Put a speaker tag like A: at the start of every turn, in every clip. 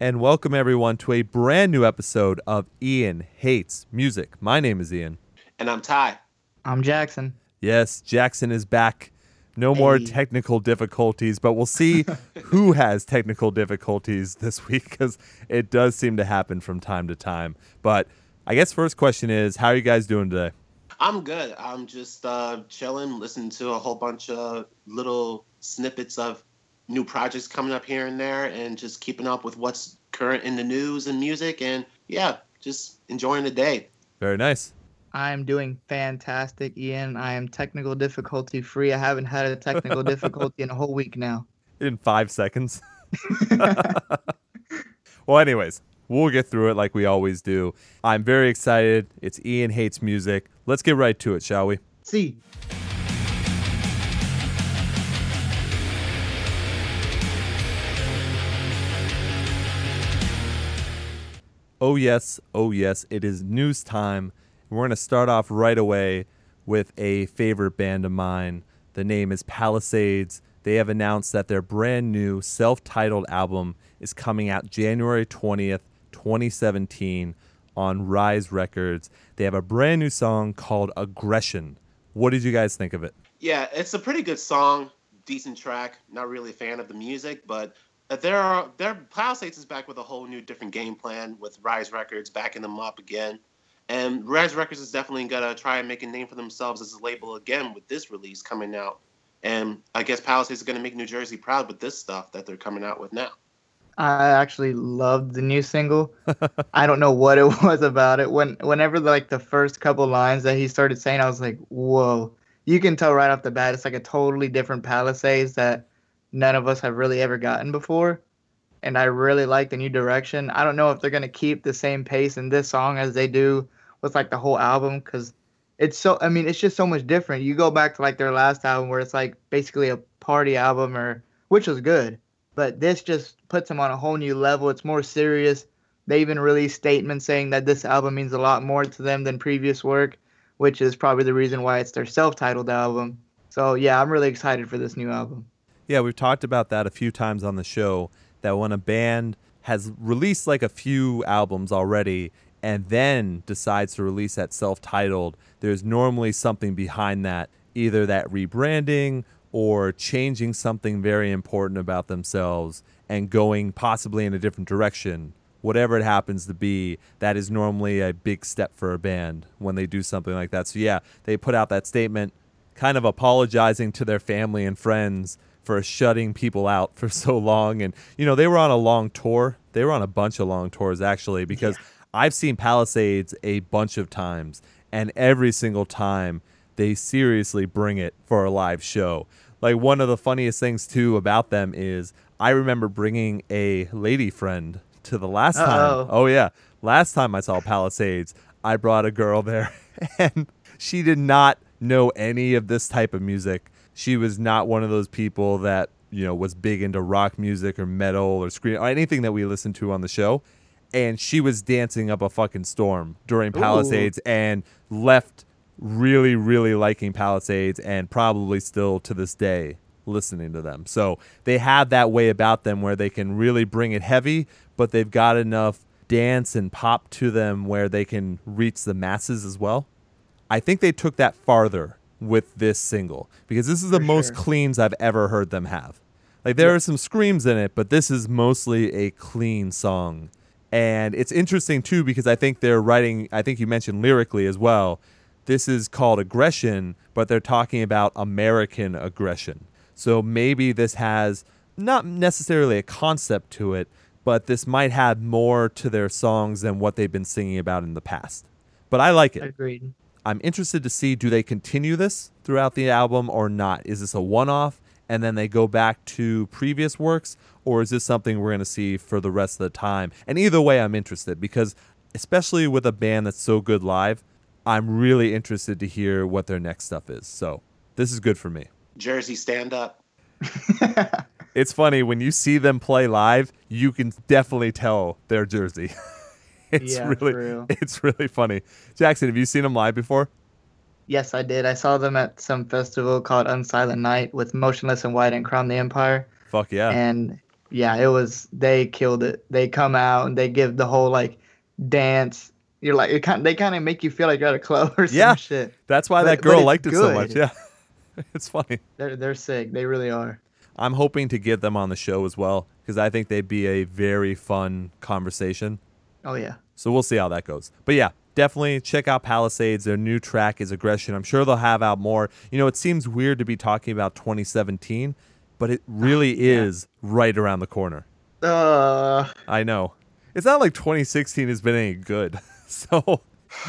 A: and welcome everyone to a brand new episode of Ian Hates Music. My name is Ian.
B: And I'm Ty.
C: I'm Jackson.
A: Yes, Jackson is back. No more
C: Hey.
A: technical difficulties, but we'll see who has technical difficulties this week because it does seem to happen from time to time. But I guess first question is, how are you guys doing today?
B: I'm good. I'm just uh, chilling, listening to a whole bunch of little snippets of new projects coming up here and there, and just keeping up with what's current in the news and music. And yeah, just enjoying the day.
A: Very nice.
C: I'm doing fantastic, Ian. I am technical difficulty free. I haven't had a technical difficulty in a whole week now.
A: in five seconds. well, anyways, we'll get through it like we always do. I'm very excited. It's Ian Hates Music. Let's get right to it, shall we?
C: See,
A: Oh, yes. Oh, yes. It is news time. We're going to start off right away with a favorite band of mine. The name is Palisades. They have announced that their brand new self titled album is coming out January 20th, 2017 on Rise Records. They have a brand new song called Aggression. What did you guys think of it?
B: Yeah, it's a pretty good song, decent track. Not really a fan of the music, but Uh, there are their Palisades is back with a whole new different game plan with Rise Records backing them up again. And Rise Records is definitely gonna try and make a name for themselves as a label again with this release coming out. And I guess Palisades is gonna make New Jersey proud with this stuff that they're coming out with now.
C: I actually loved the new single. I don't know what it was about it. When whenever like the first couple lines that he started saying, I was like, "Whoa!" You can tell right off the bat it's like a totally different Palisades that none of us have really ever gotten before. And I really like the new direction. I don't know if they're gonna keep the same pace in this song as they do with like the whole album because it's so. I mean, it's just so much different. You go back to like their last album where it's like basically a party album, or which was good but this just puts them on a whole new level. It's more serious. They even released statements saying that this album means a lot more to them than previous work, which is probably the reason why it's their self-titled album. So yeah, I'm really excited for this new album.
A: Yeah, we've talked about that a few times on the show that when a band has released like a few albums already and then decides to release that self titled, there's normally something behind that, either that rebranding or changing something very important about themselves and going possibly in a different direction. Whatever it happens to be, that is normally a big step for a band when they do something like that. So, yeah, they put out that statement kind of apologizing to their family and friends for shutting people out for so long. And, you know, they were on a long tour. They were on a bunch of long tours, actually, because I've seen Palisades a bunch of times. And every single time, they seriously bring it for a live show. Like, one of the funniest things, too, about them is I remember bringing a lady friend to the last time.
C: Uh-oh.
A: Oh, yeah. Last time I saw Palisades, I brought a girl there, and she did not know any of this type of music. She was not one of those people that, you know, was big into rock music or metal or screen or anything that we listened to on the show. And she was dancing up a fucking storm during Palisades and left really, really liking Palisades and probably still to this day listening to them. So they have that way about them where they can really bring it heavy, but they've got enough dance and pop to them where they can reach the masses as well. I think they took that farther with this single because this is the
C: For
A: most
C: sure.
A: cleans I've ever heard them have. Like there are some screams in it, but this is mostly a clean song. And it's interesting too because I think they're writing, I think you mentioned lyrically as well. This is called aggression, but they're talking about American aggression. So maybe this has not necessarily a concept to it, but this might have more to their songs than what they've been singing about in the past. But I like it.
C: Agreed.
A: I'm interested to see do they continue this throughout the album or not? Is this a one off and then they go back to previous works or is this something we're going to see for the rest of the time? And either way, I'm interested because, especially with a band that's so good live, I'm really interested to hear what their next stuff is. So this is good for me.
B: Jersey stand up.
A: It's funny when you see them play live, you can definitely tell their jersey. it's
C: Yeah,
A: really
C: real.
A: it's really funny. Jackson, have you seen them live before?
C: Yes, I did. I saw them at some festival called Unsilent Night with Motionless in White and Crown the Empire.
A: Fuck yeah.
C: And yeah, it was they killed it. They come out and they give the whole like dance. You're like it kind they kind of make you feel like you're at a club or some
A: Yeah.
C: shit.
A: That's why
C: But-
A: that girl liked it so much. Yeah. it's funny.
C: They're they're sick. They really are.
A: I'm hoping to get them on the show as well because I think they'd be a very fun conversation.
C: Oh yeah.
A: So we'll see how that goes. But yeah, definitely check out Palisades. Their new track is Aggression. I'm sure they'll have out more. You know, it seems weird to be talking about 2017, but it really
C: Yeah.
A: is right around the corner.
C: Uh,
A: I know. It's not like 2016 has been any good. So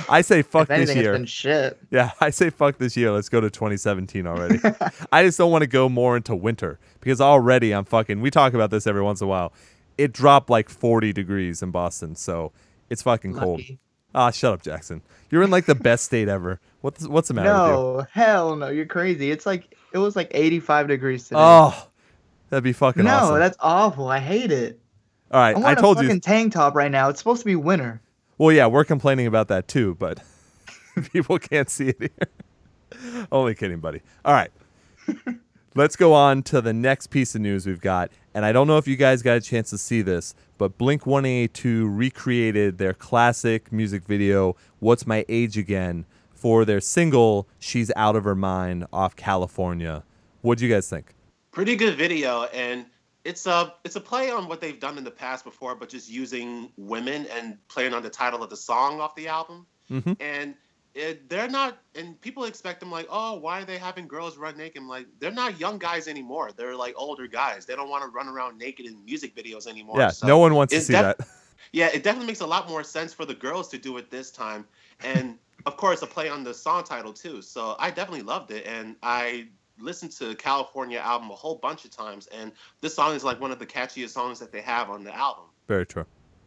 A: I say fuck
C: anything,
A: this year.
C: it's been shit.
A: Yeah, I say fuck this year. Let's go to 2017 already. I just don't want to go more into winter because already I'm fucking. We talk about this every once in a while. It dropped like 40 degrees in Boston, so it's fucking cold.
C: Lucky.
A: Ah, shut up, Jackson. You're in like the best state ever. What's what's the matter with you?
C: No, hell no. You're crazy. It's like it was like 85 degrees today.
A: Oh, that'd be fucking
C: no,
A: awesome.
C: that's awful. I hate it.
A: All right,
C: I'm
A: I told
C: a
A: you.
C: fucking tank top right now. It's supposed to be winter.
A: Well, yeah, we're complaining about that too, but people can't see it here. Only kidding, buddy. All right. Let's go on to the next piece of news we've got. And I don't know if you guys got a chance to see this, but Blink 182 recreated their classic music video, What's My Age Again, for their single, She's Out of Her Mind, off California. What do you guys think?
B: Pretty good video, and it's a it's a play on what they've done in the past before, but just using women and playing on the title of the song off the album.
A: Mhm.
B: And it, they're not, and people expect them like, oh, why are they having girls run naked? I'm like, they're not young guys anymore. They're like older guys. They don't want to run around naked in music videos anymore.
A: Yeah,
B: So-
A: no one wants to see
B: def-
A: that.
B: yeah, it definitely makes a lot more sense for the girls to do it this time. And of course, a play on the song title too. So I definitely loved it. And I listened to California album a whole bunch of times. And this song is like one of the catchiest songs that they have on the album.
A: Very true.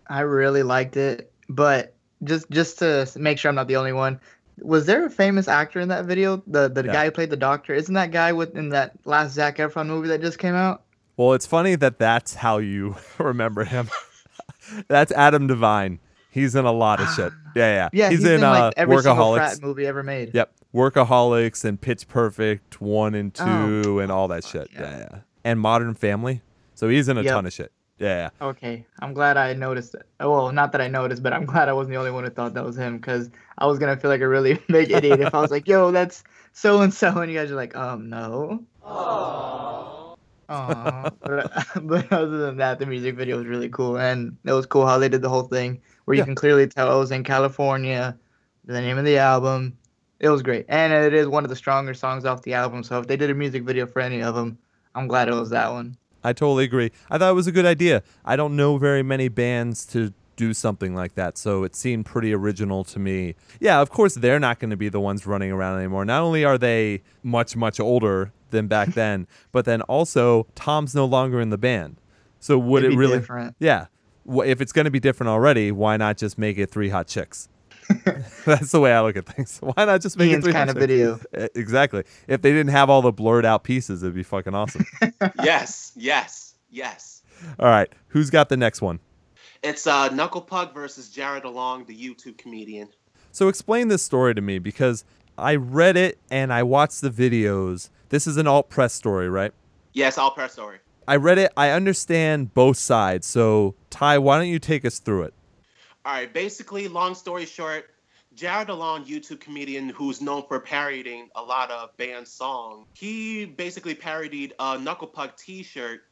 C: I really liked it, but just just to make sure I'm not the only one, was there a famous actor in that video? The the
A: Yeah.
C: guy who played the doctor, isn't that guy with in that last Zac Efron movie that just came out?
A: Well, it's funny that that's how you remember him. that's Adam Devine. He's in a lot of shit. Yeah, yeah.
C: Yeah,
A: he's,
C: he's,
A: in,
C: in,
A: uh,
C: like every single
A: Workaholics.
C: movie ever made.
A: Yep, Workaholics and Pitch Perfect one and two
C: Oh,
A: and all that shit. Yeah.
C: yeah.
A: yeah, And Modern Family. So he's in a
C: Yep.
A: ton of shit. Yeah, yeah.
C: Okay, I'm glad I noticed it. Oh, Well, not that I noticed, but I'm glad I wasn't the only one who thought that was him because I was gonna feel like a really big idiot if I was like, "Yo, that's so and so," and you guys are like, "Um, no." Aww. but, but other than that, the music video was really cool, and it was cool how they did the whole thing where you
A: Yeah.
C: can clearly tell it was in California, the name of the album. It was great, and it is one of the stronger songs off the album. So if they did a music video for any of them, I'm glad it was that one.
A: I totally agree. I thought it was a good idea. I don't know very many bands to do something like that, so it seemed pretty original to me. Yeah, of course they're not going to be the ones running around anymore. Not only are they much much older than back then, but then also Tom's no longer in the band. So would
C: It'd
A: it
C: be
A: really
C: different.
A: Yeah. If it's going to be different already, why not just make it three hot chicks? That's the way I look at things. Why not just make
C: Ian's
A: it three
C: kind of video.
A: Exactly. If they didn't have all the blurred out pieces, it'd be fucking awesome.
B: yes, yes, yes.
A: all right, who's got the next one?
B: It's uh, Knuckle Puck versus Jared Alonge, the YouTube comedian.
A: So explain this story to me because I read it and I watched the videos. This is an alt press story, right?
B: Yes, I'll press story.
A: I read it. I understand both sides. So Ty, why don't you take us through it?
B: All right, basically, long story short, Jared Alonge, YouTube comedian who's known for parodying a lot of band songs, he basically parodied a Knuckle Puck T-shirt,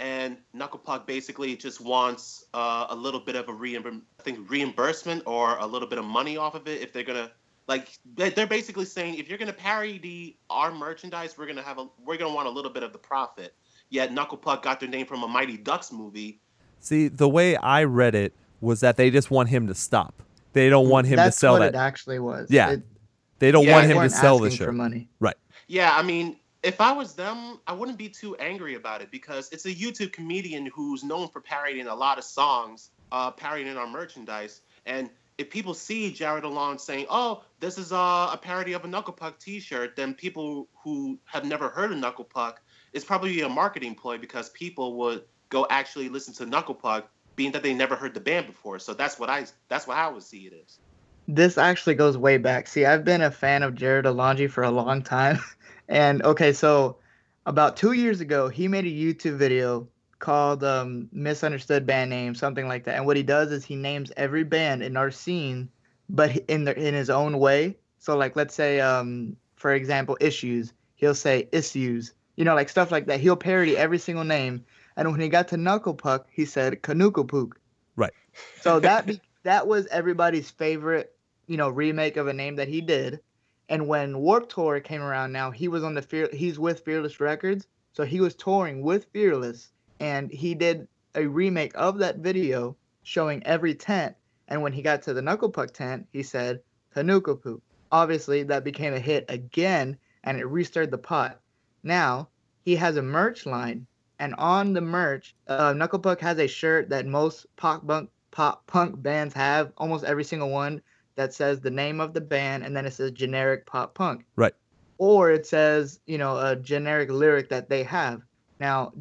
B: and Knuckle Puck basically just wants uh, a little bit of a reimbur- I think reimbursement or a little bit of money off of it if they're gonna like they- they're basically saying if you're gonna parody our merchandise, we're gonna have a we're gonna want a little bit of the profit. Yet Knuckle Puck got their name from a Mighty Ducks movie.
A: See, the way I read it was that they just want him to stop. They don't want him
C: That's
A: to sell
C: what
A: that.
C: it actually was.
A: Yeah,
C: It-
A: They don't
B: Yeah,
A: want him to sell the
C: asking for
A: shirt.
C: money.
A: Right.
B: Yeah, I mean, if I was them, I wouldn't be too angry about it because it's a YouTube comedian who's known for parodying a lot of songs, uh, parodying our merchandise. And if people see Jared Alonge saying, "Oh, this is uh, a parody of a Knuckle Puck T-shirt," then people who have never heard of Knuckle Puck, it's probably a marketing ploy because people would go actually listen to Knuckle Puck, being that they never heard the band before. So that's what I that's what I would see it as.
C: This actually goes way back. See, I've been a fan of Jared Alonge for a long time. And okay, so about two years ago, he made a YouTube video called um, Misunderstood Band Name, something like that. And what he does is he names every band in our scene, but in the, in his own way. So like let's say um, for example, issues, he'll say issues, you know, like stuff like that. He'll parody every single name. And when he got to Knuckle Puck, he said Kanukapook.
A: Right.
C: So that be, that was everybody's favorite, you know, remake of a name that he did. And when Warped Tour came around, now he was on the fear. He's with Fearless Records, so he was touring with Fearless, and he did a remake of that video showing every tent. And when he got to the Knuckle Puck tent, he said Kanukapook. Obviously, that became a hit again, and it restarted the pot. Now he has a merch line, and on the merch, uh, Knuckle Puck has a shirt that most pop punk pop punk bands have, almost every single one that says the name of the band and then it says generic pop punk.
A: Right.
C: Or it says, you know, a generic lyric that they have. Now,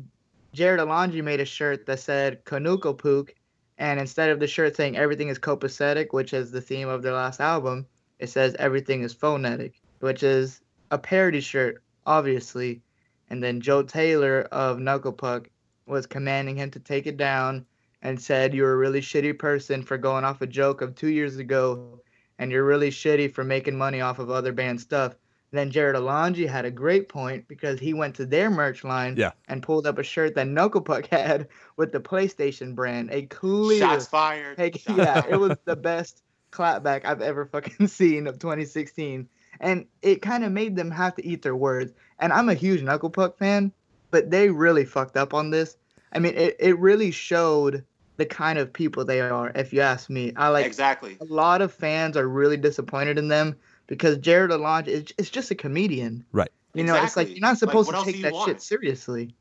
C: Jared Alonge made a shirt that said Kanukapook, and instead of the shirt saying everything is copacetic, which is the theme of their last album, it says everything is phonetic, which is a parody shirt, obviously. And then Joe Taylor of Knuckle Puck was commanding him to take it down and said, You're a really shitty person for going off a joke of two years ago and you're really shitty for making money off of other band stuff. And then Jared Alonge had a great point because he went to their merch line
A: Yeah.
C: and pulled up a shirt that Knuckle Puck had with the PlayStation brand. A clear
B: Shots fired.
C: Hey,
B: Shots
C: yeah, it was the best clapback I've ever fucking seen of 2016. And it kind of made them have to eat their words. And I'm a huge Knuckle Puck fan, but they really fucked up on this. I mean, it, it really showed the kind of people they are, if you ask me. I like
B: exactly.
C: a lot of fans are really disappointed in them because Jared Alonso is it's just a comedian.
A: Right.
C: You know, it's like you're not supposed
B: what
C: to take
B: you
C: that
B: want?
C: shit seriously.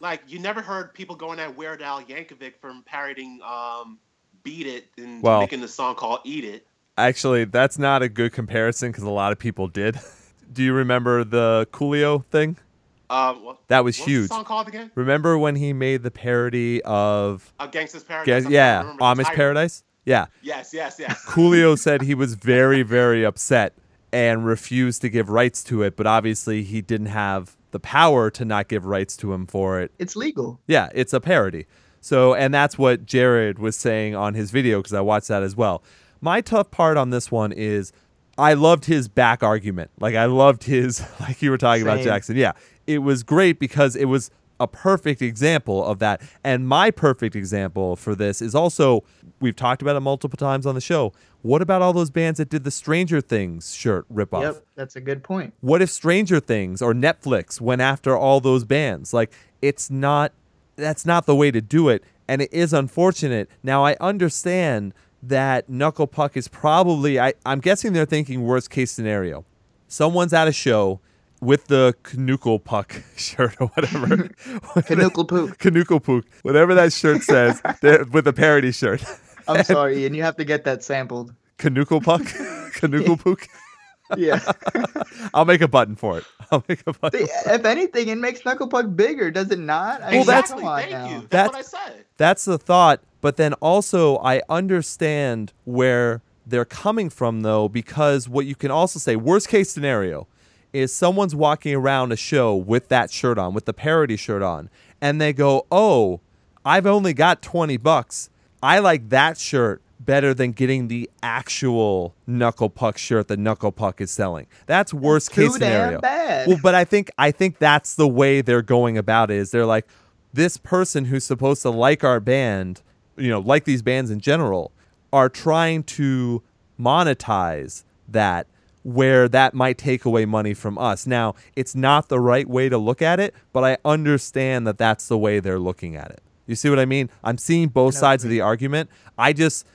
B: Like you never heard people going at Weird Al Yankovic from parodying um, "Beat It" and
A: Well-
B: making the song called "Eat It."
A: Actually, that's not a good comparison because a lot of people did. Do you remember the Coolio thing?
B: Um, what,
A: That was
B: what's
A: huge.
B: the song called again?
A: Remember when he made the parody of
B: Uh, Gangsta's Paradise.
A: Guess-
B: I'm trying to
A: yeah,
B: remember the
A: Amish
B: title.
A: Paradise? Yeah.
B: Yes, yes, yes.
A: Coolio said he was very, very upset and refused to give rights to it, but obviously he didn't have the power to not give rights to him for it.
C: It's legal.
A: Yeah, it's a parody. So, and that's what Jared was saying on his video because I watched that as well. My tough part on this one is I loved his back argument. Like, I loved his, like you were talking about, Jackson. Yeah, it was great because it was a perfect example of that. And my perfect example for this is also, we've talked about it multiple times on the show. What about all those bands that did the Stranger Things shirt ripoff?
C: Yep, that's a good point.
A: what if Stranger Things or Netflix went after all those bands? Like it's not that's not the way to do it and it is unfortunate. Now I understand that Knuckle Puck is probably I, I'm guessing they're thinking worst case scenario. Someone's at a show with the Knuckle Puck shirt or whatever.
C: Knuckle poop.
A: Knuckle Puck, whatever that shirt says, with a parody shirt.
C: I'm sorry, and you have to get that sampled.
A: Knuckle Puck? Knuckle Puck?
C: Yeah.
A: I'll make a button for it. I'll make a button.
C: if anything, it makes Knuckle Puck bigger, does it not? I
A: Well, that's-
B: exactly. Thank
C: now.
B: you. That's,
A: That's-
B: what I said.
A: That's the thought, but then also I understand where they're coming from though because what you can also say worst case scenario is someone's walking around a show with that shirt on, with the parody shirt on, and they go, "Oh, I've only got 20 bucks. I like that shirt better than getting the actual Knuckle Puck shirt that Knuckle Puck is selling." That's worst case scenario.
C: bad.
A: Well, but I think I think that's the way they're going about it. Is they're like this person who's supposed to like our band, you know, like these bands in general, are trying to monetize that where that might take away money from us. Now, it's not the right way to look at it, but I understand that that's the way they're looking at it. You see what I mean? I'm seeing both
C: No,
A: sides of the argument. I just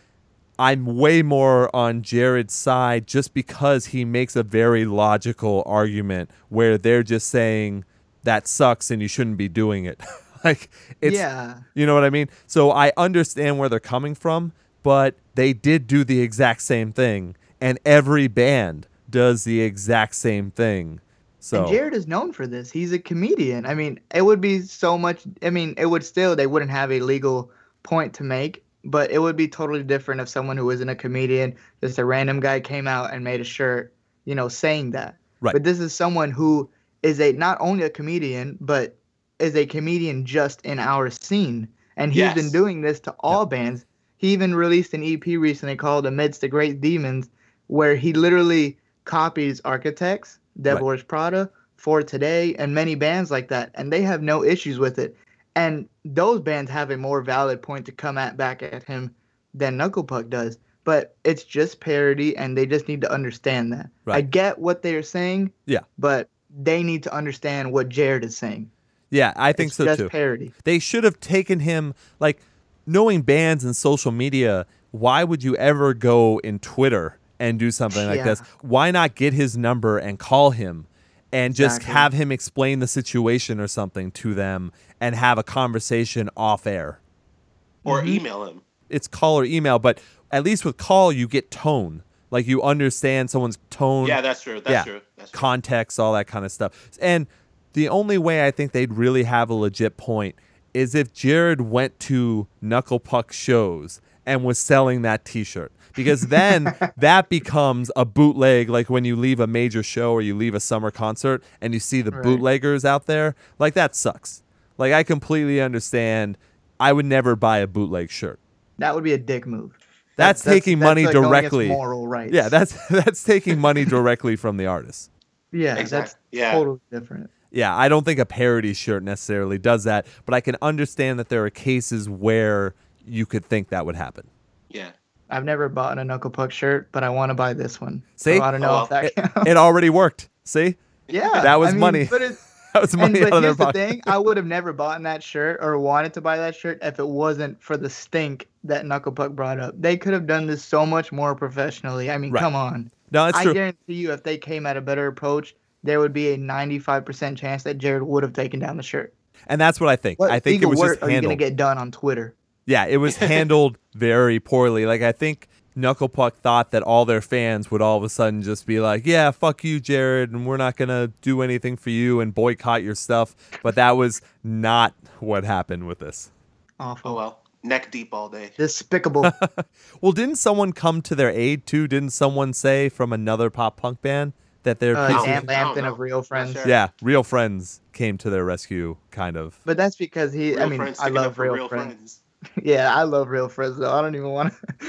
A: I'm way more on Jared's side just because he makes a very logical argument where they're just saying that sucks and you shouldn't be doing it. like it's
C: yeah.
A: you know what I mean? So I understand where they're coming from, but they did do the exact same thing and every band does the exact same thing. So
C: And Jared is known for this. He's a comedian. I mean, it would be so much. I mean, it would still, they wouldn't have a legal point to make, but it would be totally different if someone who isn't a comedian, just a random guy came out and made a shirt, you know, saying that.
A: Right.
C: But this is someone who is a not only a comedian, but is a comedian just in our scene, and he's
B: Yes.
C: been doing this to all bands. He even released an EP recently called "Amidst the Great Demons," where he literally copies Architects, Devil Wears Prada, For Today, and many bands like that, and they have no issues with it. And those bands have a more valid point to come at back at him than Knuckle Puck does. But it's just parody, and they just need to understand that. I get what they're saying,
A: Yeah.
C: but they need to understand what Jared is saying.
A: Yeah, I think
C: it's
A: so
C: just
A: too.
C: parody.
A: They should have taken him like knowing bands and social media. Why would you ever go in Twitter and do something like
C: Yeah.
A: this? Why not get his number and call him and just
C: Exactly.
A: have him explain the situation or something to them and have a conversation off air?
B: Or
C: Mhm.
B: email him.
A: It's call or email, but at least with call you get tone. Like you understand someone's tone.
B: Yeah, that's true. That's
A: Yeah.
B: true. That's true.
A: context, all that kind of stuff. And the only way I think they'd really have a legit point is if Jared went to Knuckle Puck shows and was selling that T-shirt. Because then that becomes a bootleg, like when you leave a major show or you leave a summer concert and you see the
C: Right.
A: bootleggers out there. Like that sucks. Like I completely understand. I would never buy a bootleg shirt.
C: That would be a dick move.
A: That's taking money
C: going against
A: directly.
C: Moral rights.
A: Yeah, that's that's taking money directly from the artist.
C: yeah,
B: Exact-
C: that's
B: yeah.
C: totally different.
A: Yeah, I don't think a parody shirt necessarily does that, but I can understand that there are cases where you could think that would happen.
B: Yeah.
C: I've never bought a Knuckle Puck shirt, but I want to buy this one.
A: See?
C: So I don't know
B: Oh,
C: if that
A: It,
C: counts.
A: it already worked. See?
C: yeah,
A: that was
C: I mean,
A: money.
C: But it,
A: That was
C: and,
A: money
C: but
A: out of their
C: here's the thing: I would have never bought that shirt or wanted to buy that shirt if it wasn't for the stink that Knuckle Puck brought up. They could have done this so much more professionally. I mean,
A: Right.
C: come on.
A: No, that's
C: I
A: true.
C: guarantee you, if they came at a better approach, there would be a 95% chance that Jared would have taken down the shirt.
A: And that's what I think.
C: What
A: I think it
C: legal
A: was
C: work
A: just
C: are you gonna get done on Twitter?
A: Yeah, it was handled very poorly. Like I think Knucklepuck thought that all their fans would all of a sudden just be like, "Yeah, fuck you, Jared, and we're not gonna do anything for you and boycott your stuff." But that was not what happened with this.
C: Awful.
B: Oh well. Neck deep all day.
C: Despicable.
A: Well, didn't someone come to their aid too? Didn't someone say from another pop punk band that they're
C: uh,
A: pissing-
C: Dan
B: Lambton
C: of Real Friends.
B: sure.
A: Yeah, real friends came to their rescue, kind of.
C: But that's because he. I mean, I love real,
B: real
C: friends.
B: friends.
C: yeah, I love Real Friends. Though I don't even want to.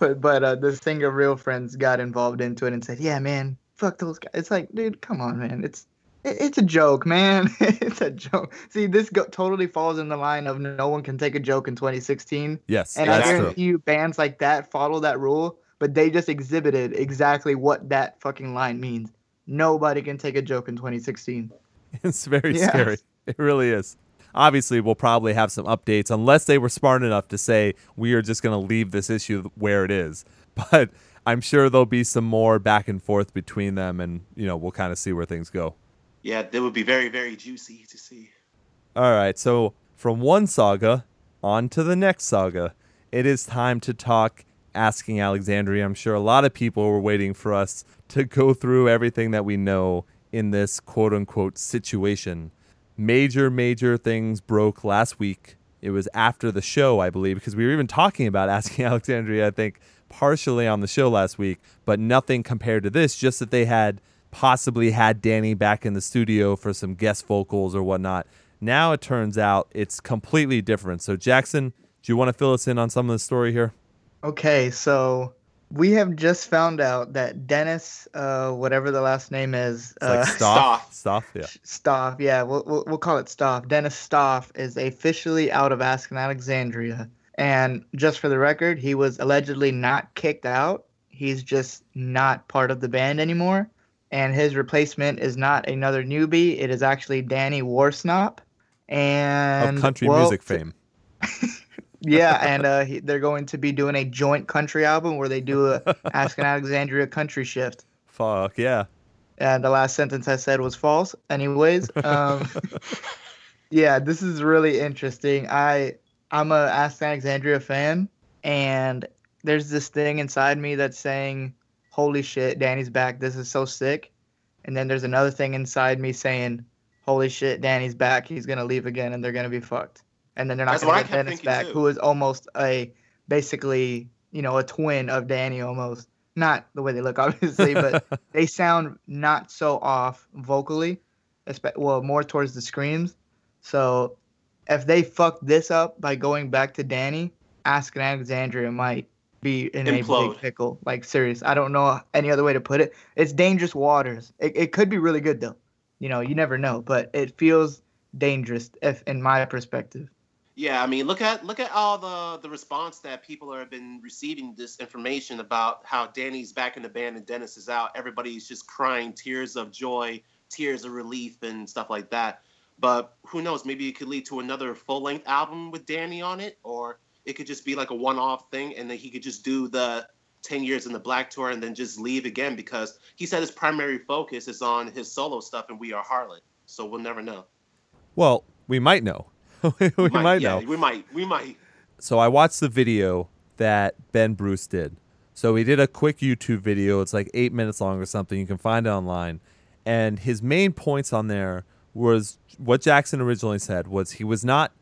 C: but but uh, the singer of Real Friends got involved into it and said, "Yeah, man, fuck those guys." It's like, dude, come on, man. It's it, it's a joke, man. it's a joke. See, this go- totally falls in the line of no one can take a joke in 2016.
A: Yes,
C: And
A: that's
C: I
A: true.
C: guarantee you, bands like that follow that rule, but they just exhibited exactly what that fucking line means. Nobody can take a joke in 2016.
A: It's very
C: Yes.
A: scary. It really is. Obviously, we'll probably have some updates unless they were smart enough to say we are just going to leave this issue where it is. But I'm sure there'll be some more back and forth between them, and you know we'll kind of see where things go.
B: Yeah, that would be very, very juicy to see.
A: All right, so from one saga on to the next saga, it is time to talk Asking Alexandria. I'm sure a lot of people were waiting for us to go through everything that we know in this quote unquote situation. Major, major things broke last week. It was after the show, I believe, because we were even talking about Asking Alexandria, I think, partially on the show last week, but nothing compared to this, just that they had possibly had Danny back in the studio for some guest vocals or whatnot. Now it turns out it's completely different. So, Jackson, do you want to fill us in on some of the story here?
C: Okay, so we have just found out that Dennis, uh, whatever the last name is,
A: It's like
C: uh,
A: Stoff. Stoff, yeah.
C: Stoff, yeah, we'll, we'll, we'll call it Stoff. Dennis Stoff is officially out of Asking Alexandria. And just for the record, he was allegedly not kicked out. He's just not part of the band anymore. And his replacement is not another newbie. It is actually Danny Worsnop. And
A: Of country
C: well,
A: music fame.
C: yeah, and uh, he, they're going to be doing a joint country album where they do a Ask an Alexandria country shift.
A: Fuck, yeah.
C: And the last sentence I said was false. Anyways, um, yeah, this is really interesting. I I'm a Ask Alexandria fan, and there's this thing inside me that's saying, "Holy shit, Danny's back! This is so sick." And then there's another thing inside me saying, "Holy shit, Danny's back! He's gonna leave again, and they're gonna be fucked." And then they're not
B: That's
C: gonna
B: I
C: get
B: kept
C: Dennis
B: thinking,
C: back,
B: too.
C: who is almost a basically you know a twin of Danny almost. Not the way they look, obviously, but they sound not so off vocally, espe- well, more towards the screams. So if they fuck this up by going back to Danny, Ask Alexandria might be in
B: Implode.
C: a big pickle. Like serious. I don't know any other way to put it. It's dangerous waters. It, it could be really good though. You know, you never know, but it feels dangerous if in my perspective.
B: Yeah, I mean, look at look at all the the response that people have been receiving this information about how Danny's back in the band and Dennis is out. Everybody's just crying tears of joy, tears of relief, and stuff like that. But who knows? Maybe it could lead to another full length album with Danny on it, or it could just be like a one off thing, and then he could just do the 10 years in the Black Tour and then just leave again because he said his primary focus is on his solo stuff and We Are Harlot. So we'll never know.
A: Well, we might know. we might,
B: yeah,
A: know.
B: We might. We might.
A: So I watched the video that Ben Bruce did. So he did a quick YouTube video. It's like eight minutes long or something. You can find it online. And his main points on there was what Jackson originally said was he was not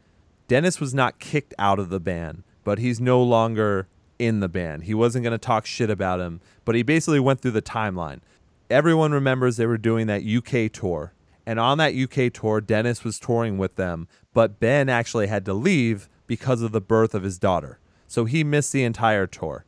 A: Dennis was not kicked out of the band, but he's no longer in the band. He wasn't going to talk shit about him, but he basically went through the timeline. Everyone remembers they were doing that UK tour. And on that UK tour, Dennis was touring with them, but Ben actually had to leave because of the birth of his daughter. So he missed the entire tour.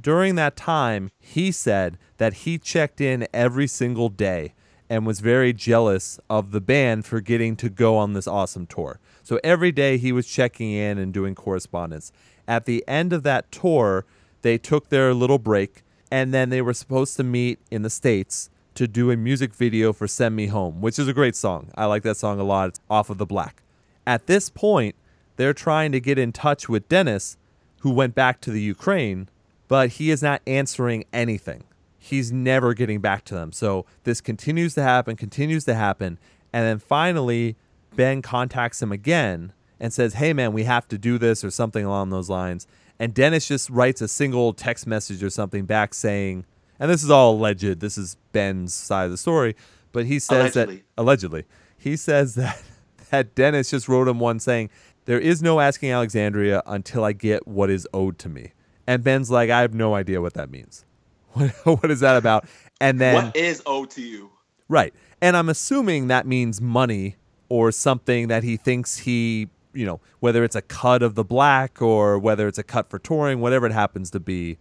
A: During that time, he said that he checked in every single day and was very jealous of the band for getting to go on this awesome tour. So every day he was checking in and doing correspondence. At the end of that tour, they took their little break and then they were supposed to meet in the States to do a music video for Send Me Home, which is a great song. I like that song a lot. It's off of The Black. At this point, they're trying to get in touch with Dennis, who went back to the Ukraine, but he is not answering anything. He's never getting back to them. So this continues to happen, continues to happen. And then finally, Ben contacts him again and says, Hey, man, we have to do this or something along those lines. And Dennis just writes a single text message or something back saying, and this is all alleged. This is Ben's side of the story, but he says
B: Allegedly.
A: that allegedly he says that that Dennis just wrote him one saying there is no asking Alexandria until I get what is owed to me, and Ben's like I have no idea what that means. What, what is that about? And then
B: what is owed to you?
A: Right. And I'm assuming that means money or something that he thinks he, you know, whether it's a cut of the black or whether it's a cut for touring, whatever it happens to be,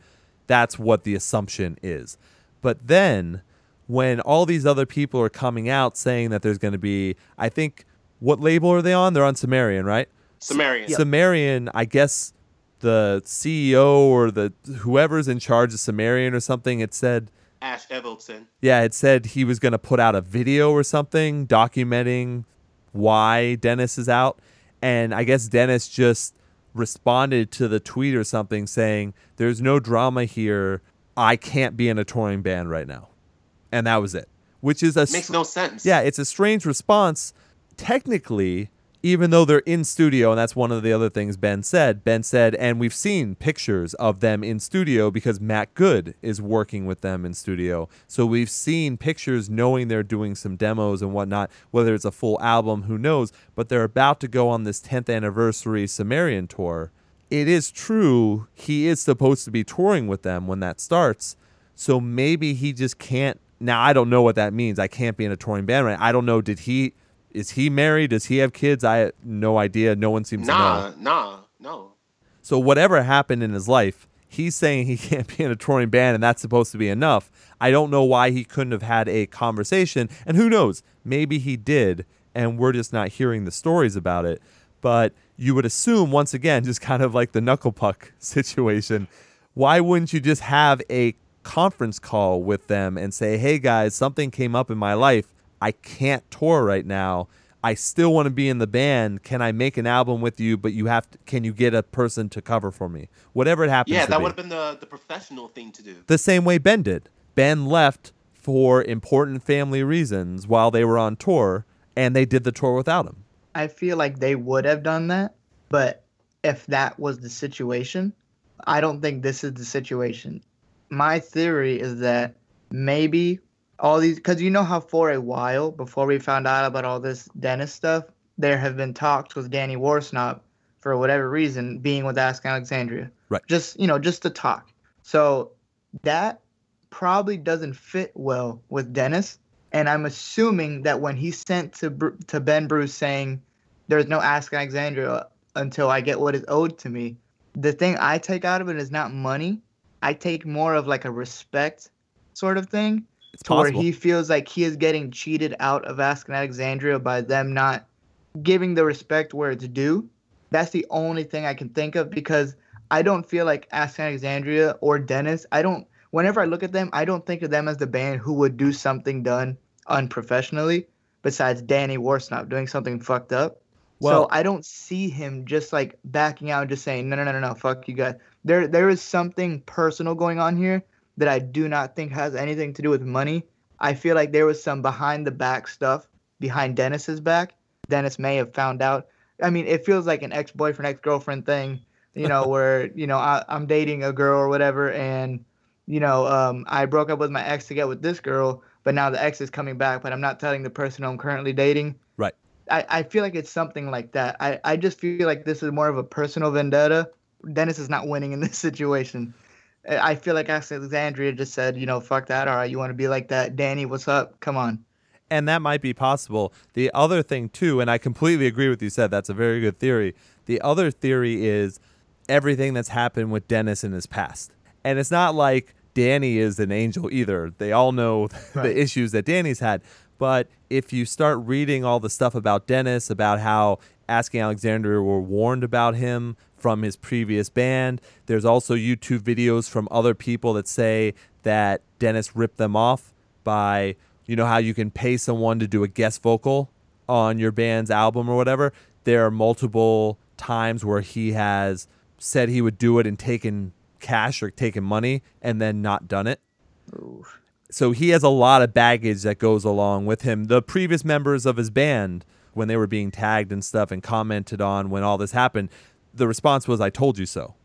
A: that's what the assumption is. But then when all these other people are coming out saying that there's going to be, I think, what label are they on? They're on Sumerian, right?
B: Sumerian.
A: Sumerian, I guess the CEO or the whoever's in charge of Sumerian or something, it said
B: Ash Avildsen.
A: yeah, it said he was going to put out a video or something documenting why Dennis is out. And I guess Dennis just responded to the tweet or something saying, There's no drama here. I can't be in a touring band right now. And that was it. Which is a
B: Makes no sense.
A: yeah, it's a strange response. Technically, even though they're in studio, and that's one of the other things Ben said. Ben said, and we've seen pictures of them in studio because Matt Good is working with them in studio. So we've seen pictures knowing they're doing some demos and whatnot, whether it's a full album, who knows. But they're about to go on this 10th anniversary Sumerian tour. It is true, he is supposed to be touring with them when that starts. So maybe he just can't. Now, I don't know what that means. I can't be in a touring band right I don't know. Did he is he married? Does he have kids? I have no idea. No one seems to know.
B: Nah, nah, no.
A: So whatever happened in his life, he's saying he can't be in a touring band, and that's supposed to be enough. I don't know why he couldn't have had a conversation, and who knows? Maybe he did, and we're just not hearing the stories about it. But you would assume, once again, just kind of like the knuckle puck situation, why wouldn't you just have a conference call with them and say, "Hey guys, something came up in my life. I can't tour right now. I still want to be in the band. Can I make an album with you? But you have to. Can you get a person to cover for me? Whatever it happens.
B: Yeah,
A: to
B: that
A: be.
B: would have been the, the professional thing to do.
A: the same way Ben did. Ben left for important family reasons while they were on tour, and they did the tour without him.
C: I feel like they would have done that, but if that was the situation, I don't think this is the situation. My theory is that maybe all these, because you know how for a while before we found out about all this Dennis stuff, there have been talks with Danny Worsnop for whatever reason being with Ask Alexandria.
A: Right.
C: Just, you know, just to talk. So that probably doesn't fit well with Dennis. And I'm assuming that when he sent to to Ben Bruce saying, there's no Ask Alexandria until I get what is owed to me. The thing I take out of it is not money. I take more of like a respect sort of thing
A: It's
C: to where he feels like he is getting cheated out of Asking Alexandria by them not giving the respect where it's due. That's the only thing I can think of because I don't feel like Asking Alexandria or Dennis. I don't. Whenever I look at them, I don't think of them as the band who would do something done unprofessionally. Besides Danny Worsnop doing something fucked up.
A: Well-
C: so I don't see him just like backing out and just saying no no no no no fuck you guys. There there is something personal going on here that I do not think has anything to do with money. I feel like there was some behind the back stuff behind Dennis's back. Dennis may have found out. I mean, it feels like an ex boyfriend, ex girlfriend thing, you know, where, you know, I, I'm dating a girl or whatever, and, you know, um, I broke up with my ex to get with this girl, but now the ex is coming back, but I'm not telling the person I'm currently dating.
A: Right.
C: I, I feel like it's something like that. I, I just feel like this is more of a personal vendetta. Dennis is not winning in this situation. I feel like Alexandria just said, you know, fuck that. All right, you want to be like that. Danny, what's up? Come on.
A: and that might be possible. The other thing too, and I completely agree with you said that's a very good theory. The other theory is everything that's happened with Dennis in his past. And it's not like Danny is an angel either. They all know
C: Right.
A: the issues that Danny's had. But if you start reading all the stuff about Dennis, about how Asking Alexandria were warned about him from his previous band, there's also YouTube videos from other people that say that Dennis ripped them off by, you know, how you can pay someone to do a guest vocal on your band's album or whatever. There are multiple times where he has said he would do it and taken cash or taken money and then not done it so he has a lot of baggage that goes along with him. The previous members of his band, when they were being tagged and stuff and commented on when all this happened, the response was, I told you so.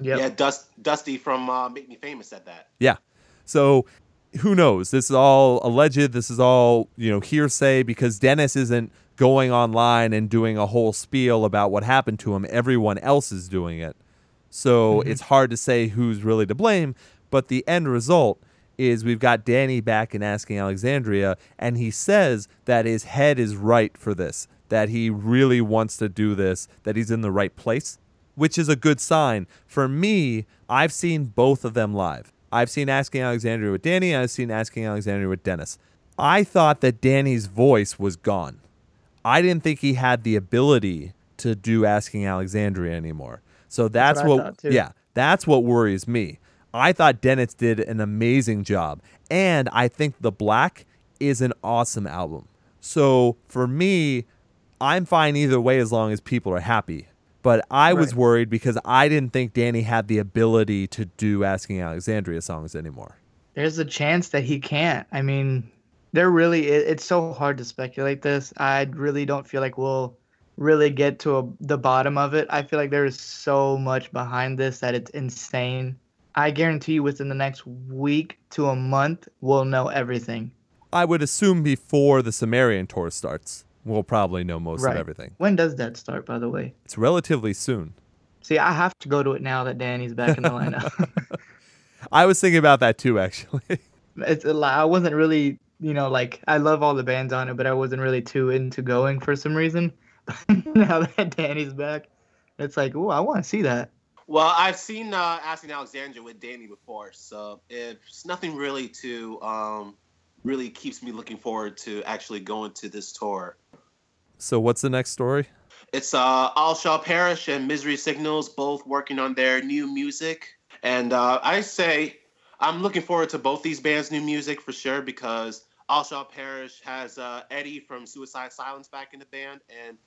C: Yep.
B: Yeah, Dust, Dusty from uh, Make Me Famous said that.
A: Yeah. So who knows? This is all alleged. This is all, you know, hearsay because Dennis isn't going online and doing a whole spiel about what happened to him. Everyone else is doing it. So it's hard to say who's really to blame. But the end result is we've got Danny back and asking Alexandria, and he says that his head is right for this, that he really wants to do this, that he's in the right place, which is a good sign. For me, I've seen both of them live. I've seen Asking Alexandria with Danny, I've seen Asking Alexandria with Dennis. I thought that Danny's voice was gone. I didn't think he had the ability to do Asking Alexandria anymore. So that's,
C: what
A: what, yeah, that's what worries me. I thought Dennis did an amazing job, and I think The Black is an awesome album. So for me, I'm fine either way as long as people are happy. But I was worried because I didn't think Danny had the ability to do Asking Alexandria songs anymore.
C: There's a chance that he can't. I mean, there really it, it's so hard to speculate this. I really don't feel like we'll really get to a, the bottom of it. I feel like there is so much behind this that it's insane. I guarantee you within the next week to a month we'll know everything.
A: I would assume before the Sumerian tour starts, we'll probably know most
C: Right.
A: of everything.
C: When does that start by the way?
A: It's relatively soon.
C: See, I have to go to it now that Danny's back in the lineup.
A: I was thinking about that too, actually.
C: it's a lot. I wasn't really, you know, like I love all the bands on it, but I wasn't really too into going for some reason. now that Danny's back, it's like, oh, I want to see that.
B: Well, I've seen uh, Asking Alexandria with Danny before, so it's nothing really to um, really keeps me looking forward to actually going to this tour.
A: so, what's the next story?
B: It's uh, All Shall Perish and Misery Signals both working on their new music, and uh, I say I'm looking forward to both these bands' new music for sure because All Shall Perish has uh, Eddie from Suicide Silence back in the band, and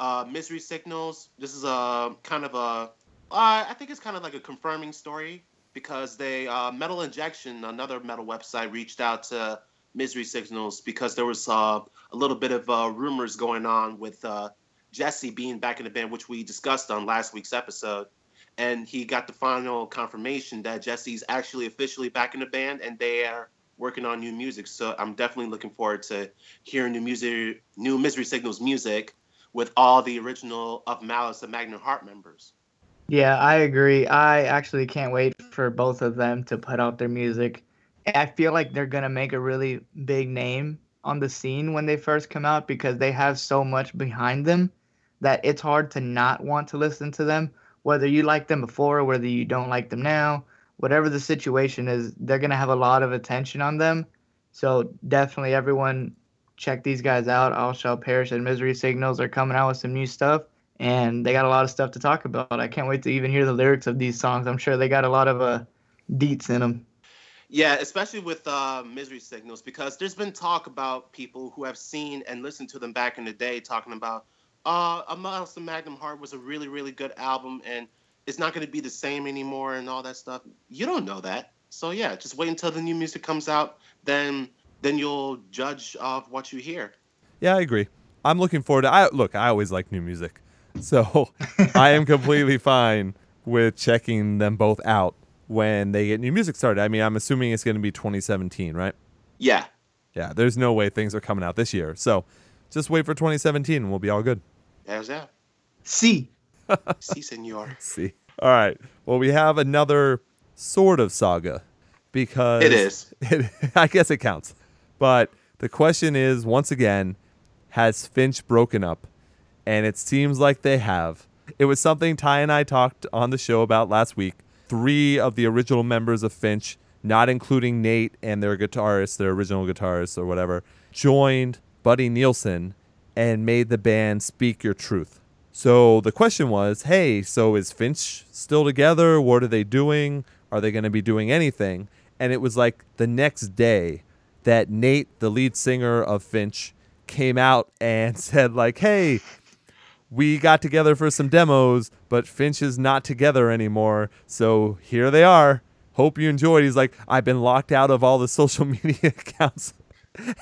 B: uh, Misery Signals. This is a kind of a uh, I think it's kind of like a confirming story because they uh, Metal Injection, another metal website, reached out to Misery Signals because there was uh, a little bit of uh, rumors going on with uh, Jesse being back in the band, which we discussed on last week's episode. And he got the final confirmation that Jesse's actually officially back in the band and they are working on new music. So I'm definitely looking forward to hearing new music, new Misery Signals music with all the original of Malice and Magnum Heart members.
C: Yeah, I agree. I actually can't wait for both of them to put out their music. I feel like they're gonna make a really big name on the scene when they first come out because they have so much behind them that it's hard to not want to listen to them, whether you like them before, whether you don't like them now, whatever the situation is, they're gonna have a lot of attention on them. So definitely everyone check these guys out. All Shall Perish and Misery Signals are coming out with some new stuff and they got a lot of stuff to talk about. I can't wait to even hear the lyrics of these songs. I'm sure they got a lot of uh, deets in them.
B: Yeah, especially with uh, Misery Signals, because there's been talk about people who have seen and listened to them back in the day talking about, uh, A Mouse of Magnum Heart was a really, really good album, and it's not going to be the same anymore and all that stuff. You don't know that. So, yeah, just wait until the new music comes out, then then you'll judge of what you hear.
A: Yeah, I agree. I'm looking forward to look, I always like new music. So I am completely fine with checking them both out when they get new music started. I mean, I'm assuming it's going to be 2017, right?
B: Yeah.
A: Yeah, there's no way things are coming out this year. So just wait for 2017 and we'll be all good.
B: There's that.
C: See.
B: See, senor.
A: See. All right. Well, we have another sort of saga because
B: It is.
A: It, I guess it counts. But the question is once again, has Finch broken up? And it seems like they have. It was something Ty and I talked on the show about last week. Three of the original members of Finch, not including Nate and their guitarist, their original guitarist or whatever, joined Buddy Nielsen and made the band Speak Your Truth. So the question was, hey, so is Finch still together? What are they doing? Are they going to be doing anything? And it was like the next day that Nate, the lead singer of Finch, came out and said like, "Hey, we got together for some demos, but Finch is not together anymore. So here they are. Hope you enjoyed." He's like, "I've been locked out of all the social media accounts."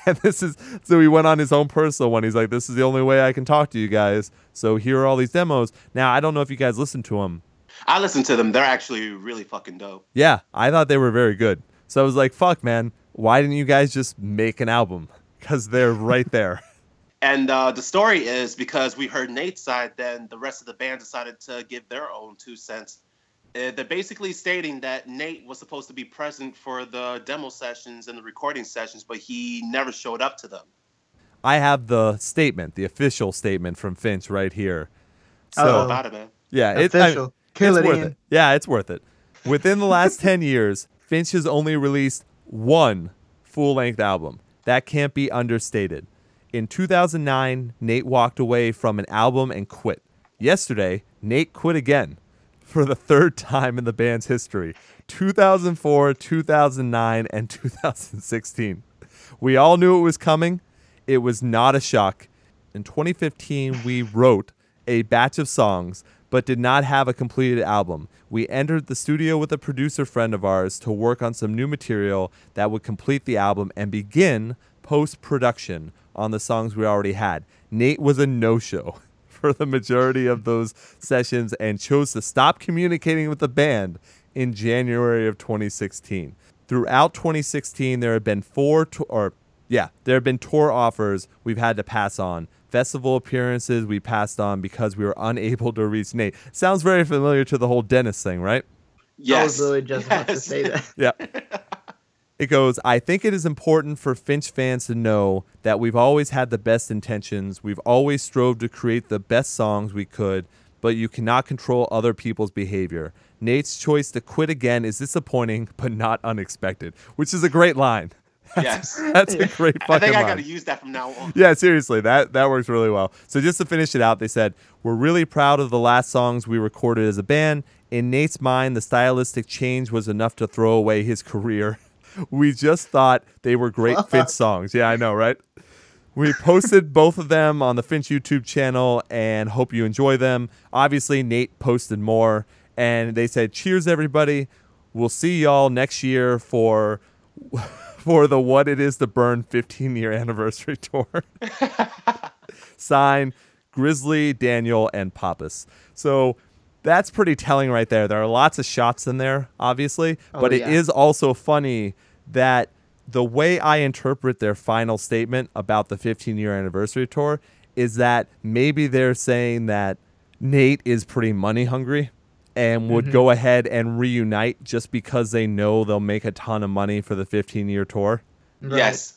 A: and this is so he went on his own personal one. He's like, "This is the only way I can talk to you guys." So here are all these demos. Now, I don't know if you guys listened to them.
B: I listened to them. They're actually really fucking dope.
A: Yeah, I thought they were very good. So I was like, "Fuck, man, why didn't you guys just make an album? Because they're right there."
B: And uh, the story is because we heard Nate's side, then the rest of the band decided to give their own two cents. Uh, they're basically stating that Nate was supposed to be present for the demo sessions and the recording sessions, but he never showed up to them.
A: I have the statement, the official statement from Finch right here. So
B: So about it, man.
A: yeah, it, I-
C: Official. Kill
A: it's
C: it,
A: worth
C: Ian.
A: it. Yeah, it's worth it. Within the last 10 years, Finch has only released one full length album. That can't be understated. In 2009, Nate walked away from an album and quit. Yesterday, Nate quit again for the third time in the band's history 2004, 2009, and 2016. We all knew it was coming. It was not a shock. In 2015, we wrote a batch of songs but did not have a completed album. We entered the studio with a producer friend of ours to work on some new material that would complete the album and begin post production on the songs we already had. Nate was a no show for the majority of those sessions and chose to stop communicating with the band in January of 2016. Throughout 2016, there have been four, to- or yeah, there have been tour offers we've had to pass on. Festival appearances we passed on because we were unable to reach Nate. Sounds very familiar to the whole Dennis thing, right?
B: Yes.
C: I was really just about to say that.
A: Yeah. It goes, I think it is important for Finch fans to know that we've always had the best intentions. We've always strove to create the best songs we could, but you cannot control other people's behavior. Nate's choice to quit again is disappointing, but not unexpected, which is a great line.
B: yes.
A: That's a great fucking
B: I think I got to use that from now on.
A: Yeah, seriously, that that works really well. So just to finish it out, they said, "We're really proud of the last songs we recorded as a band. In Nate's mind, the stylistic change was enough to throw away his career. We just thought they were great Finch songs. Yeah, I know, right? We posted both of them on the Finch YouTube channel and hope you enjoy them. Obviously, Nate posted more and they said, "Cheers everybody. We'll see y'all next year for for the What It Is to Burn 15 year anniversary tour." Sign Grizzly, Daniel, and Pappas. So that's pretty telling right there. There are lots of shots in there, obviously,
C: Oh,
A: but it
C: yeah.
A: is also funny that the way I interpret their final statement about the 15 year anniversary tour is that maybe they're saying that Nate is pretty money hungry and would mm-hmm. go ahead and reunite just because they know they'll make a ton of money for the 15 year tour.
C: Right.
B: Yes.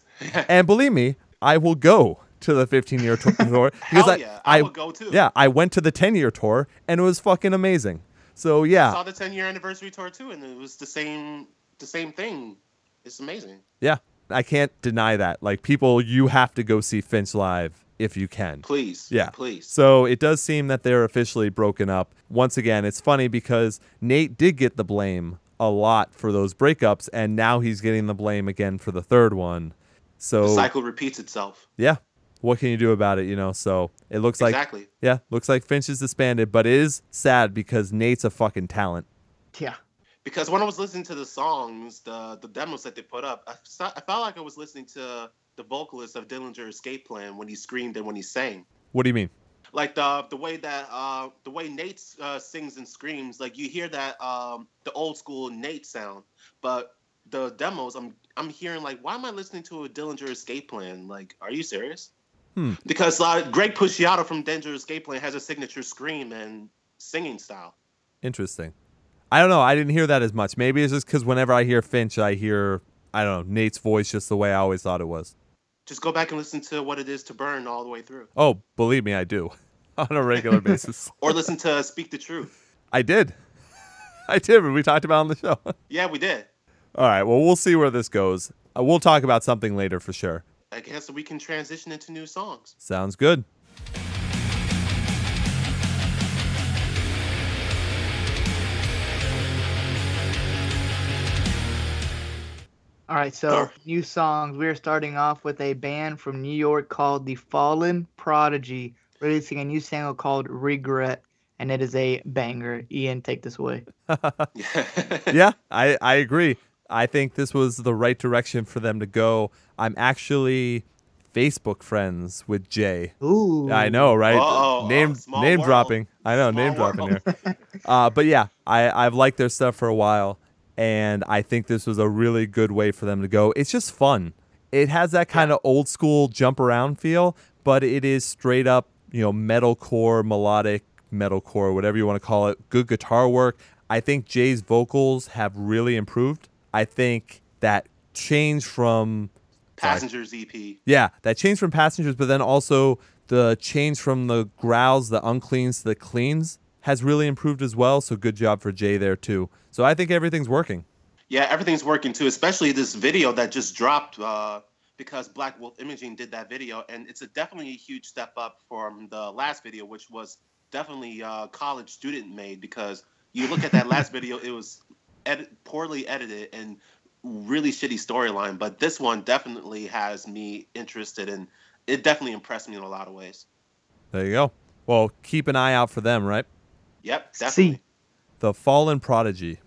A: And believe me, I will go to the 15 year tour because
B: Hell
A: I,
B: yeah, I,
A: I
B: would go too.
A: yeah I went to the 10 year tour and it was fucking amazing. So yeah, I
B: saw the 10 year anniversary tour too, and it was the same the same thing. It's amazing.
A: yeah, I can't deny that. Like people, you have to go see Finch live if you can.
B: Please,
A: Yeah.
B: please.
A: So it does seem that they're officially broken up. Once again, it's funny because Nate did get the blame a lot for those breakups, and now he's getting the blame again for the third one. So
B: the cycle repeats itself.
A: yeah, what can you do about it? You know. So it looks like
B: exactly.
A: yeah, looks like Finch is disbanded, but it is sad because Nate's a fucking talent.
C: Yeah.
B: Because when I was listening to the songs, the the demos that they put up, I, I felt like I was listening to the vocalist of Dillinger Escape Plan when he screamed and when he sang.
A: What do you mean?
B: Like the the way that uh, the way Nate uh, sings and screams, like you hear that um, the old school Nate sound, but the demos, I'm I'm hearing like, why am I listening to a Dillinger Escape Plan? Like, are you serious?
A: Hmm.
B: Because uh, Greg Puciato from Dillinger Escape Plan has a signature scream and singing style.
A: Interesting. I don't know. I didn't hear that as much. Maybe it's just because whenever I hear Finch, I hear I don't know Nate's voice just the way I always thought it was.
B: Just go back and listen to what it is to burn all the way through,
A: Oh, believe me, I do on a regular basis.
B: or listen to Speak the Truth.
A: I did. I did. We talked about it on the show.
B: Yeah, we did.
A: All right. Well, we'll see where this goes. Uh, we'll talk about something later for sure.
B: I guess we can transition into new songs.
A: Sounds good.
C: All right, so
B: Sure.
C: new songs. We're starting off with a band from New York called The Fallen Prodigy, releasing a new single called Regret, and it is a banger. Ian, take this away.
A: yeah, I, I agree. I think this was the right direction for them to go. I'm actually Facebook friends with Jay.
C: Ooh.
A: I know, right?
B: Uh-oh.
A: Name
B: Oh,
A: name
B: world.
A: dropping. I know,
B: Small
A: name dropping
B: world.
A: here. Uh, but yeah, I I've liked their stuff for a while, and I think this was a really good way for them to go. It's just fun. It has that kind of old school jump around feel, but it is straight up, you know, metalcore, melodic metalcore, whatever you want to call it. Good guitar work. I think Jay's vocals have really improved. I think that change from
B: Passengers EP.
A: yeah, that change from passengers, but then also the change from the growls, the uncleans to the cleans has really improved as well. So good job for Jay there too. So I think everything's working.
B: Yeah, everything's working too, especially this video that just dropped uh, because Black Wolf Imaging did that video, and it's a definitely a huge step up from the last video, which was definitely uh, college student made. Because you look at that last video, it was edit- poorly edited and really shitty storyline, but this one definitely has me interested, and it definitely impressed me in a lot of ways.
A: There you go. Well, keep an eye out for them, right?
B: Yep,
C: See.
B: definitely.
A: The Fallen Prodigy.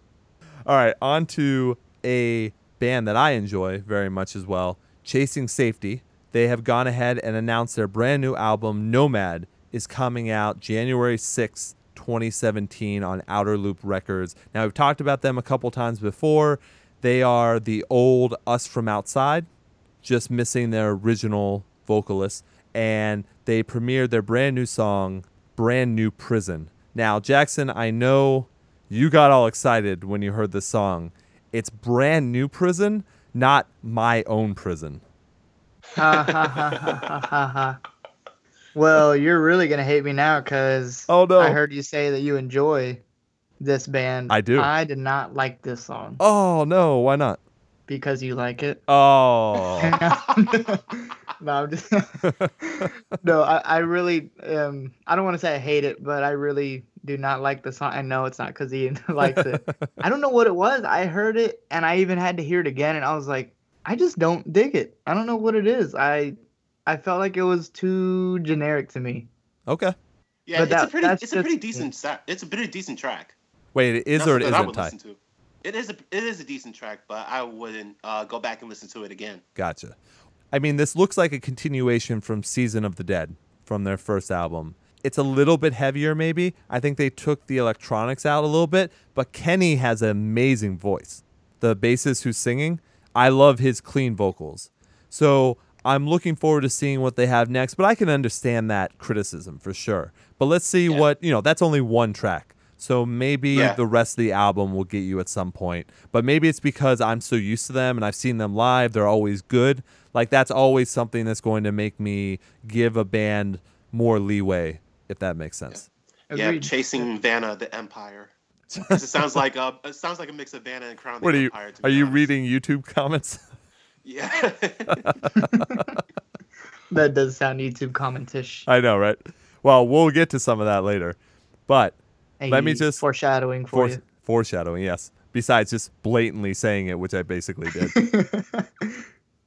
A: All right, on to a band that I enjoy very much as well, Chasing Safety. They have gone ahead and announced their brand new album, Nomad, is coming out January 6th, 2017 on Outer Loop Records. Now, we've talked about them a couple times before. They are the old Us From Outside, just missing their original vocalist. And they premiered their brand new song, Brand New Prison. Now, Jackson, I know you got all excited when you heard this song. It's Brand New Prison, not My Own Prison.
C: Ha ha ha ha ha ha ha. Well, you're really gonna hate me now because
A: Oh, no.
C: I heard you say that you enjoy this band.
A: I do.
C: I did not like this song
A: Oh, no, why not?
C: because you like it.
A: Oh.
C: no, I'm just no. I, I really um I don't want to say I hate it, but I really do not like the song. I know it's not because Ian likes it. I don't know what it was. I heard it and I even had to hear it again, and I was like, I just don't dig it. I don't know what it is. I I felt like it was too generic to me.
A: okay.
B: Yeah,
C: But
B: it's
C: that-
B: a pretty,
C: that's
B: it's a pretty decent, sa- it's a pretty decent track.
A: Wait, it is
B: That's
A: or it
B: what I
A: isn't,
B: would
A: Ty?
B: listen to. It is a it is a decent track, but I wouldn't uh, go back and listen to it again.
A: Gotcha. I mean, this looks like a continuation from Season of the Dead from their first album. It's a little bit heavier, maybe. I think they took the electronics out a little bit, but Kenny has an amazing voice. The bassist who's singing, I love his clean vocals. So I'm looking forward to seeing what they have next, but I can understand that criticism for sure. But let's see
B: Yeah.
A: what, you know, that's only one track. So maybe
B: Yeah.
A: the rest of the album will get you at some point. But maybe it's because I'm so used to them and I've seen them live. They're always good. Like that's always something that's going to make me give a band more leeway, if that makes sense.
B: Yeah,
C: Agreed.
B: chasing Vanna the Empire. it sounds like a it sounds like a mix of Vanna and Crown
A: What
B: the
A: are you
B: Empire. to be
A: are you
B: honest.
A: reading YouTube comments?
B: Yeah.
C: That does sound YouTube commentish.
A: I know, right? Well, we'll get to some of that later. But let me just-
C: foreshadowing for
A: fore-
C: you.
A: foreshadowing, yes. Besides just blatantly saying it, which I basically did.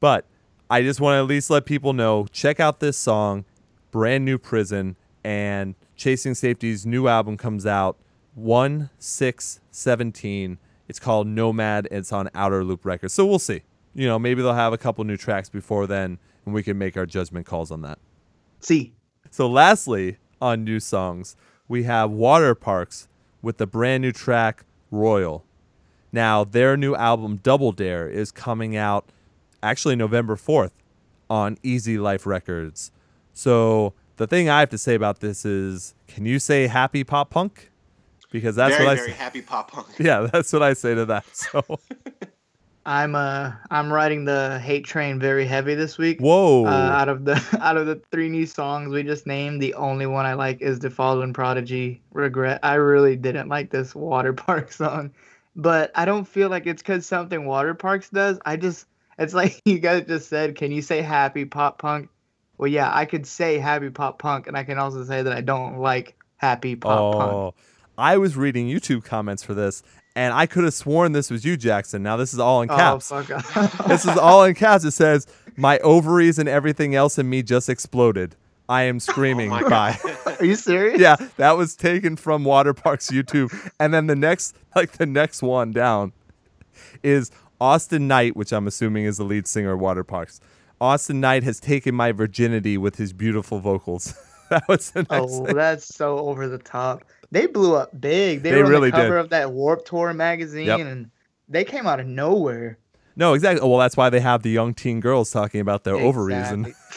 A: But I just want to at least let people know check out this song, Brand New Prison, and Chasing Safety's new album comes out 1 6 17. It's called Nomad. And it's on Outer Loop Records. So we'll see. You know, maybe they'll have a couple new tracks before then, and we can make our judgment calls on that.
C: See,
A: So, lastly, on new songs, we have Waterparks with the brand new track Royal. Now, their new album Double Dare is coming out actually November 4th on Easy Life Records. So, the thing I have to say about this is can you say happy pop punk? Because that's
B: very,
A: what I
B: very
A: say.
B: happy pop punk.
A: Yeah, that's what I say to that. So,
C: I'm uh I'm riding the hate train very heavy this week.
A: whoa.
C: Uh, out of the out of the three new songs we just named, the only one I like is the Fallen Prodigy. Regret. I really didn't like this Water Park song, but I don't feel like it's because something Waterparks does. I just it's like you guys just said. Can you say happy pop punk? Well, yeah, I could say happy pop punk, and I can also say that I don't like happy pop punk.
A: Oh, I was reading YouTube comments for this, and I could have sworn this was you, Jackson. Now this is all in oh, caps.
C: Oh fuck
A: this is all in caps. It says, "My ovaries and everything else in me just exploded. I am oh screaming."
B: Oh
A: Bye.
C: Are you serious?
A: yeah, that was taken from Waterparks YouTube, and then the next, like the next one down, is Awsten Knight, which I'm assuming is the lead singer of Water Parks. Awsten Knight has taken my virginity with his beautiful vocals. that was the oh, next.
C: Oh, that's so over the top. They blew up big. They,
A: They
C: were on the cover
A: did.
C: of that Warped Tour magazine,
A: Yep.
C: and they came out of nowhere.
A: No, exactly. Well, that's why they have the young teen girls talking about their ovaries. And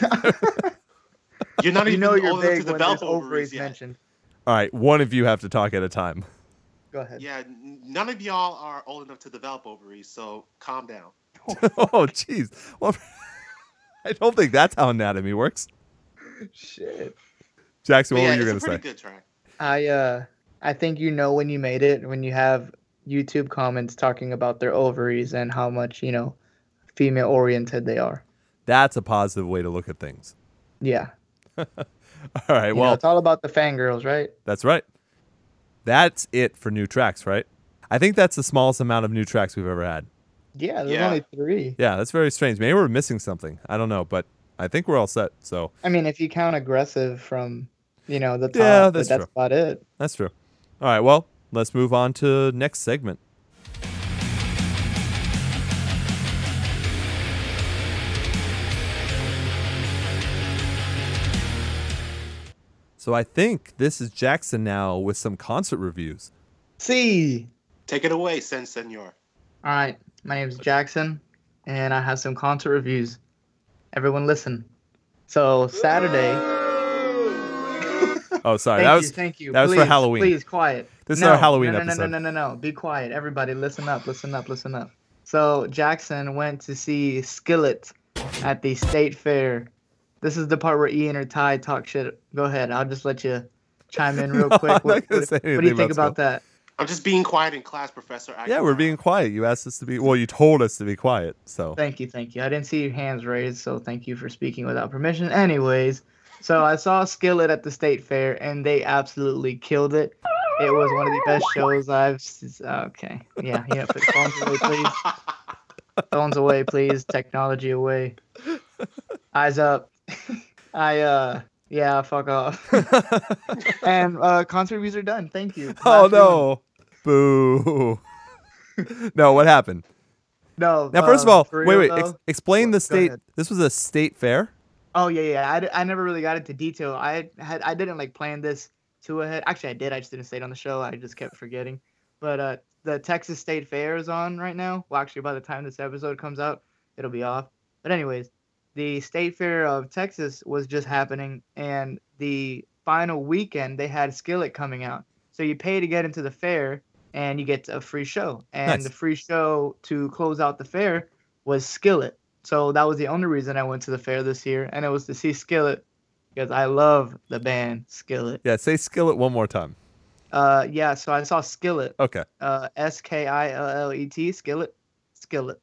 B: You're not
C: you
B: even
C: know you're
B: old enough
C: big
B: to
C: when
B: develop
C: there's
B: ovaries
C: ovaries
B: yet.
C: mentioned.
A: all right, one of you have to talk at a time.
C: Go ahead.
B: Yeah, none of y'all are old enough to develop ovaries, so calm down.
A: oh, jeez. Well, I don't think that's how anatomy works.
C: Shit.
A: Jackson, what
B: yeah,
A: were you
B: it's
A: gonna
B: a pretty good track.
C: I uh, I think you know when you made it when you have YouTube comments talking about their ovaries and how much you know female oriented they are.
A: That's a positive way to look at things.
C: Yeah.
A: All right.
C: You know,
A: Well,
C: it's all about the fangirls, right?
A: that's right. That's it for new tracks, right? I think that's the smallest amount of new tracks we've ever had.
C: Yeah, there's
B: Yeah.
C: only three.
A: Yeah, that's very strange. Maybe we're missing something. I don't know, but I think we're all set. So
C: I mean, if you count aggressive from, you know, the top,
A: Yeah,
C: but
A: that's
C: that's
A: true.
C: about it.
A: that's true. All right. Well, let's move on to next segment. So I think this is Jackson now with some concert reviews.
C: See.
B: Take it away, Sen Senor.
C: All right, my name is Jackson, and I have some concert reviews. Everyone, listen. So Saturday.
A: Oh, sorry.
C: thank
A: that
C: you,
A: was
C: thank you.
A: that was for
C: Please,
A: Halloween.
C: Please, quiet.
A: This is
C: no,
A: our Halloween
C: no, no,
A: episode.
C: No, no, no, no, Be quiet, everybody. Listen up. Listen up. Listen up. So Jackson went to see Skillet at the State Fair. This is the part where Ian or Ty talk shit. Go ahead. I'll just let you chime in real
A: I'm
C: quick. What, what- what do you think
A: about
C: about that?
B: I'm just being quiet in class, Professor.
A: Yeah, we're being quiet. You asked us to be. Well, you told us to be quiet. So
C: Thank you, thank you. I didn't see your hands raised, so thank you for speaking without permission. Anyways, so I saw Skillet at the State Fair, and they absolutely killed it. It was one of the best shows I've. Okay, yeah, yeah. Put phones away, please. Phones away, please. Technology away. Eyes up. I uh, yeah, fuck off. and uh, concert reviews are done. Thank you.
A: Oh
C: Last
A: no! Boo! no, what happened?
C: No.
A: Now, first of
C: uh,
A: all, wait, wait. Ex- explain the state. This was a state fair.
C: Oh yeah, yeah. I, I never really got into detail. I had I didn't like plan this to ahead. Actually, I did. I just didn't say it on the show. I just kept forgetting. But uh, the Texas State Fair is on right now. Well, actually, by the time this episode comes out, it'll be off. But anyways, the State Fair of Texas was just happening, and the final weekend they had Skillet coming out. So So you pay to get into the fair, and you get a free show. And
A: Nice.
C: the free show to close out the fair was Skillet. So that was the only reason I went to the fair this year, and it was to see Skillet because I love the band Skillet.
A: Yeah, say skillet one more time.
C: Uh, yeah. So I saw Skillet.
A: Okay.
C: Uh, S K I L L E T. Skillet. Skillet.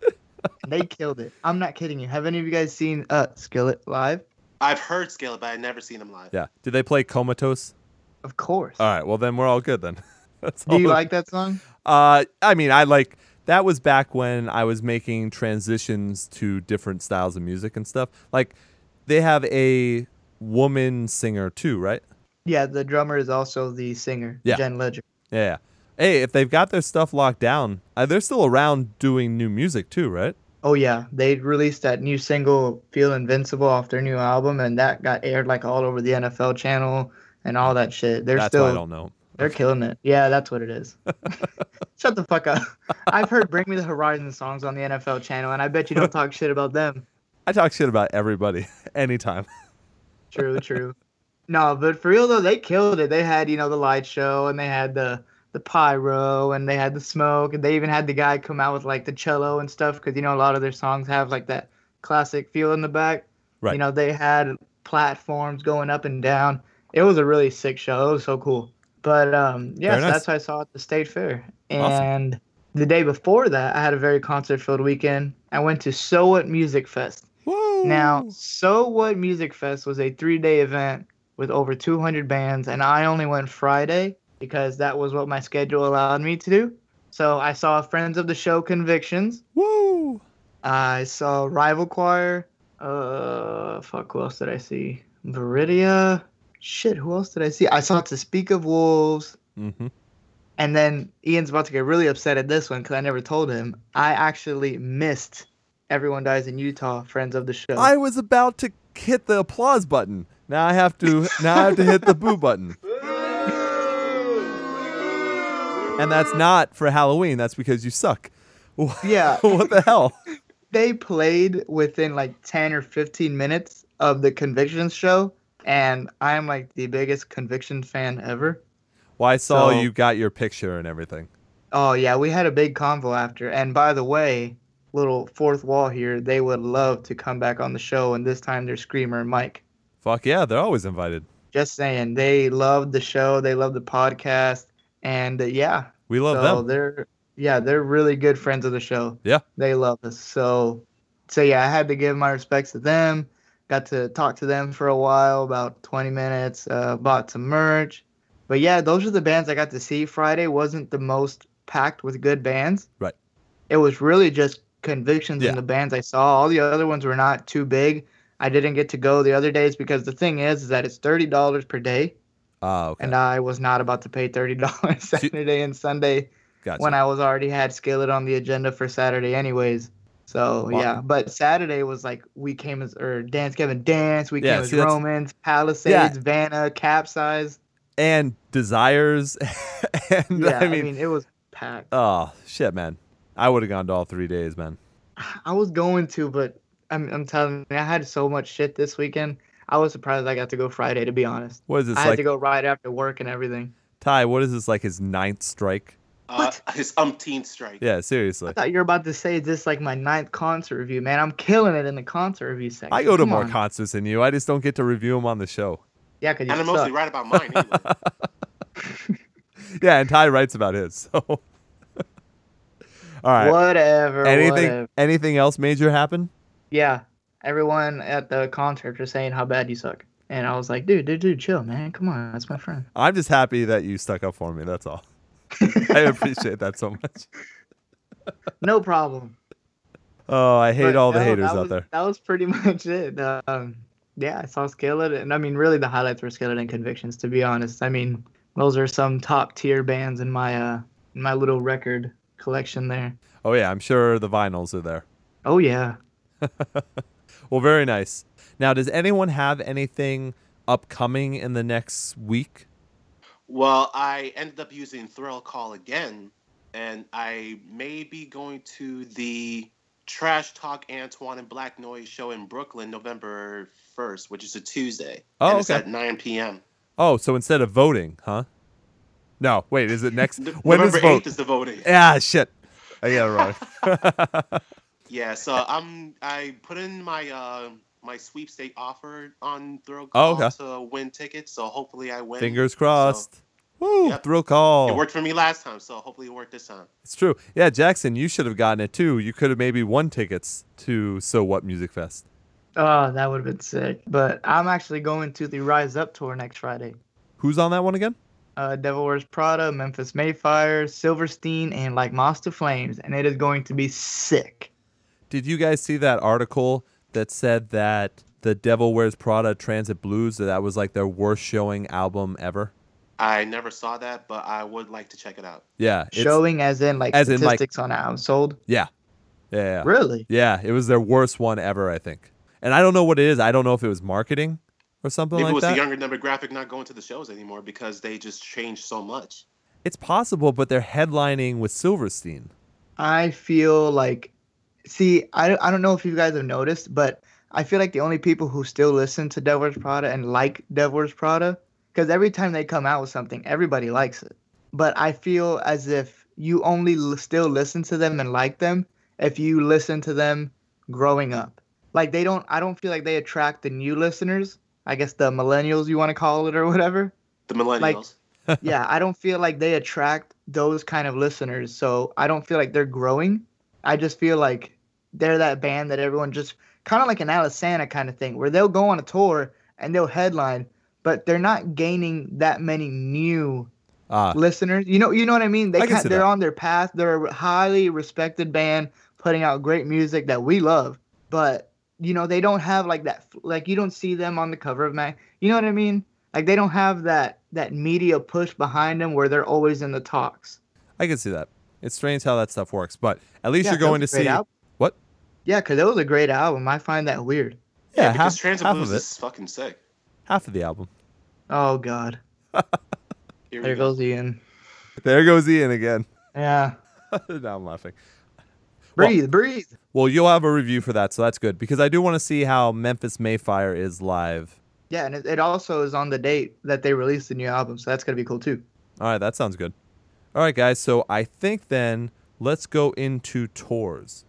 C: they killed it. I'm not kidding you. Have any of you guys seen uh Skillet live?
B: I've heard Skillet, but I've never seen them live.
A: Yeah. Did they play Comatose?
C: Of course.
A: All right. Well, then we're all good then. That's
C: Do you
A: all-
C: like that song?
A: Uh, I mean, I like that was back when I was making transitions to different styles of music and stuff. Like, they have a woman singer too, right?
C: Yeah, the drummer is also the singer,
A: Yeah.
C: Jen Ledger.
A: Yeah. yeah. Hey, if they've got their stuff locked down, uh, they're still around doing new music too, right?
C: Oh yeah, they released that new single "Feel Invincible" off their new album, and that got aired like all over the NFL channel and all that shit. They're
A: That's
C: still
A: I don't know.
C: They're killing it. Yeah, that's what it is. Shut the fuck up. I've heard "Bring Me the Horizon" songs on the NFL channel, and I bet you don't talk shit about them.
A: I talk shit about everybody anytime.
C: True, true. No, but for real though, they killed it. They had you know the light show, and they had the the pyro, and they had the smoke, and they even had the guy come out with like the cello and stuff, because you know a lot of their songs have like that classic feel in the back.
A: Right.
C: You know they had platforms going up and down. It was a really sick show. It was so cool. But um, yeah, so
A: nice.
C: that's what I saw at the state fair.
A: Awesome.
C: And the day before that, I had a very concert-filled weekend. I went to So What Music Fest.
A: Woo!
C: Now, So What Music Fest was a three day event with over 200 bands, and I only went Friday because that was what my schedule allowed me to do. So I saw Friends of the Show Convictions.
A: Woo!
C: I saw Rival Choir. Uh, fuck, who else did I see? Veridia. Shit, who else did I see? I saw To Speak of Wolves.
A: Mm-hmm.
C: And then Ian's about to get really upset at this one because I never told him. I actually missed Everyone Dies in Utah, Friends of the Show.
A: I was about to hit the applause button. Now I have to. Now I have to hit the boo button. And that's not for Halloween. That's because you suck.
C: yeah,
A: what the hell?
C: they played within like 10 or 15 minutes of the Convictions show, and I'm like the biggest Conviction fan ever.
A: Well, I saw
C: So-
A: you got your picture and everything.
C: Oh, yeah, we had a big convo after. And by the way, little fourth wall here, they would love to come back on the show, and this time they're Screamer and Mike.
A: Fuck yeah, they're always invited.
C: Just saying, they love the show, they love the podcast, and uh, yeah,
A: We love
C: so
A: them.
C: they're yeah, they're really good friends of the show.
A: Yeah.
C: They love us. So so yeah, I had to give my respects to them. Got to talk to them for a while, about 20 minutes, uh, bought some merch. But yeah, those are the bands I got to see. Friday wasn't the most packed with good bands.
A: Right.
C: It was really just convictions
A: Yeah.
C: in the bands I saw. All the other ones were not too big. I didn't get to go the other days because the thing is, is that it's thirty dollars per day,
A: Ah, okay.
C: and I was not about to pay thirty dollars Saturday and Sunday
A: Gotcha.
C: when I was already had Skillet on the agenda for Saturday anyways. So
A: Wow.
C: yeah, but Saturday was like we came as or Dance Gavin Dance, we
A: Yeah,
C: came as
A: see, that's-
C: Romans, Palisades, Vanna, Capsize.
A: and desires, and
C: Yeah,
A: I mean,
C: it was packed.
A: oh shit, man. I would have gone to all three days, man.
C: I was going to, but I'm I'm telling you, I had so much shit this weekend. I was surprised I got to go Friday to be honest.
A: What is this
C: I had to go right after work and everything.
A: Ty? What is this like? His ninth strike?
B: Uh, his umpteenth strike.
A: Yeah, seriously.
C: I thought you were about to say this like my ninth concert review, man. I'm killing it in the concert review section.
A: I go to
C: Come
A: more
C: on.
A: concerts than you. I just don't get to review them on the show.
C: Yeah, because you
B: And I'm
C: suck.
B: mostly right about mine.
A: Yeah, and Ty writes about his. So, all right.
C: Whatever.
A: anything?
C: whatever.
A: Anything else major happen?
C: Yeah, everyone at the concert was saying how bad you suck, and I was like, dude, dude, dude, chill, man. Come on, that's my friend.
A: I'm just happy that you stuck up for me. That's all. I appreciate that so much.
C: No problem.
A: Oh, I hate
C: But
A: all the
C: no,
A: haters
C: that
A: out there.
C: That was pretty much it. Um, yeah, I saw Skillet, and I mean, really, the highlights were Skillet and Convictions. To be honest, I mean, those are some top tier bands in my uh in my little record collection there.
A: Oh yeah, I'm sure the vinyls are there.
C: Oh yeah.
A: Well, very nice. Now, does anyone have anything upcoming in the next week?
B: Well, I ended up using Thrill Call again, and I may be going to the Trash Talk Antoine and Black Noise show in Brooklyn November 1st, which is a Tuesday.
A: Oh,
B: and it's
A: okay.
B: at 9 p.m.
A: Oh, so instead of voting, huh? No, wait. Is it next? When
B: November
A: is vote?
B: 8th is the voting.
A: Ah, shit. I got it wrong.
B: Yeah, so I'm I put in my uh my sweepstake offer on Thrill
A: Oh,
B: Call
A: okay.
B: to win tickets, so hopefully I win.
A: Fingers crossed. Woo!
B: Yep.
A: Thrill call.
B: It worked for me last time, so hopefully it worked this time.
A: It's true. Yeah, Jackson, you should have gotten it too. You could have maybe won tickets to So What Music Fest.
C: Oh, that would have been sick. But I'm actually going to the Rise Up tour next Friday.
A: Who's on that one again?
C: Uh, Devil Wears Prada, Memphis May Fire, Silverstein, and like Moss to Flames, and it is going to be sick.
A: Did you guys see that article that said that the Devil Wears Prada Transit Blues that was like their worst showing album ever?
B: I never saw that, but I would like to check it out.
A: Yeah,
C: Showing as in like
A: as in, like-
C: statistics on how sold.
A: Yeah, yeah, yeah.
C: Really?
A: Yeah, it was their worst one ever, I think. And I don't know what it is. I don't know if it was marketing or something
B: Maybe
A: like
B: it was
A: that.
B: the younger demographic not going to the shows anymore because they just changed so much.
A: It's possible, but they're headlining with Silverstein.
C: I feel like, see, I, I don't know if you guys have noticed, but I feel like the only people who still listen to Devil Wears Prada and like Devil Wears Prada, because every time they come out with something, everybody likes it. But I feel as if you only l- still listen to them and like them if you listen to them growing up. Like they don't, I don't feel like they attract the new listeners. I guess the millennials, you want to call it or whatever
B: The millennials.
C: yeah, I don't feel like they attract those kind of listeners. So I don't feel like they're growing. I just feel like they're that band that everyone just kind of like an Alesana kind of thing, where they'll go on a tour and they'll headline, but they're not gaining that many new
A: Ah,
C: listeners. You know, you know what I mean? They
A: I
C: they're
A: that.
C: on their path. They're a highly respected band, putting out great music that we love. But you know, they don't have like that. Like you don't see them on the cover of Mag. You know what I mean? Like they don't have that that media push behind them where they're always in the talks.
A: I can see that. It's strange how that stuff works, but at least
C: Yeah,
A: you're going to
C: was a great
A: see
C: album.
A: What?
C: Yeah, because it was a great album. I find that weird.
B: yeah,
A: Yeah,
B: because
A: half,
B: Transit
A: half
B: Blues
A: of it.
B: is fucking sick.
A: Half of the album.
C: Oh God, there
B: go.
C: goes Ian.
A: There goes Ian again.
C: Yeah,
A: now I'm laughing.
C: breathe, breathe.
A: Well, you'll have a review for that, so that's good because I do want to see how Memphis May Fire is live.
C: Yeah, and it, it also is on the date that they released the new album, so that's gonna be cool too.
A: All right, that sounds good. All right, guys. So I think then let's go into tours.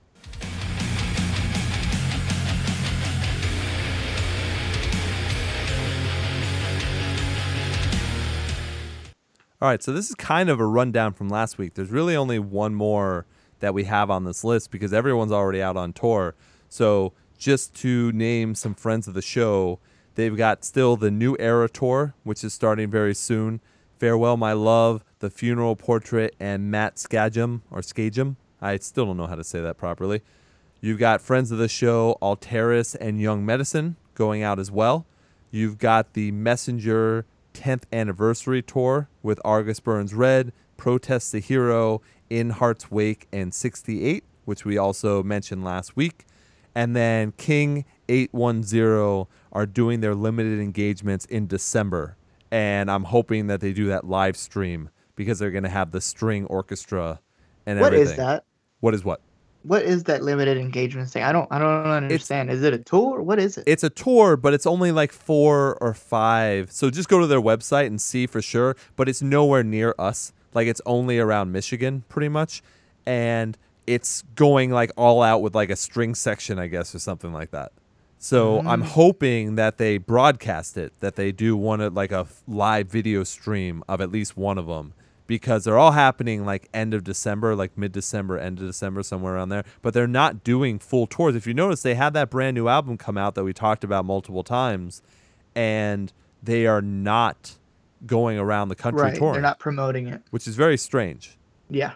A: All right, so this is kind of a rundown from last week. There's really only one more that we have on this list because everyone's already out on tour. So, just to name some friends of the show, they've got still the New Era tour, which is starting very soon. Farewell, My Love, The Funeral Portrait, and Matt Skagem or Skagem. I still don't know how to say that properly. You've got friends of the show, Alteris and Young Medicine, going out as well. You've got the Messenger 10th anniversary tour with August Burns Red, Protest the Hero, In Heart's Wake, and 68, which we also mentioned last week. And then King 810 are doing their limited engagements in December. And I'm hoping that they do that live stream because they're going to have the string orchestra and
C: What
A: everything.
C: is that?
A: What is what?
C: What is that limited engagement thing? I don't I don't understand. is it a tour? What is it?
A: It's a tour, but it's only like four or five. So just go to their website and see for sure. But it's nowhere near us. Like it's only around Michigan, pretty much. And it's going like all out with like a string section, I guess, or something like that. So I'm mm. hoping that they broadcast it, that they do one of like a live video stream of at least one of them, because they're all happening like end of December, like mid December, end of December, somewhere around there. But they're not doing full tours. If you notice, they had that brand new album come out that we talked about multiple times, and they are not going around the country
C: right.
A: touring,
C: They're not promoting it.
A: which is very strange.
C: Yeah.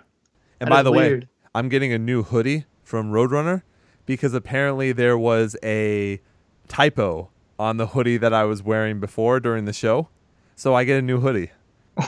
A: And by the way. I'm getting a new hoodie from Roadrunner because apparently there was a typo on the hoodie that I was wearing before during the show. So I get a new hoodie.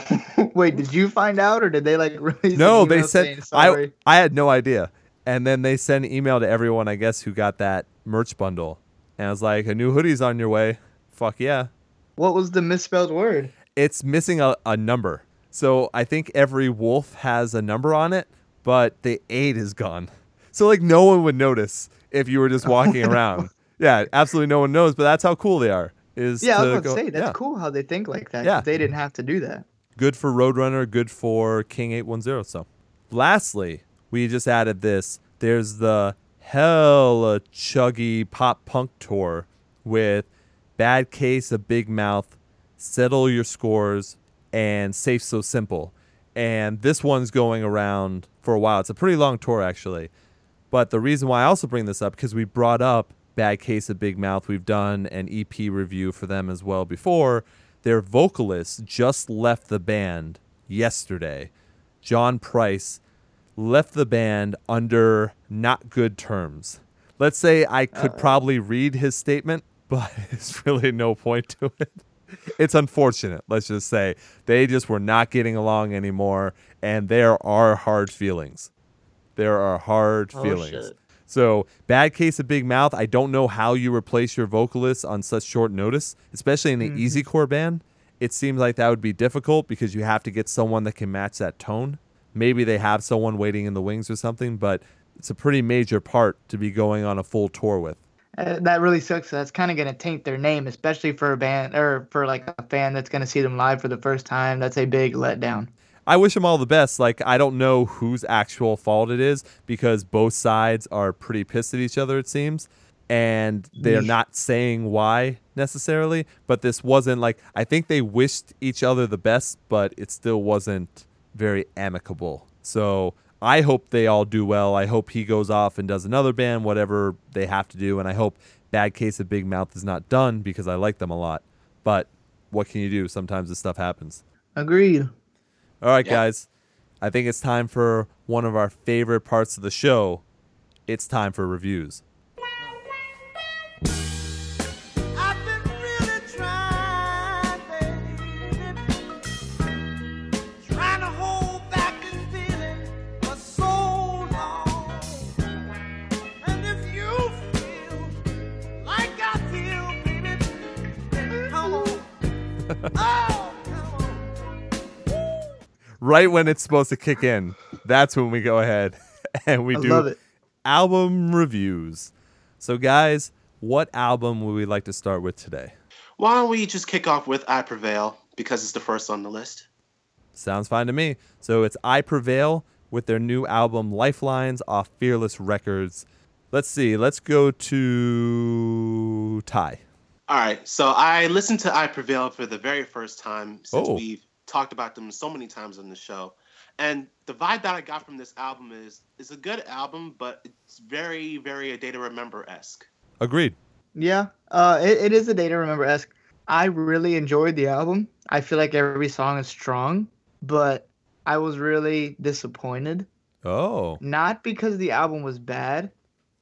C: Wait, did you find out or did they like release?
A: No, they said I? I had no idea. And then they sent an email to everyone I guess who got that merch bundle. And I was like, a new hoodie's on your way. Fuck yeah.
C: What was the misspelled word?
A: It's missing a, a number. So I think every wolf has a number on it, but the eight is gone. So like no one would notice if you were just walking oh, around. Yeah, absolutely no one knows, but that's how cool they are. is
C: Yeah, I was about
A: go-
C: to say that's
A: yeah.
C: cool how they think like that.
A: Yeah.
C: they didn't have to do that.
A: Good for Roadrunner, good for King 810. So, lastly, we just added this. There's the hella chuggy pop punk tour with Bad Case of Big Mouth, Settle Your Scores, and Safe So Simple. And this one's going around for a while. It's a pretty long tour, actually. But the reason why I also bring this up because we brought up Bad Case of Big Mouth. We've done an EP review for them as well before. Their vocalist just left the band yesterday. John Price left the band under not good terms. Let's say I could probably read his statement, but it's really no point to it. It's unfortunate, let's just say. They just were not getting along anymore, and there are hard feelings. There are hard
C: Oh,
A: feelings.
C: shit.
A: So, bad case of Big Mouth. I don't know how you replace your vocalist on such short notice, especially in an easy core band. It seems like that would be difficult because you have to get someone that can match that tone. Maybe they have someone waiting in the wings or something, but it's a pretty major part to be going on a full tour with.
C: Uh, that really sucks. That's kind of gonna taint their name, especially for a band or for like a fan that's gonna see them live for the first time. That's a big letdown.
A: I wish them all the best. Like, I don't know whose actual fault it is because both sides are pretty pissed at each other, it seems. And they're not saying why necessarily. But this wasn't like, I think they wished each other the best, but it still wasn't very amicable. So I hope they all do well. I hope he goes off and does another band, whatever they have to do. And I hope Bad Case of Big Mouth is not done because I like them a lot. But what can you do? Sometimes this stuff happens.
C: Agreed.
A: All right,
B: Yeah.
A: guys. I think it's time for one of our favorite parts of the show. It's time for reviews.
D: I've
A: Right when it's supposed to kick in, that's when we go ahead and we
C: I
A: do
C: love
A: album reviews. So, guys, what album would we like to start with today?
B: Why don't we just kick off with I Prevail because it's the first on the list?
A: Sounds fine to me. So, it's I Prevail with their new album Lifelines off Fearless Records. Let's see. Let's go to Ty.
B: All right, so I listened to I Prevail for the very first time since
A: Oh.
B: we've talked about them so many times on the show. And the vibe that I got from this album is is a good album, but it's very, very a day to remember esque.
A: Agreed.
C: Yeah, uh, it, it is a day to remember esque. I really enjoyed the album. I feel like every song is strong, but I was really disappointed.
A: Oh,
C: Not because the album was bad,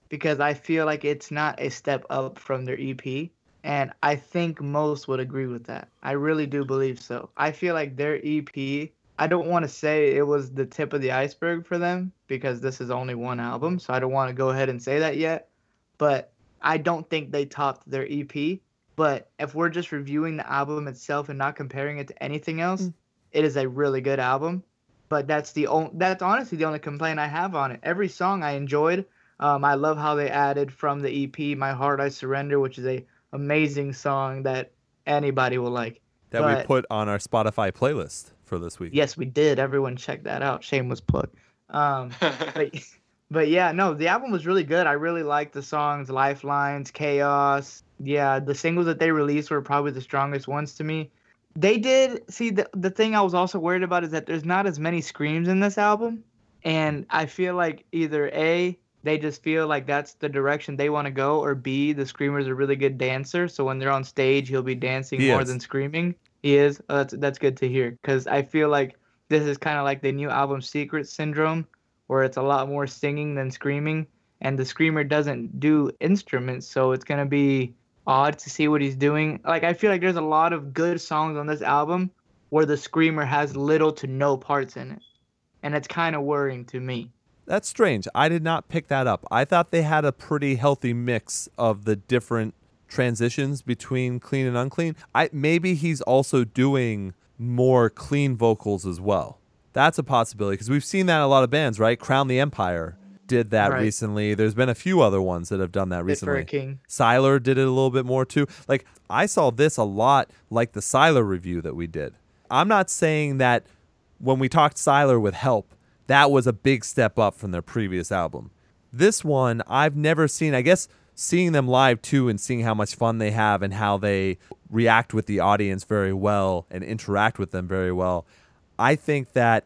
C: because I feel like it's not a step up from their EP. And I think most would agree with that. I really do believe so. I feel like their EP, I don't want to say it was the tip of the iceberg for them because this is only one album. So I don't want to go ahead and say that yet. But I don't think they topped their EP. But if we're just reviewing the album itself and not comparing it to anything else, it is a really good album. But that's the only that's honestly the only complaint I have on it. Every song I enjoyed. Um, I love how they added from the EP "My Heart I Surrender," which is a amazing song that anybody will like.
A: that we put on our Spotify playlist for this week.
C: Yes, we did. Everyone check that out. Shameless plug. Um, but but yeah, no, the album was really good. I really liked the songs Lifelines, Chaos. Yeah, the singles that they released were probably the strongest ones to me. They did see the the thing I was also worried about is that there's not as many screams in this album. And I feel like either A, they just feel like that's the direction they want to go, or B, the screamer's a really good dancer. So when they're on stage, he'll be dancing
A: He
C: more
A: is.
C: than screaming. He is. Oh, that's that's good to hear because I feel like this is kind of like the new album Secret Syndrome, where it's a lot more singing than screaming, and the screamer doesn't do instruments, so it's gonna be odd to see what he's doing. Like I feel like there's a lot of good songs on this album where the screamer has little to no parts in it, and it's kind of worrying to me.
A: That's strange. I did not pick that up. I thought they had a pretty healthy mix of the different transitions between clean and unclean. I maybe he's also doing more clean vocals as well. That's a possibility because we've seen that in a lot of bands, right? Crown the Empire did that
C: Right.
A: recently. There's been a few other ones that have done that
C: Fit for a
A: recently.
C: king.
A: Sylar did it a little bit more too. Like I saw this a lot like the Sylar review that we did. I'm not saying that when we talked Sylar with help, that was a big step up from their previous album. This one I've never seen. I guess seeing them live too and seeing how much fun they have and how they react with the audience very well and interact with them very well. I think that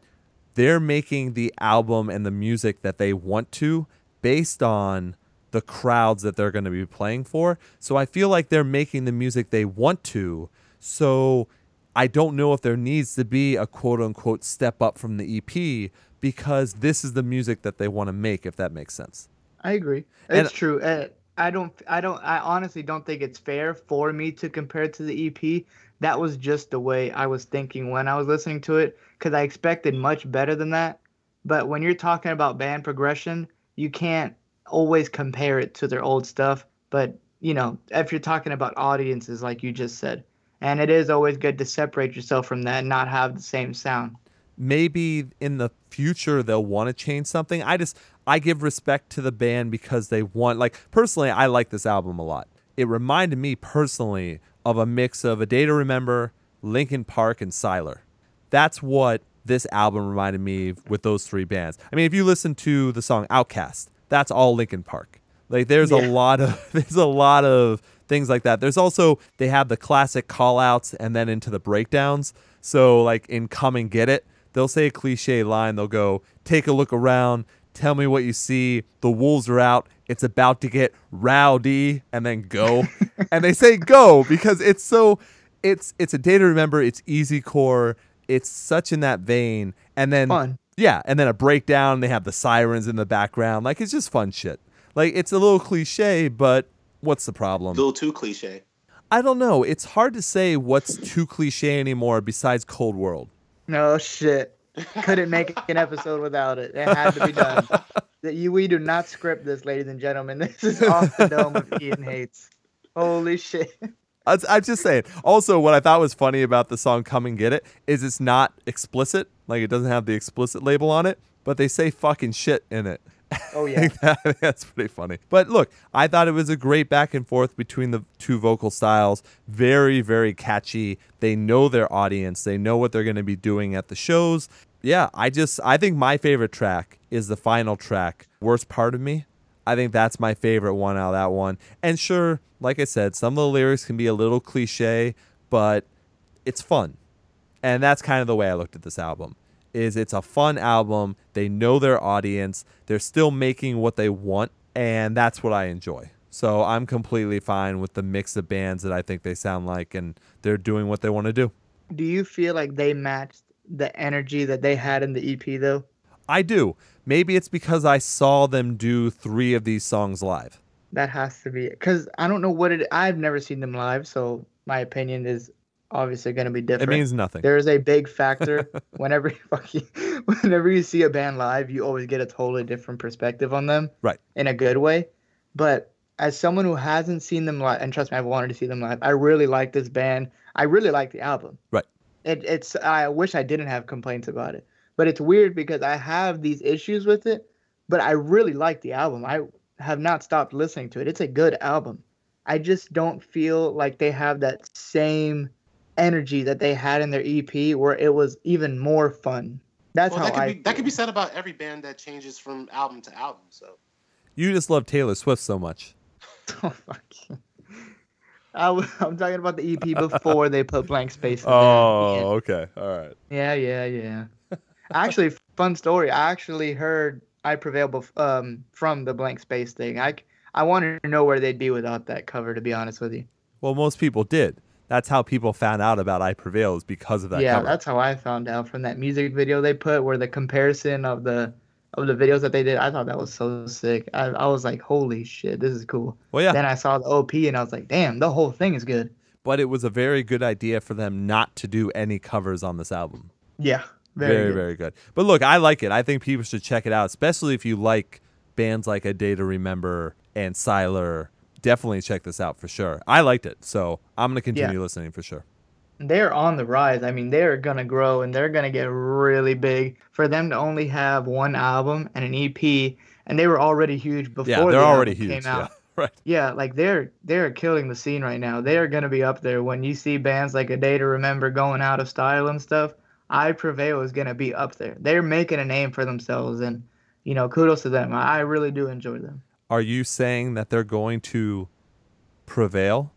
A: they're making the album and the music that they want to based on the crowds that they're going to be playing for. So I feel like they're making the music they want to. So I don't know if there needs to be a quote unquote step up from the EP because this is the music that they want to make, if that makes sense.
C: I agree.
A: And-
C: It's true. Uh, I don't. I don't. I honestly don't think it's fair for me to compare it to the EP. That was just the way I was thinking when I was listening to it, because I expected much better than that. But when you're talking about band progression, you can't always compare it to their old stuff. But you know, if you're talking about audiences, like you just said, and it is always good to separate yourself from that and not have the same sound.
A: Maybe in the future they'll want to change something. I just I give respect to the band because they want like personally I like this album a lot. It reminded me personally of a mix of A Day to Remember, Linkin Park and Sylar. That's what this album reminded me with those three bands. I mean, if you listen to the song Outcast, that's all Linkin Park. Like there's a lot of there's a lot of things like that. There's also they have the classic call outs and then into the breakdowns. So like in Come and Get It, they'll say a cliche line. They'll go, "Take a look around, tell me what you see. The wolves are out. It's about to get rowdy," and then go. and they say go because it's so it's it's a day to remember. It's easy core. It's such in that vein. And then
C: Fun.
A: yeah, and then a breakdown. They have the sirens in the background. Like it's just fun shit. Like it's a little cliche, but what's the problem?
B: A
A: problem?
B: little too cliche.
A: I don't know. It's hard to say what's too cliche anymore besides Cold World.
C: No shit. Couldn't make an episode without it. It had to be done. That you, we do not script this, ladies and gentlemen. This is off the dome of Ian hates. Holy shit.
A: I'm just saying. Also, what I thought was funny about the song "Come and Get It" is it's not explicit. Like it doesn't have the explicit label on it, but they say fucking shit in it.
C: Oh yeah.
A: That's pretty funny. But look, I thought it was a great back and forth between the two vocal styles. Very, very catchy. They know their audience. They know what they're going to be doing at the shows. Yeah, I just I think my favorite track is the final track, "Worst Part of Me." I think that's my favorite one out of that one. And sure, like I said, some of the lyrics can be a little cliche, but it's fun. And that's kind of the way I looked at this album. Is it's a fun album. They know their audience. They're still making what they want, and that's what I enjoy. So I'm completely fine with the mix of bands that I think they sound like, and they're doing what they want to do.
C: Do you feel like they matched the energy that they had in the EP though?
A: I do. Maybe it's because I saw them do three of these songs live.
C: That has to be it. Cause I don't know what it. I've never seen them live, so my opinion is obviously going to be different.
A: It means nothing.
C: there is a big factor whenever you fucking, whenever you see a band live, you always get a totally different perspective on them.
A: Right.
C: In a good way. But as someone who hasn't seen them live, and trust me, I've wanted to see them live. I really like this band. I really like the album.
A: Right.
C: It, it's. I wish I didn't have complaints about it, but it's weird because I have these issues with it. But I really like the album. I have not stopped listening to it. It's a good album. I just don't feel like they have that same energy that they had in their EP, where it was even more fun. That's
B: well,
C: how
B: that could
C: I.
B: be that could be said about every band that changes from album to album. So
A: You just love Taylor Swift so much.
C: Oh fuck. you. I w- I'm talking about the EP before they put blank space. In
A: Oh,
C: there.
A: okay. All right.
C: Yeah, yeah, yeah. actually, fun story. I actually heard "I Prevail" bef- um, from the blank space thing. I c- I wanted to know where they'd be without that cover. To be honest with you.
A: Well, most people did. That's how people found out about I Prevail is because of that
C: yeah,
A: cover.
C: that's how I found out from that music video they put, where the comparison of the of the videos that they did. I thought that was so sick. I, I was like, holy shit, this is cool.
A: well, yeah.
C: Then I saw the OP and I was like, damn, the whole thing is good.
A: but it was a very good idea for them not to do any covers on this album.
C: Yeah,
A: Very,
C: very,
A: very,
C: good.
A: good. But look, I like it. I think people should check it out, especially if you like bands like A Day to Remember and Sylar. Definitely check this out for sure. I liked it, so I'm gonna continue listening for sure.
C: they're on the rise. I mean, they're gonna grow and they're gonna get really big. For them to only have one album and an EP, and they were already huge before.
A: yeah, they're
C: the
A: already huge.
C: Came out.
A: Yeah, right.
C: Yeah, like they're they're killing the scene right now. They are gonna be up there when you see bands like A Day to Remember going out of style and stuff. I Prevail is gonna be up there. They're making a name for themselves, and you know, kudos to them. I really do enjoy them.
A: Are you saying that they're going to prevail?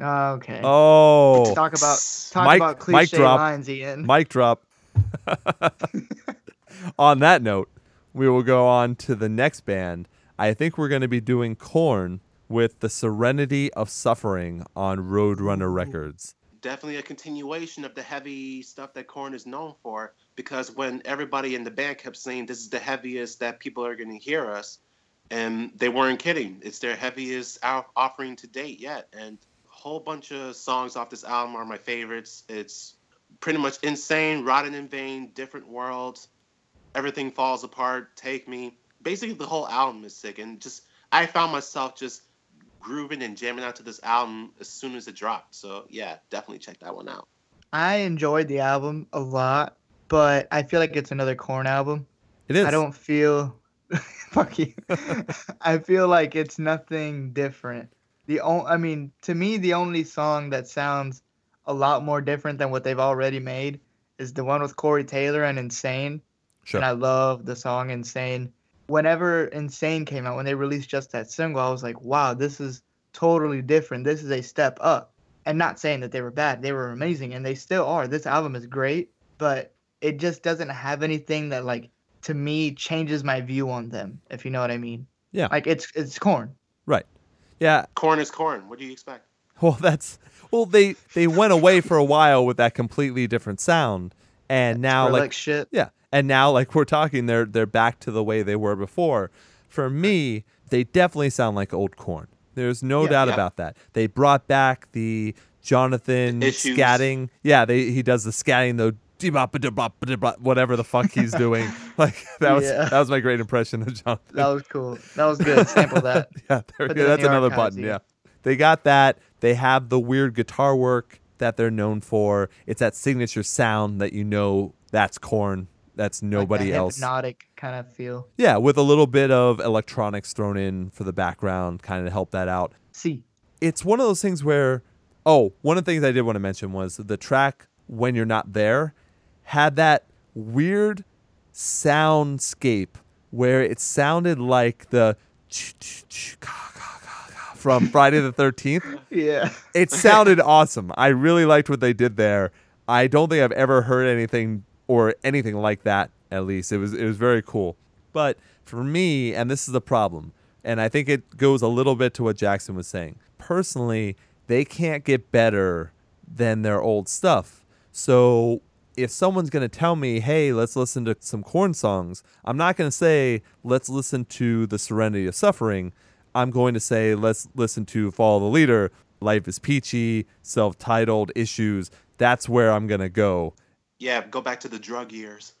C: Ah, okay.
A: Oh,
C: talk about talk
A: Mic-
C: about
A: mic
C: cliche
A: drop.
C: lines, Ian.
A: mic drop. on that note, we will go on to the next band. I think we're going to be doing Korn with the Serenity of Suffering on Roadrunner Records.
B: Definitely a continuation of the heavy stuff that Korn is known for. Because when everybody in the band kept saying this is the heaviest that people are going to hear us, and they weren't kidding. It's their heaviest out- offering to date yet, and a whole bunch of songs off this album are my favorites. It's pretty much insane, rotten in vain, different worlds, everything falls apart, take me. Basically, the whole album is sick, and just I found myself just grooving and jamming out to this album as soon as it dropped. So yeah, definitely check that one out.
C: I enjoyed the album a lot, but I feel like it's another Korn album.
A: It is.
C: I don't feel fuck you. I feel like it's nothing different. The only, I mean, to me, the only song that sounds a lot more different than what they've already made is the one with Corey Taylor and Insane.
A: Sure.
C: And I love the song Insane. Whenever Insane came out, when they released just that single, I was like, wow, this is totally different. This is a step up. And not saying that they were bad, they were amazing, and they still are. This album is great, but it just doesn't have anything that, like, to me, changes my view on them, if you know what I mean.
A: Yeah.
C: Like, it's it's Korn.
A: right. Yeah.
B: Korn is Korn. What do you expect?
A: Well, that's well. They they went away for a while with that completely different sound, and now like
C: like shit.
A: Yeah, and now like we're talking, they're they're back to the way they were before. For me, they definitely sound like old Korn. There's no
C: Yeah.
A: doubt
B: Yeah.
A: about that. They brought back the Jonathan
B: Issues.
A: scatting. Yeah, they he does the scatting, the dee-bop-a-dee-bop-a-dee-bop, whatever the fuck he's doing. Like that was
C: Yeah.
A: that was my great impression of Jonathan.
C: That was cool. That was good. Sample that.
A: yeah, there, yeah, that's another button.
C: yeah.
A: Yeah. They got that. They have the weird guitar work that they're known for. It's that signature sound that you know that's Korn. That's nobody
C: like that
A: else.
C: Hypnotic kind of feel.
A: Yeah, with a little bit of electronics thrown in for the background, kind of to help that out.
C: See.
A: It's one of those things where, oh, one of the things I did want to mention was the track "When You're Not There" had that weird soundscape where it sounded like the from Friday the Thirteenth.
C: Yeah.
A: It sounded awesome. I really liked what they did there. I don't think I've ever heard anything or anything like that. At least it was it was very cool. But for me, and this is the problem, and I think it goes a little bit to what Jackson was saying. Personally, they can't get better than their old stuff. So if someone's going to tell me, "Hey, let's listen to some Korn songs," I'm not going to say, "Let's listen to the Serenity of Suffering." I'm going to say, "Let's listen to Follow the Leader." Life is peachy, self-titled issues. That's where I'm going to go
B: Yeah, go back to the drug years.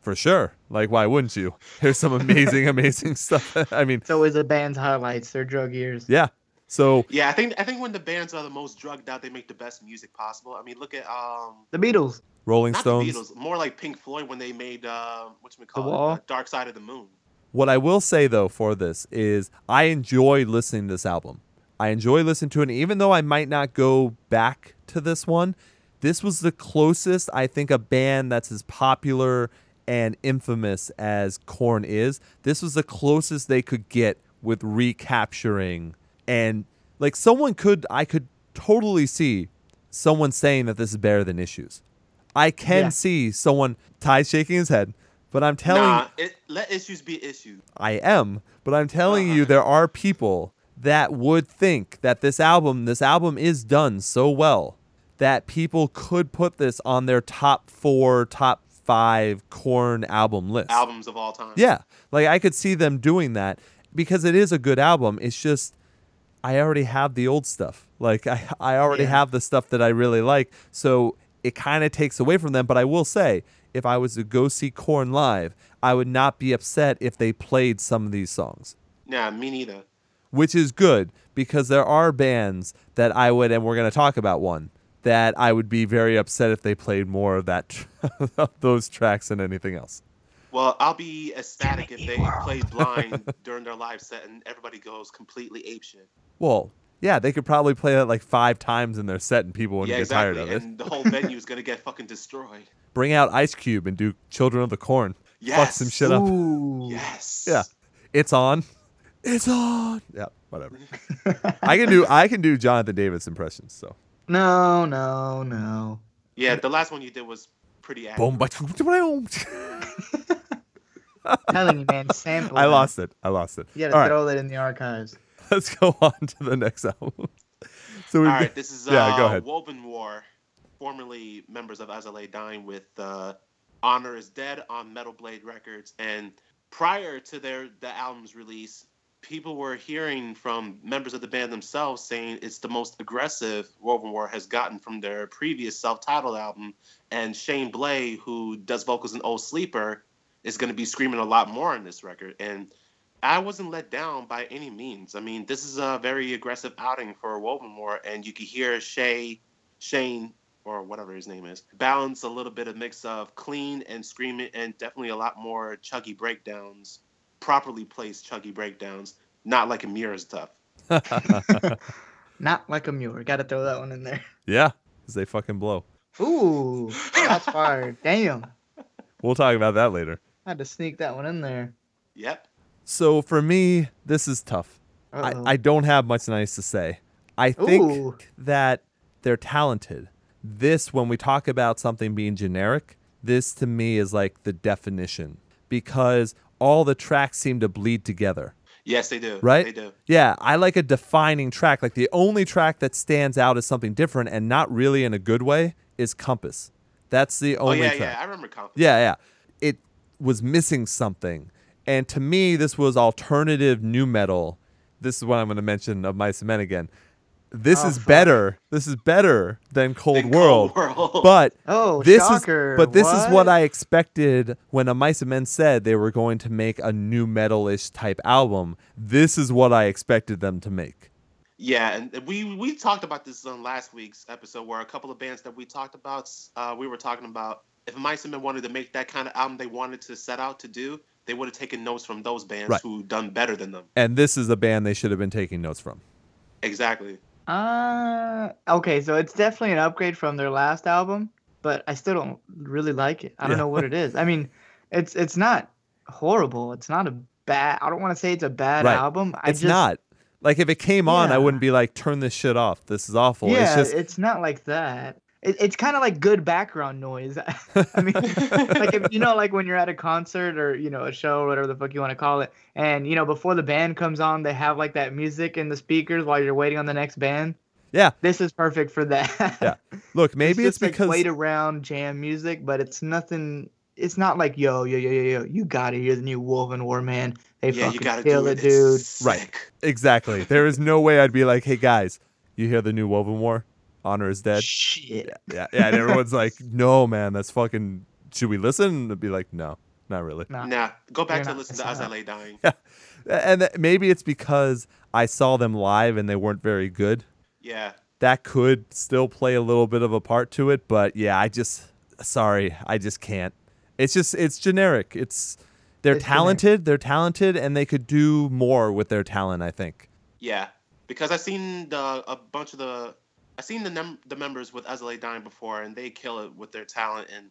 A: for sure. Like, why wouldn't you? There's some amazing, amazing stuff. I mean,
C: It's always a band's highlights, their drug years.
A: yeah. So
B: Yeah, I think I think when the bands are the most drugged out, they make the best music possible. I mean, look at um,
C: The Beatles.
A: Rolling
B: not
A: Stones.
B: Beatles, more like Pink Floyd when they made uh, what's it called,
C: Wall?
B: Dark Side of the Moon.
A: What I will say though for this is I enjoy listening to this album. I enjoy listening to it, and even though I might not go back to this one, this was the closest I think a band that's as popular and infamous as Korn is. This was the closest they could get with recapturing and like someone could I could totally see someone saying that this is better than issues. I can
C: Yeah.
A: see someone Ty shaking his head, but I'm telling
B: Nah, it, let issues be issues.
A: I am, but I'm telling you,
B: Uh-huh.
A: there are people that would think that this album, this album is done so well that people could put this on their top four, top five Korn album list.
B: Albums of all time.
A: Yeah, like I could see them doing that because it is a good album. It's just I already have the old stuff. Like I, I already
C: Yeah.
A: have the stuff that I really like. So it kind of takes away from them. But I will say, if I was to go see Korn live, I would not be upset if they played some of these songs,
B: Nah, me neither.
A: which is good because there are bands that I would, and we're going to talk about one that I would be very upset if they played more of that of those tracks than anything else.
B: Well, I'll be ecstatic if they
C: World.
B: play blind during their live set and everybody goes completely apeshit.
A: Well, yeah, they could probably play that like five times in their set and people wouldn't
B: Yeah,
A: get
B: exactly.
A: tired of it.
B: And the whole venue is gonna get fucking destroyed.
A: Bring out Ice Cube and do Children of the Corn.
B: Yes.
A: Fuck some shit up.
C: Ooh.
B: Yes.
A: Yeah. It's on. It's on. Yeah, whatever. I can do I can do Jonathan Davis impressions, so.
C: No, no, no.
B: Yeah, the last one you did was pretty
A: Boom,
B: accurate.
A: ba- boom.
C: telling you, man, sample.
A: I lost it. I lost it.
C: You gotta
A: right,
C: throw that in the archives.
A: Let's go on to the next album. So we
B: All right, this is uh,
A: Yeah, go ahead.
B: Wovenwar, formerly members of As I Lay Dying with uh, Honor is Dead on Metal Blade Records. And prior to their the album's release, people were hearing from members of the band themselves saying it's the most aggressive Wovenwar has gotten from their previous self-titled album. And Shane Blay, who does vocals in Old Sleeper, is going to be screaming a lot more on this record. And I wasn't let down by any means. I mean, this is a very aggressive outing for Wovenwar, and you can hear Shay, Shane, or whatever his name is, balance a little bit of mix of clean and screaming, and definitely a lot more chuggy breakdowns, properly placed chuggy breakdowns, not like Emmure stuff.
C: Not like a mirror. Gotta throw that one in there.
A: Yeah, because they fucking blow.
C: Ooh, that's fire. Damn.
A: We'll talk about that later.
C: I Had to sneak that one in there.
B: Yep.
A: So for me, this is tough.
C: Uh-oh.
A: I, uh-huh. I don't have much nice to say. I think
C: Ooh.
A: that they're talented. This, when we talk about something being generic, this to me is like the definition because all the tracks seem to bleed together.
B: Yes, they do.
A: Right?
B: They do.
A: Yeah, I like a defining track. Like the only track that stands out as something different and not really in a good way is Compass. That's the only.
B: Oh
A: only
B: yeah,
A: track.
B: yeah. I remember Compass.
A: Yeah, yeah. It was missing something. And to me, this was alternative new metal. This is what I'm going to mention of Mice and Men again. This
C: Oh,
A: is
C: fuck.
A: better. This is better than Cold
B: Than
A: World.
B: Cold World.
A: But
C: Oh,
A: this
C: shocker.
A: is but this is what
C: What?
A: I expected when a Mice and Men said they were going to make a new metal-ish type album. This is what I expected them to make.
B: Yeah, and we we talked about this on last week's episode, where a couple of bands that we talked about, uh, we were talking about if Mice and Men wanted to make that kind of album they wanted to set out to do, they would have taken notes from those bands
A: Right.
B: who done better than them.
A: And this is a band they should have been taking notes from.
B: Exactly.
C: Uh, okay, so it's definitely an upgrade from their last album, but I still don't really like it. I don't
A: Yeah.
C: know what it is. I mean, it's it's not horrible. It's not a bad. I don't want to say it's a bad
A: Right.
C: album. I
A: It's
C: just,
A: not. Like if it came on, I wouldn't be like, turn this shit off. This is awful.
C: Yeah,
A: it's just it's
C: not like that. It, it's kind of like good background noise. I mean, like if you know, like when you're at a concert or you know a show or whatever the fuck you want to call it, and you know before the band comes on, they have like that music in the speakers while you're waiting on the next band.
A: Yeah.
C: This is perfect for that.
A: Yeah. Look, maybe it's,
C: just, like,
A: because
C: wait around jam music, but it's nothing. It's not like yo yo yo yo yo. You gotta hear the new Wovenwar, man. They
B: yeah, you
C: fucking
B: gotta
C: kill
B: do
C: it,
B: it,
C: dude.
B: It's
A: Right. exactly. There is no way I'd be like, hey guys, you hear the new Wovenwar? Honor is dead.
C: Shit.
A: Yeah, yeah. And everyone's like, no, man, that's fucking. Should we listen? And be like, no, not really.
C: Nah.
B: Nah, go back
C: You're
B: to
C: not
B: listen to
C: missing
B: As I
C: out.
B: Lay Dying.
A: And th- maybe it's because I saw them live and they weren't very good.
B: Yeah.
A: That could still play a little bit of a part to it, but yeah, I just sorry, I just can't. It's just it's generic. It's they're
C: It's generic.
A: talented, they're talented and they could do more with their talent, I think.
B: Yeah, because I've seen the a bunch of the I seen the num- the members with As I Lay Dying before, and they kill it with their talent. And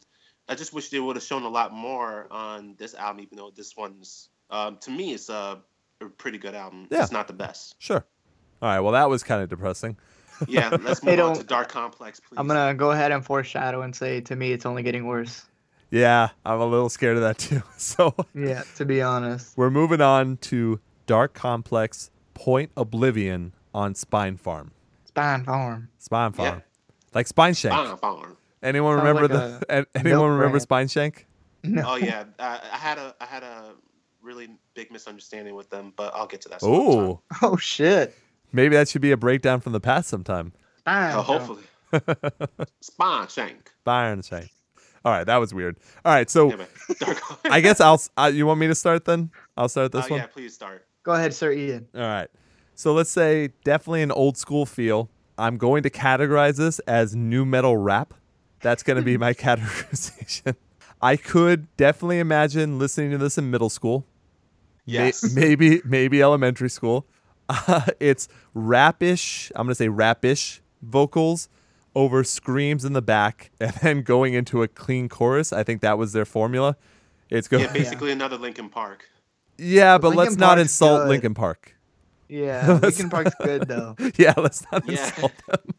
B: I just wish they would have shown a lot more on this album, even though this one's um, to me it's a, a pretty good album.
A: Yeah.
B: It's not the best.
A: Sure. All right, well that was kind of depressing.
B: Yeah, let's move on to Darke Complex, please.
C: I'm gonna go ahead and foreshadow and say to me it's only getting worse.
A: Yeah, I'm a little scared of that too. So
C: Yeah, to be honest.
A: we're moving on to Darke Complex Point Oblivion on Spinefarm. Spinefarm.
C: Spine
B: Yeah.
A: Farm. Like Spineshank.
B: Farm, farm.
A: Anyone
C: Sounds
A: remember
C: like
A: the anyone remember
C: brand.
A: Spineshank?
C: No.
B: Oh yeah, I, I had a I had a really big misunderstanding with them, but I'll get to that. some other.
A: Oh,
C: Oh shit.
A: maybe that should be a breakdown from the past sometime.
C: Spine
B: Oh, hopefully. Spineshank.
A: Spine Shank. All right, that was weird. All right, so
B: Yeah,
A: I guess I'll. Uh, you want me to start then? I'll start this
B: Oh,
A: one.
B: yeah, please start.
C: Go ahead, Sir Ian.
A: All right. So let's say definitely an old school feel. I'm going to categorize this as new metal rap. That's going to be my categorization. I could definitely imagine listening to this in middle school. May-
B: Yes.
A: maybe maybe elementary school. Uh, it's rapish. I'm gonna say rapish vocals over screams in the back, and then going into a clean chorus. I think that was their formula. It's going.
B: yeah,
A: Yeah,
B: basically another Linkin Park.
A: Yeah, but
C: Linkin
A: let's not insult
C: good.
A: Linkin Park.
C: Yeah, Linkin Park's good though.
A: yeah, let's not
B: Yeah.
A: insult them.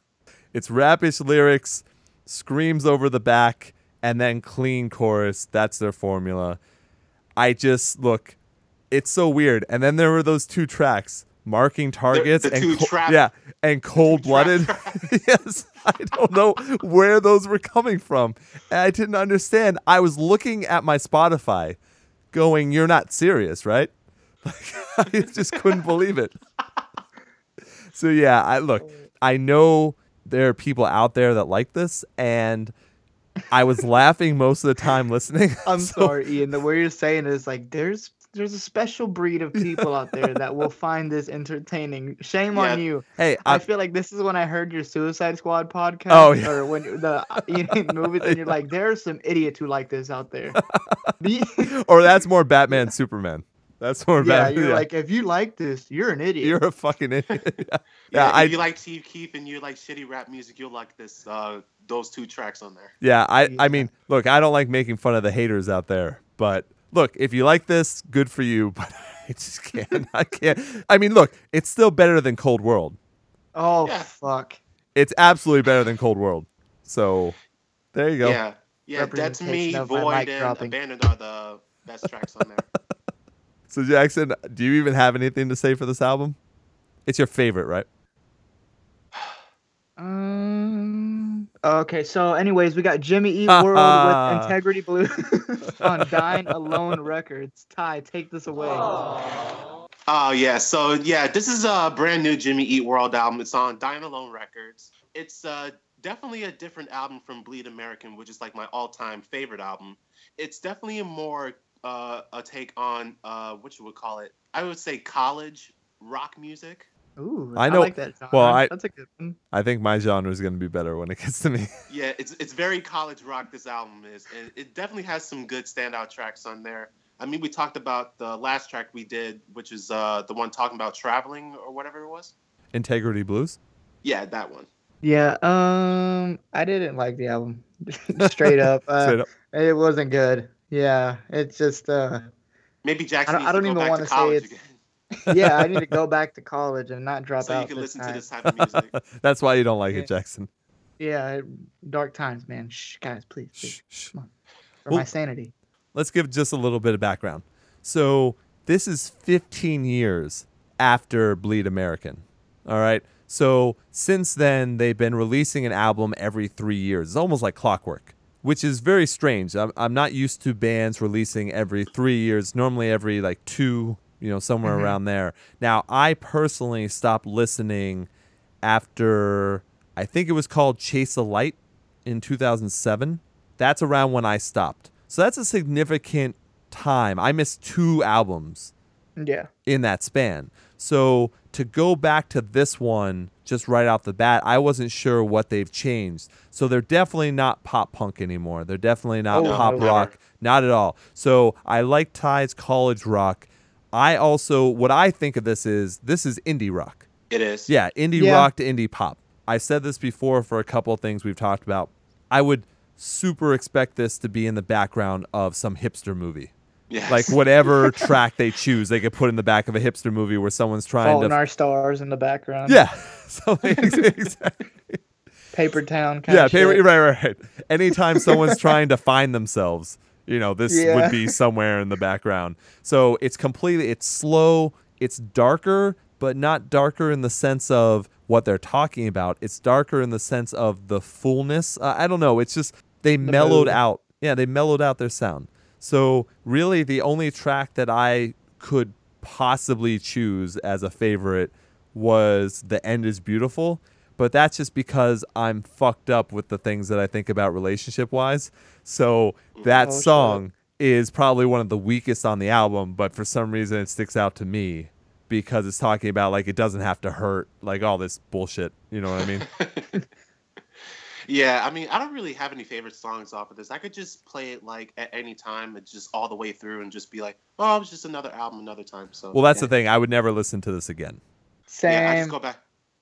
A: It's rapish lyrics, screams over the back, and then clean chorus. That's their formula. I just look, it's so weird. And then there were those two tracks, marking targets
B: the
A: and
B: two
A: co-
B: trap-
A: yeah, and cold blooded. yes, I don't know where those were coming from. And I didn't understand. I was looking at my Spotify, going, "You're not serious, right?" Like, I just couldn't believe it. So yeah, I look, I know there are people out there that like this, and I was laughing most of the time listening.
C: I'm
A: So-
C: sorry, Ian. The way you're saying it is like there's there's a special breed of people out there that will find this entertaining. Shame on you.
A: Hey,
C: I
A: I,
C: feel like this is when I heard your Suicide Squad podcast.
A: Oh, yeah.
C: Or when the Ian movies, and you're like, there are some idiots who like this out there.
A: Or that's more Batman, Superman. That's more bad.
C: yeah,
A: Batman.
C: you're like, if you like this, you're an idiot.
A: you're a fucking idiot. yeah,
B: Yeah,
A: I,
B: if you like Steve Keith and you like shitty rap music, you'll like this. Uh, those two tracks on there.
A: yeah, I, I mean, look, I don't like making fun of the haters out there, but look, if you like this, good for you. But I just can't. I can't. I mean, look, it's still better than Cold World.
C: oh
B: Yeah.
C: fuck.
A: It's absolutely better than Cold World. So there you go.
B: Yeah, yeah. That's Me,
C: Representation
B: Void, and
C: dropping.
B: Abandoned are the best tracks on there.
A: So Jackson, do you even have anything to say for this album? It's your favorite, right?
C: Um. Okay. So, anyways, we got Jimmy Eat World with Integrity Blue on Dine Alone Records. Ty, take this away.
B: Oh yeah, so yeah, this is a brand new Jimmy Eat World album. It's on Dine Alone Records. It's uh, definitely a different album from Bleed American, which is like my all-time favorite album. It's definitely a more uh, a take on uh, what you would call it. I would say college rock music.
C: Ooh,
A: I
C: I,
A: know-
C: like that. Genre.
A: well, I-
C: That's a good one.
A: I think my genre is going to be better when it gets to me.
B: Yeah, it's it's very college rock. This album is, and it definitely has some good standout tracks on there. I mean, we talked about the last track we did, which is uh, the one talking about traveling or whatever it was.
A: Integrity Blues.
B: Yeah, that one.
C: Yeah. Um, I didn't like the album. Straight up, uh,
A: Straight up.
C: it wasn't good. Yeah, it's just uh,
B: Maybe Jackson
C: I don't- I don't
B: go
C: even wanna say
B: college
C: it's-
B: again,
C: yeah, I need to go back to college and not drop
B: so you
C: out.
B: can
C: this
B: listen to this type of music.
A: That's why you don't like
C: Yeah.
A: it, Jackson.
C: Yeah, dark times, man. Shh, guys, please, please,
A: Shh, shh.
C: for
A: Well-
C: my sanity.
A: Let's give just a little bit of background. So this is 15 years after Bleed American. All right. So since then, they've been releasing an album every three years. It's almost like clockwork, which is very strange. I'm, I'm not used to bands releasing every three years, normally every like two, you know, somewhere
C: Mhm.
A: around there. Now, I personally stopped listening after, I think it was called Chase a Light in 2007. That's around when I stopped. So that's a significant time. I missed two albums
C: Yeah.
A: in that span. So to go back to this one just right off the bat, I wasn't sure what they've changed. So they're definitely not pop punk anymore. They're definitely not
C: Oh,
A: pop
C: no.
A: rock, not at all. So I like Ty's college rock. I also what I think of this is this is indie rock.
B: It is.
A: Yeah, indie
C: Yeah.
A: rock to indie pop. I've said this before for a couple of things we've talked about. I would super expect this to be in the background of some hipster movie.
B: Yes.
A: Like whatever track they choose, they could put in the back of a hipster movie where someone's trying
C: Fault in
A: to.
C: Our Stars in the background.
A: yeah. So exactly.
C: Paper Town kind
A: yeah,
C: of
A: pay,
C: shit.
A: right, right, right. Anytime someone's trying to find themselves, you know, this
C: Yeah.
A: would be somewhere in the background. So it's completely, it's slow, it's darker, but not darker in the sense of what they're talking about. It's darker in the sense of the fullness. Uh, I don't know. It's just they mellowed
C: mood.
A: out. Yeah, they mellowed out their sound. So really, the only track that I could possibly choose as a favorite was "The End Is Beautiful." But that's just because I'm fucked up with the things that I think about relationship wise. So that
C: Oh, shit.
A: song is probably one of the weakest on the album, but for some reason it sticks out to me because it's talking about like it doesn't have to hurt, like all this bullshit. You know what I mean?
B: Yeah, I mean, I don't really have any favorite songs off of this. I could just play it like at any time, and just all the way through, and just be like, "Oh, it's just another album, another time." So
A: well, that's
B: yeah.
A: the thing. I would never listen to this again.
C: Same.
B: Yeah, I just go back,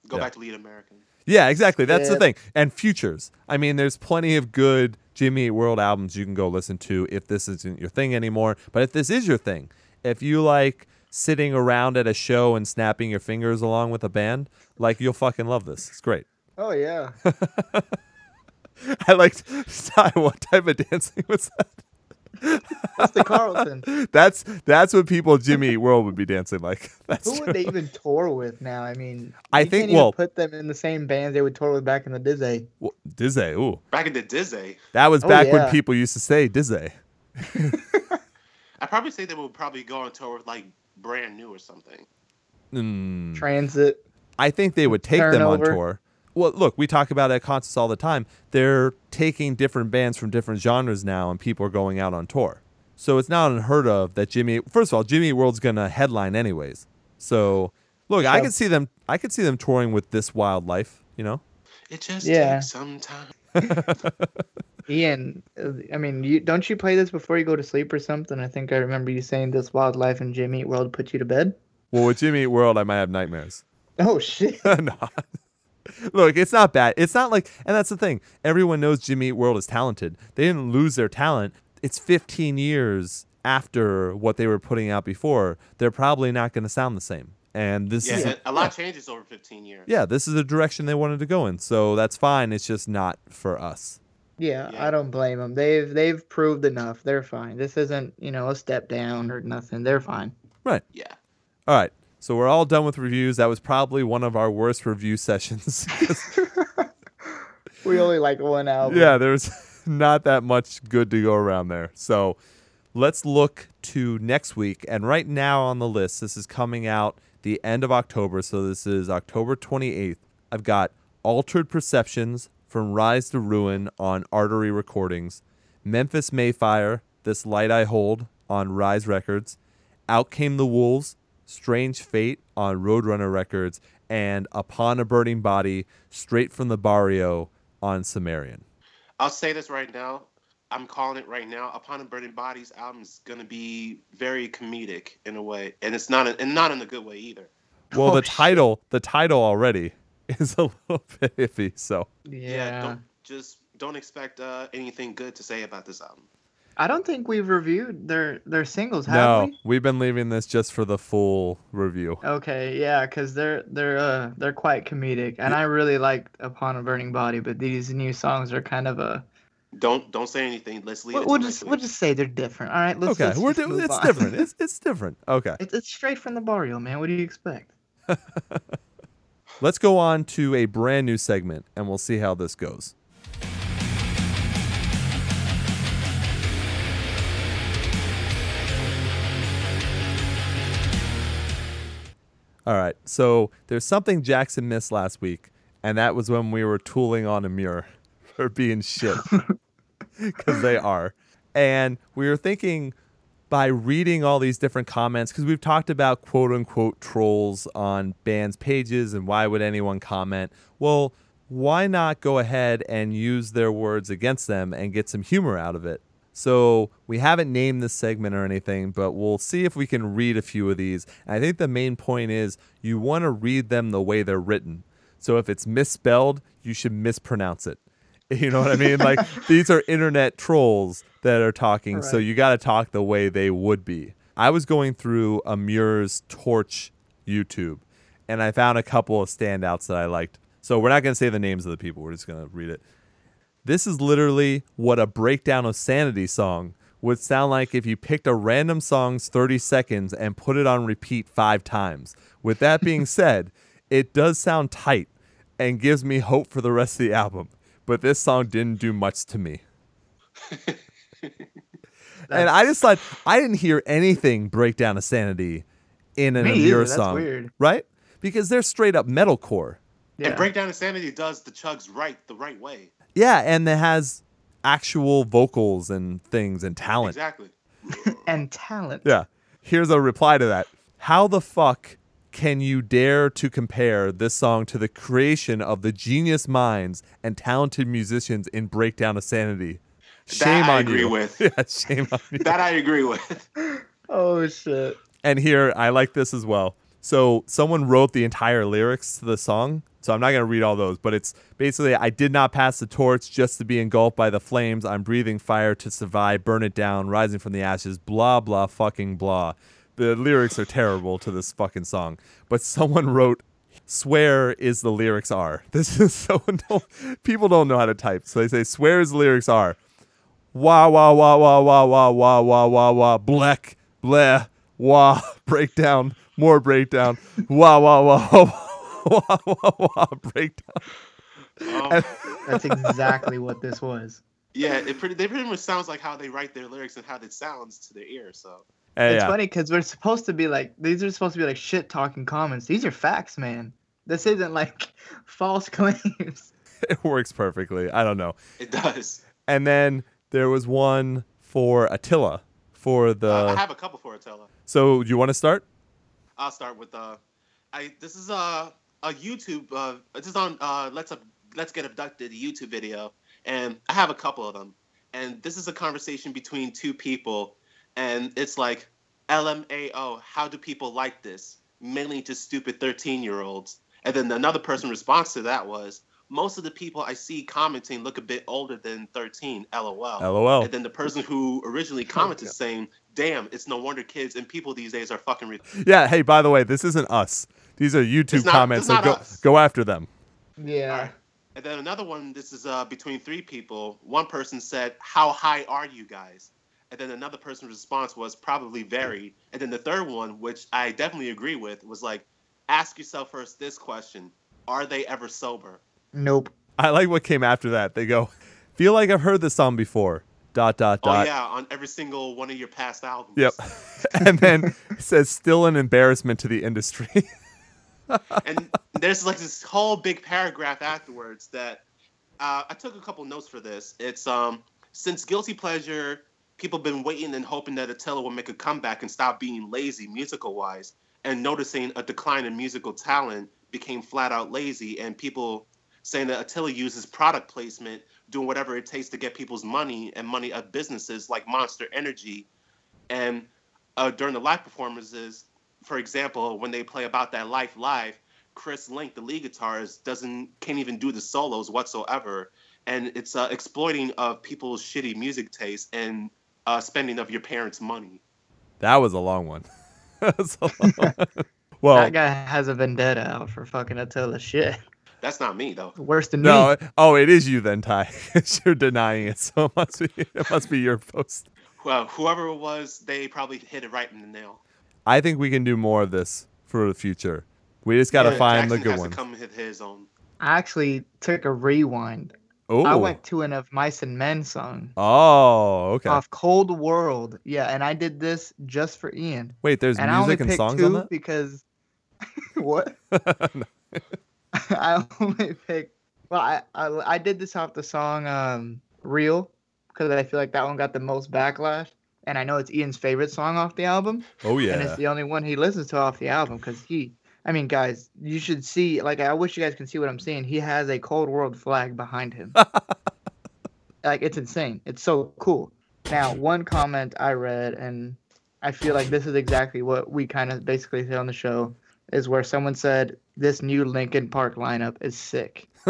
B: go
A: Yeah.
B: back to Bleed American.
A: Yeah, exactly. That's the thing. And futures. I mean, there's plenty of good Jimmy Eat World albums you can go listen to if this isn't your thing anymore. But if this is your thing, if you like sitting around at a show and snapping your fingers along with a band, like you'll fucking love this. It's great.
C: Oh yeah.
A: I liked what type of dancing was that?
C: That's the Carlton.
A: That's that's what people Jimmy World would be dancing like. That's
C: Who
A: true.
C: would they even tour with now? I mean,
A: I
C: you
A: think-
C: can't even
A: well-
C: put them in the same bands they would tour with back in the Disney.
A: Well, Dizzy. Ooh,
B: Back in the Disney,
A: that was
C: Oh,
A: back when people used to say Dizzy.
B: I probably say they would probably go on tour with like brand new or something.
A: Mm.
C: Transit.
A: I think they would take them on tour. Well, look, we talk about it at concerts all the time. They're taking different bands from different genres now, and people are going out on tour. So it's not unheard of that Jimmy. First of all, Jimmy World's gonna headline anyways. So look, I
C: Yeah.
A: could see them. I could see them touring with This Wild Life. You know,
B: It just
C: Yeah.
B: takes some time.
C: Ian, uh, I mean, you don't you play this before you go to sleep or something? I think I remember you saying This Wild Life and Jimmy World put you to bed.
A: well, with Jimmy World, I might have nightmares.
C: Oh shit.
A: no. Look, it's not bad. It's not like, and that's the thing. Everyone knows Jimmy Eat World is talented. They didn't lose their talent. It's 15 years after what they were putting out before. They're probably not going to sound the same. And this
B: Yeah,
A: is,
B: a- a lot changes over 15 years.
A: yeah, this is the direction they wanted to go in. So that's fine. It's just not for us.
C: Yeah,
B: Yeah.
C: I don't blame them. They've they've proved enough. They're fine. This isn't you know a step down or nothing. They're fine.
A: Right.
B: Yeah.
A: All right. So we're all done with reviews. That was probably one of our worst review sessions.
C: We only like one album.
A: yeah, there's not that much good to go around there. So let's look to next week. And right now on the list, this is coming out the end of October. So this is October 28th. I've got Altered Perceptions from Rise to Ruin on Artery Recordings, Memphis May Fire, This Light I Hold on Rise Records, Out Came the Wolves, Strange Fate on Roadrunner Records, and Upon a Burning Body, Straight from the Barrio on Sumerian.
B: I'll say this right now. I'm calling it right now. Upon a Burning Bodies album is gonna be very comedic in a way, and it's not, a, and not in a good way either.
A: Well,
C: Oh,
A: the
C: shit.
A: title, the title already is a little bit iffy. So
C: Yeah.
B: don't just don't expect uh, anything good to say about this album.
C: I don't think we've reviewed their their singles, have
A: no,
C: we?
A: we've been leaving this just for the full review.
C: Okay, yeah, because they're they're uh they're quite comedic, and I really liked Upon a Burning Body, but these new songs are kind of a.
B: Don't don't say anything. Let's leave
C: We'll,
B: it.
C: we'll just
B: next
C: we'll just say they're different. All right, let's.
A: okay,
C: let's
A: we're
C: just
A: do-
C: move
A: it's
C: on.
A: different. It's it's different. Okay,
C: It's, it's straight from the barrio, man. What do you expect?
A: let's go on to a brand new segment, and we'll see how this goes. All right, so there's something Jackson missed last week, and that was when we were tooling on Emmure for being shit, because they are. And we were thinking by reading all these different comments, because we've talked about quote unquote trolls on bands' pages and why would anyone comment? Well, why not go ahead and use their words against them and get some humor out of it? So we haven't named this segment or anything, but we'll see if we can read a few of these. And I think the main point is you want to read them the way they're written. So if it's misspelled, you should mispronounce it. You know what I mean? Like these are internet trolls that are talking, so you got to talk the way they would be. I was going through Emmure's Torch YouTube, and I found a couple of standouts that I liked. So we're not going to say the names of the people. We're just going to read it. This is literally what a breakdown of Sanity song would sound like if you picked a random song's 30 seconds and put it on repeat five times. With that being said, it does sound tight and gives me hope for the rest of the album. But this song didn't do much to me. and I just thought I didn't hear anything breakdown of Sanity in an
C: Me Emmure
A: song.
C: weird.
A: Right? Because they're straight up metalcore.
C: Yeah.
B: And Breakdown of sanity does the chugs right the right way.
A: Yeah, and it has actual vocals and things and talent.
B: Exactly.
C: and talent.
A: Yeah. Here's a reply to that. How the fuck Can you dare to compare this song to the creation of the genius minds and talented musicians in Breakdown of Sanity? Shame
B: I
A: on
B: agree
A: you.
B: with.
A: yeah, shame on you.
B: That I agree with.
C: Oh shit.
A: And here, I like this as well. So, someone wrote the entire lyrics to the song. So, I'm not going to read all those, but it's basically I did not pass the torch just to be engulfed by the flames. I'm breathing fire to survive, burn it down, rising from the ashes, blah, blah, fucking blah. The lyrics are terrible to this fucking song. But someone wrote, swear is the lyrics are. This is so, no, people don't know how to type. So, they say, swear is the lyrics are. Wah, wah, wah, wah, wah, wah, wah, wah, wah, wah, black, bleh, wah, breakdown, more breakdown, wah, wah, wah, wah, wah, wah, wah, wah breakdown.
B: Um,
C: That's exactly what this was.
B: yeah, it pretty. They pretty much sounds like how they write their lyrics and how it sounds to their ear. So
A: And
C: It's
A: yeah,
C: funny because we're supposed to be like these are supposed to be like shit talking comments. These are facts, man. This isn't like false claims.
A: it works perfectly. I don't know.
B: it does.
A: And then there was one for Attila for the.
B: Uh, I have a couple for Attila.
A: so do you want to start?
B: I'll start with uh, I this is a a YouTube uh, this is on uh let's up let's get abducted YouTube video, and I have a couple of them, and this is a conversation between two people, and it's like LMAO, how do people like this? Mainly to stupid thirteen year olds, and then another person response to that was. Most of the people I see commenting look a bit older than 13, lol.
A: LOL.
B: And then the person who originally commented saying, "Damn, it's no wonder kids and people these days are fucking re-
A: Yeah. Hey, by the way, this isn't us. These are YouTube
B: not-
A: comments. So go
B: us.
A: go after them.
C: Yeah.
B: Alright. And then another one, this is uh, between three people. One person said, How high are you guys? And then another person's response was probably very. And then the third one, which I definitely agree with, was like, Ask yourself first this question Are they ever sober?
C: Nope.
A: I like what came after that. They go, feel like I've heard this song before. Dot dot
B: Oh,
A: dot.
B: yeah, on every single one of your past albums.
A: Yep. and then says still an embarrassment to the industry.
B: and there's like this whole big paragraph afterwards that uh, I took a couple notes for this. It's um since guilty pleasure, people have been waiting and hoping that Attila will make a comeback and stop being lazy musical wise, and noticing a decline in musical talent became flat out lazy, and people saying that Attila uses product placement, doing whatever it takes to get people's money and money of businesses like Monster Energy, and uh, during the live performances, for example, when they play about that life live, Chris Linck, the lead guitarist, doesn't can't even do the solos whatsoever, and it's uh, exploiting of people's shitty music taste and uh, spending of your parents' money.
A: that was a long one. That's a long one. well,
C: that guy has a vendetta out for fucking Attila. Shit.
B: That's not me though.
C: Worse than
A: no.
C: me.
A: Oh, it is you then, Ty. You're denying it, so it must be it must be your post.
B: Well, whoever it was, they probably hit it right in the nail.
A: I think we can do more of this for the future. We just got to
B: Yeah,
A: find
B: Jackson
A: the good
B: has
A: ones.
B: To come hit his own.
C: I actually took a rewind.
A: Oh,
C: I went to an of Mice and Men song
A: oh, okay.
C: off Cold World. Yeah, and I did this just for Ian.
A: Wait, there's
C: and I only
A: music and songs
C: two
A: on that.
C: because what? I only picked. Well, I, I I did this off the song um "Real" because I feel like that one got the most backlash, and I know it's Ian's favorite song off the album,
A: oh yeah, and
C: it's the only one he listens to off the album because he. I mean, guys, you should see. Like, I wish you guys can see what I'm seeing. He has a Cold World flag behind him. like, it's insane. It's so cool. Now, one comment I read, and I feel like this is exactly what we kind of basically say on the show, is where someone said this new Linkin Park lineup is sick.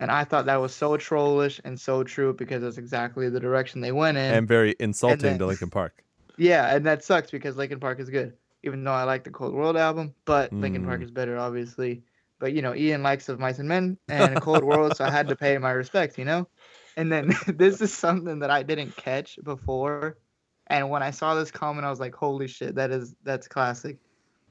C: and I thought that was so trollish and so true because that's exactly the direction they went in.
A: and very insulting
C: then-
A: to Linkin Park.
C: Yeah, and that sucks because Linkin Park is good. Even though I like the Cold World album, but Linkin Park
A: Mm.
C: is better, obviously. But you know, Ian likes of Mice and Men and Cold World, so I had to pay my respects, you know. And then this is something that I didn't catch before, and when I saw this comment, I was like, "Holy shit, that is that's classic."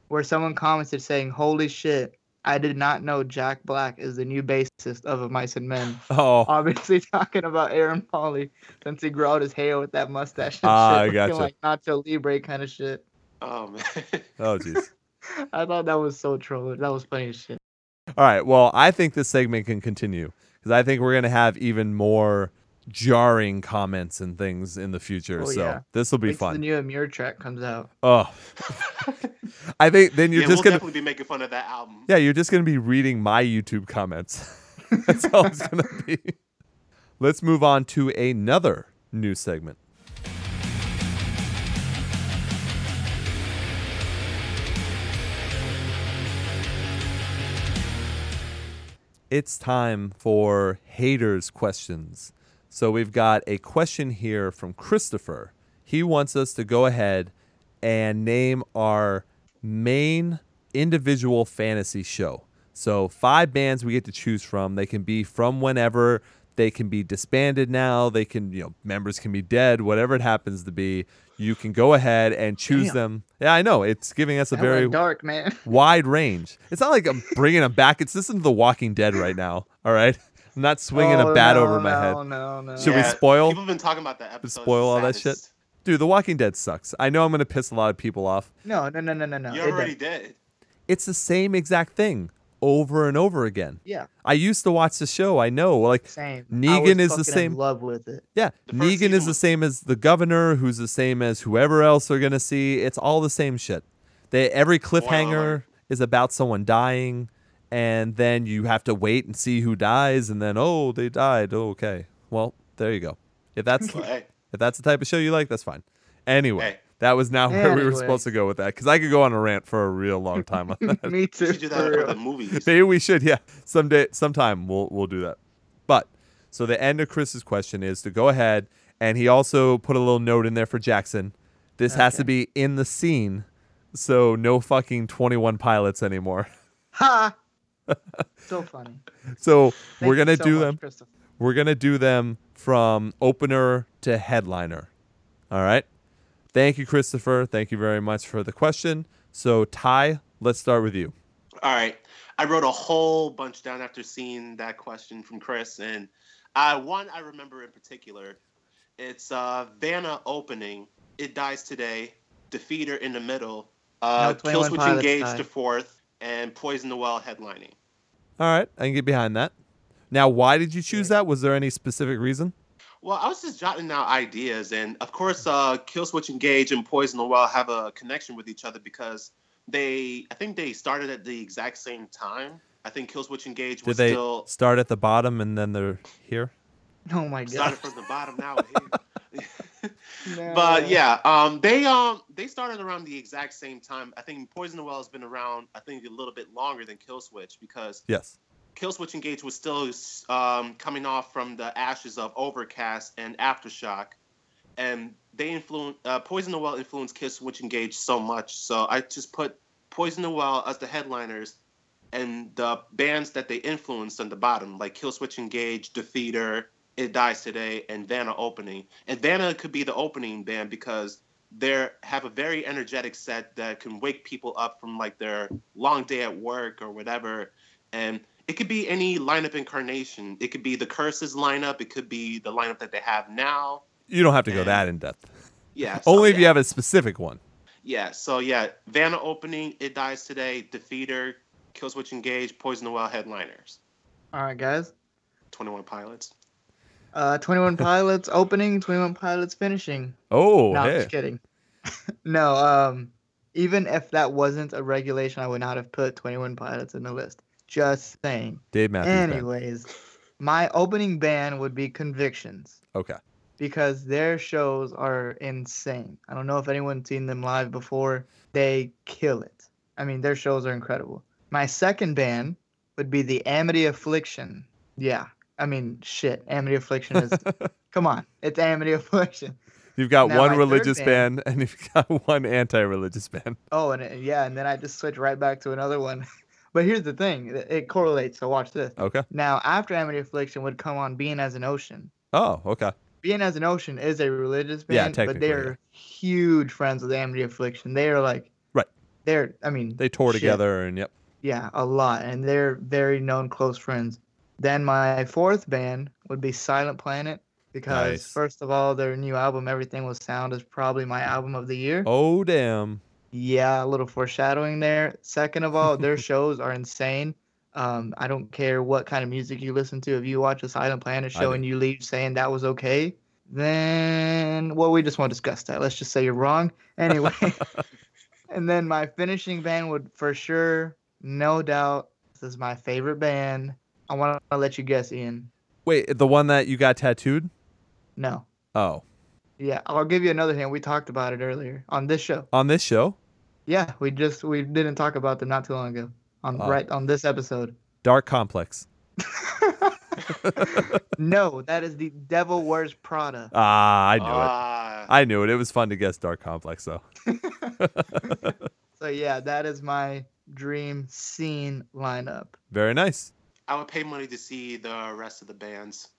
C: Where someone commented saying, "Holy shit, I did not know Jack Black is the new bassist of Mice and Men."
A: Oh,
C: Obviously talking about Aaron Pauley since he grew out his hair with that mustache and
A: Ah, I
C: shit, looking
A: gotcha.
C: like Nacho Libre kind of shit.
B: Oh man.
A: oh, jeez.
C: I thought that was so trollish. That was funny as shit.
A: All right. Well, I think this segment can continue because I think we're gonna have even more jarring comments and things in the future.
C: Oh,
A: so
C: yeah.
A: this will be
C: Wait till the new Emmure track comes out.
A: Oh, I think then you're
B: yeah,
A: just
B: we'll
A: gonna
B: definitely be making fun of that album.
A: yeah you're just gonna be reading my YouTube comments. That's all it's gonna be. Let's move on to another new segment. It's time for haters questions. So we've got a question here from Christopher. He wants us to go ahead and name our main individual fantasy show. So five bands we get to choose from. They can be from whenever. They can be disbanded now. They can, you know, members can be dead. Whatever it happens to be, you can go ahead and choose
C: Damn.
A: them. Yeah, I know it's giving us a
C: That
A: very
C: dark, man.
A: wide range. It's not like I'm bringing them back. It's this is The Walking Dead right now. All right, I'm not swinging a
C: Oh,
A: bat
C: no,
A: over my
C: no,
A: head.
C: No, no,
A: Should we spoil?
B: People have been talking about that episode.
A: spoil all that shit? Dude, The Walking Dead sucks. I know I'm gonna piss a lot of people off.
C: No, no, no, no, no, no.
B: You already
C: doesn't.
B: did.
A: It's the same exact thing over and over again.
C: Yeah,
A: I used to watch the show. I know. Like,
C: same.
A: Negan
C: I
A: is the same-
C: In love with it.
A: yeah, Negan
B: season
A: is the same as the governor, who's the same as whoever else they're gonna see. It's all the same shit. They every cliffhanger
B: alert.
A: is about someone dying, and then you have to wait and see who dies, and then oh, they died. Oh, okay. Well, there you go. If that's
B: But hey,
A: if that's the type of show you like, that's fine. Anyway,
B: Hey.
A: that was not where we were supposed to go with that because I could go on a rant for a real long time on that.
C: Me
B: we
C: too.
B: should do that
C: for
B: for the movies.
A: Maybe we should, yeah. Someday, sometime we'll we'll do that. But so the end of Chris's question is to go ahead, and he also put a little note in there for Jackson. This has to be in the scene, so no fucking Twenty One Pilots anymore.
C: Ha! So funny.
A: So
C: Thank
A: we're gonna
C: so
A: do
C: much,
A: them.
C: Christopher.
A: We're gonna do them from opener to headliner. All right. Thank you, Christopher. Thank you very much for the question. So Ty, let's start with you.
B: All right. I wrote a whole bunch down after seeing that question from Chris, and uh, one I remember in particular. It's uh, Vanna opening. It dies today. Defeater in the middle. Uh,
C: No 21
B: Killswitch
C: Pilots
B: engaged
C: die.
B: to fourth, and Poison the Well headlining.
A: All right, I can get behind that. Now, why did you choose that? Was there any specific reason?
B: Well, I was just jotting out ideas, and of course, uh, Killswitch Engage and Poison the Well have a connection with each other because they, I think they started at the exact same time. I think Killswitch Engage
A: Did
B: was
A: they
B: still
A: start at the bottom and then they're here?
C: Oh my god!
B: started from the bottom now. we're here.
C: No.
B: But yeah, um, they um they started around the exact same time. I think Poison the Well has been around, I think, a little bit longer than Killswitch because
A: Yes.
B: Killswitch Engage was still um, coming off from the ashes of Overcast and Aftershock, and they influence uh, Poison the Well influenced Killswitch Engage so much. So I just put Poison the Well as the headliners, and the bands that they influenced on the bottom, like Killswitch Engage, Defeater, It Dies Today, and Vanna opening. And Vanna could be the opening band because they have a very energetic set that can wake people up from like their long day at work or whatever. And it could be any lineup incarnation. It could be the Curses lineup. It could be the lineup that they have now.
A: You don't have to go that in depth.
B: Yeah. so,
A: Only if you have a specific one.
B: Yeah. So yeah, Vanna opening. It dies today. Defeater, Killswitch Engage, Poison the Well headliners.
C: All right, guys.
B: Twenty One Pilots.
C: Uh, 21 Pilots opening, 21 Pilots finishing.
A: Oh,
C: no,
A: hey.
C: just kidding. no, um, even if that wasn't a regulation, I would not have put 21 Pilots in the list. Just saying.
A: Dave Matthews. Band.
C: Anyways, my opening band would be Convictions
A: Okay.
C: because their shows are insane. I don't know if anyone's seen them live before. They kill it. I mean, their shows are incredible. My second band would be the Amity Affliction. Yeah. I mean, shit. Amity Affliction is. come on. It's Amity Affliction.
A: You've got
C: Now,
A: one religious
C: band-
A: band and you've got one anti-religious band.
C: Oh, and it, yeah, and then I just switch right back to another one. but here's the thing it, it correlates. So watch this.
A: Okay.
C: Now, after Amity Affliction would come on Being as an Ocean.
A: Oh, okay.
C: Being as an Ocean is a religious band, Yeah,
A: but
C: they're
A: yeah.
C: huge friends with Amity Affliction. They are like,
A: Right.
C: They're, I mean,
A: They tour
C: shit.
A: together and yep.
C: Yeah, a lot, and they're very known close friends. Then my fourth band would be Silent Planet because
A: Nice.
C: first of all, their new album Everything Was Sound is probably my album of the year.
A: Oh, damn.
C: Yeah, a little foreshadowing there. Second of all, their shows are insane. Um, I don't care what kind of music you listen to. If you watch a Silent Planet show and you leave saying that was okay, then well, we just won't discuss that. Let's just say you're wrong. Anyway, and then my finishing band would for sure, no doubt, this is my favorite band. I want to let you guess, Ian.
A: Wait, the one that you got tattooed?
C: No.
A: Oh,
C: Yeah, I'll give you another hint. We talked about it earlier on this show.
A: on this show,
C: Yeah, we just we didn't talk about them not too long ago on
A: Oh.
C: right on this episode.
A: Darke Complex.
C: no, that is the Devil Wears Prada.
A: Ah, I knew it.
B: Ah,
A: I knew it. It was fun to guess Darke Complex though.
C: So yeah, that is my dream scene lineup.
A: Very nice.
B: I would pay money to see the rest of the bands.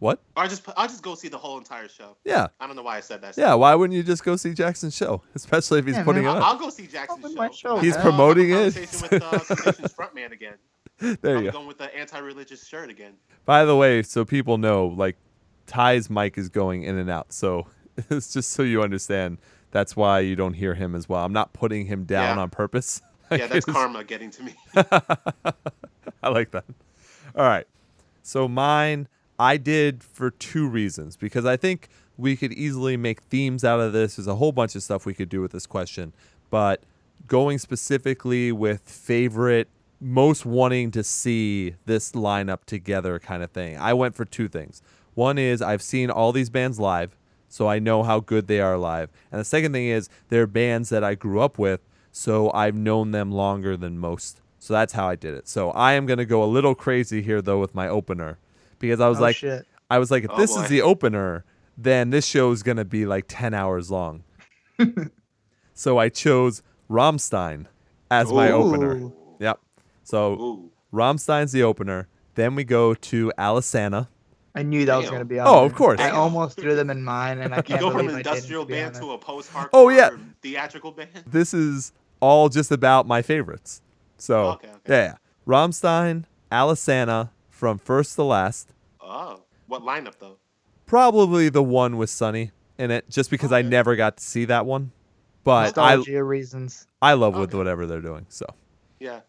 A: What?
B: Or I just I'll just go see the whole entire show.
A: Yeah.
B: I don't know why I said that.
A: Yeah, why wouldn't you just go see Jackson's show? Especially if he's
C: Yeah,
A: putting
C: man.
A: it
B: I'll,
A: on.
B: I'll go see Jackson's show.
C: show,
A: He's
C: man.
B: I'll have a
A: promoting it.
B: conversation with uh, Temptations frontman again.
A: There
B: I'm
A: you go.
B: going with the anti-religious shirt again.
A: By the way, so people know, like Ty's mic is going in and out. So it's just so you understand. That's why you don't hear him as well. I'm not putting him down
B: Yeah.
A: on purpose.
B: Yeah, that's karma getting to me.
A: I like that. All right. So mine, I did for two reasons because I think we could easily make themes out of this. There's a whole bunch of stuff we could do with this question, but going specifically with favorite, most wanting to see this lineup together kind of thing, I went for two things. One is I've seen all these bands live, so I know how good they are live. And the second thing is they're bands that I grew up with, so I've known them longer than most. So that's how I did it. So I am going to go a little crazy here though with my opener because I was
C: Oh,
A: like
C: shit.
A: I was like if
B: Oh,
A: this
B: boy.
A: is the opener, then this show is going to be like 10 hours long. so I chose Rammstein as my opener. Yep. So
B: Ooh.
A: Rammstein's the opener. Then we go to Alesana.
C: I knew that was gonna be. on
A: Oh,
C: there.
A: of course.
C: I almost threw them in mine, and I can't
B: go from
C: believe
B: an
C: I didn't,
B: industrial
C: to be
B: band
C: honest.
B: to a post-hardcore
A: Oh, yeah.
B: theatrical band.
A: This is all just about my favorites. So,
B: Okay, okay.
A: yeah, yeah. Rammstein, Alesana from first to last.
B: Oh, what lineup though?
A: Probably the one with Sonny in it, just because I never got to see that one. But I,
C: Nostalgia reasons.
A: I love with whatever they're doing. So
B: Yeah.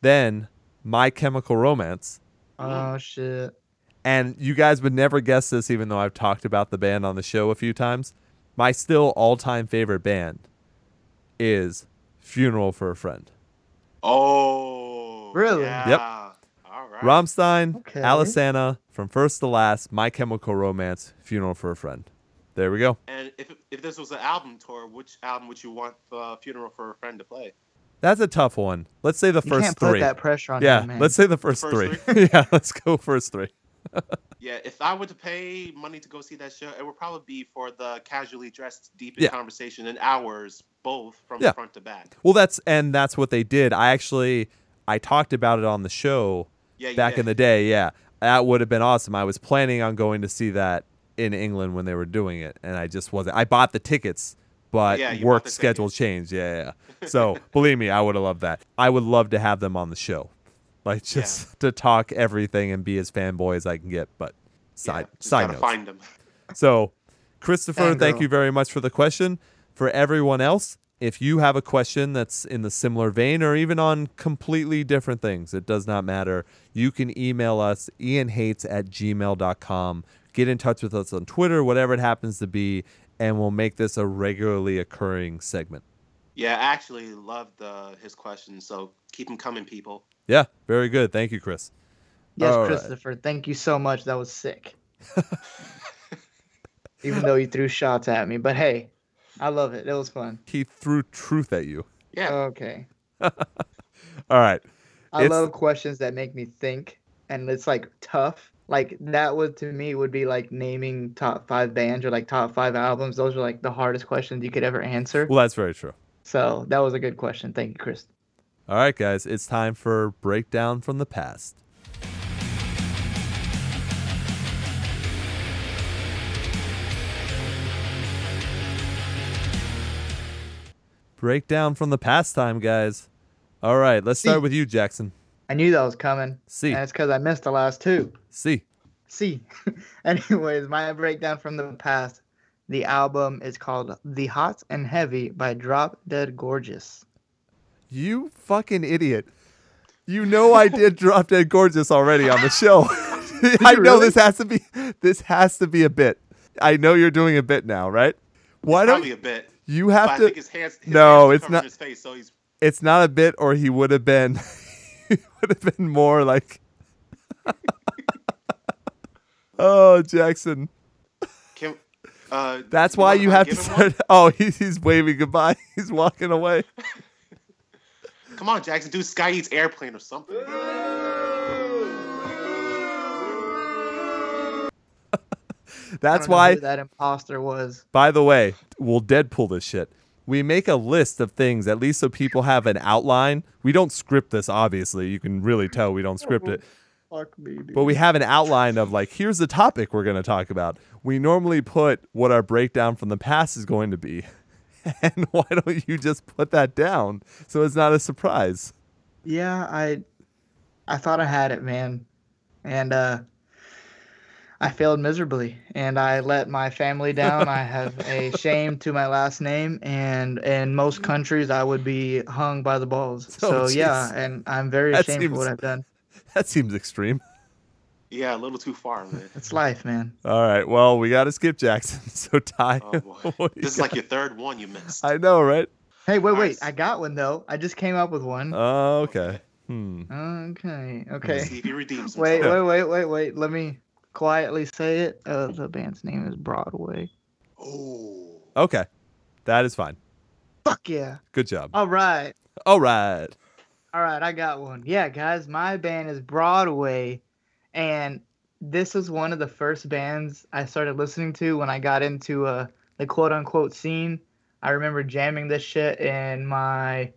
A: then My Chemical Romance. Mm-hmm.
C: Oh shit.
A: And you guys would never guess this, even though I've talked about the band on the show a few times. My still all time favorite band is Funeral for a Friend.
B: Oh.
C: Really?
B: Yeah.
A: Yep.
B: All right.
A: Rammstein,
C: Okay.
A: Alesana, from first to last, My Chemical Romance, Funeral for a Friend. There we go.
B: And if if this was an album tour, which album would you want uh, "Funeral for a Friend" to play?
A: That's a tough one. Let's say the
C: You
A: first
C: can't
A: three.
C: put that pressure on
A: yeah,
C: him, man.
A: let's say the first,
B: First
A: three. yeah, let's go first three.
B: Yeah, if I were to pay money to go see that show, it would probably be for the casually dressed, deep in
A: Yeah.
B: conversation and hours, both from
A: Yeah.
B: front to back.
A: Well, that's and that's what they did. I actually I talked about it on the show
B: Yeah,
A: back
B: did.
A: in the day. Yeah, that would have been awesome. I was planning on going to see that in England when they were doing it, and I just wasn't. I bought the tickets, but
B: Yeah,
A: work schedule
B: tickets.
A: changed. Yeah. yeah. So believe me, I would have loved that. I would love to have them on the show, like just to talk everything and be as fanboy as I can get. But side
B: yeah, just
A: side
B: gotta
A: notes.
B: find them.
A: So, Christopher,
C: Fangirl.
A: thank you very much for the question. For everyone else, if you have a question that's in the similar vein or even on completely different things, it does not matter. You can email us, ianhates at gmail.com. Get in touch with us on Twitter, whatever it happens to be, and we'll make this a regularly occurring segment.
B: Yeah, I actually loved uh, his questions, so keep them coming, people.
A: Yeah, very good. Thank you, Chris.
C: Yes,
A: All right.
C: Christopher. Thank you so much. That was sick. Even though you threw shots at me, but hey, I love it. It was fun.
A: He threw truth at you.
B: Yeah,
C: Okay.
A: All right.
C: I
A: It's-
C: love questions that make me think, and it's like tough. Like that would to me would be like naming top five bands or like top five albums. Those are like the hardest questions you could ever answer.
A: Well, that's very true.
C: So that was a good question. Thank you, Chris.
A: All right, guys, it's time for Breakdown from the Past. Breakdown from the past time, guys. All right, let's start with you, Jackson.
C: I knew that was coming,
A: See,
C: and it's because I missed the last two.
A: See,
C: See, anyways, my breakdown from the past. The album is called "The Hot and Heavy" by Drop Dead Gorgeous.
A: You fucking idiot. You know I did drop dead gorgeous already on the show. I know
C: really?
A: this has to be this has to be a bit. I know you're doing a bit now, right? Why don't
B: Probably a bit.
A: you
B: But
A: have
B: I
A: to?
B: think his hands. His
A: No,
B: hands
A: it's not-
B: His face, so he's.
A: It's not a bit, or he would have been. he would have been more like. oh, Jackson.
B: Can, uh,
A: That's why you have to start. Oh, he's, he's waving goodbye. He's walking away.
B: Come on, Jackson, do Sky Eats Airplane or something.
C: I
A: That's
C: don't know
A: why.
C: who that imposter was.
A: By the way, we'll Deadpool this shit. We make a list of things, at least so people have an outline. We don't script this, obviously. You can really tell we don't script it.
C: Fuck me, dude.
A: But we have an outline of, like, here's the topic we're going to talk about. We normally put what our breakdown from the past is going to be. And why don't you just put that down so it's not a surprise?
C: Yeah, I I thought I had it, man. And uh I failed miserably and I let my family down. I have a shame to my last name and in most countries I would be hung by the balls.
A: Oh,
C: So yeah, and I'm very
A: That
C: ashamed
A: seems-
C: for what I've done.
A: That seems extreme.
B: Yeah, a little too far, man.
C: It's life, man.
A: All right. Well, we got to skip Jackson. So, Ty.
B: Oh boy,
A: what do you
B: this is
A: got?
B: like your third one you missed.
A: I know, right?
C: Hey, wait, wait.
B: Nice.
C: I got one though. I just came up with one.
A: Oh, okay. Hmm.
C: Okay.
B: See
C: Okay.
B: if he redeems.
C: Wait, wait, wait, wait, wait. Let me quietly say it. Uh, the band's name is Broadway.
B: Oh,
A: Okay. That is fine.
C: Fuck yeah.
A: Good job.
C: All right.
A: All right.
C: All right, I got one. Yeah, guys, my band is Broadway, and this was one of the first bands I started listening to when I got into uh, the quote unquote scene. I remember jamming this shit in my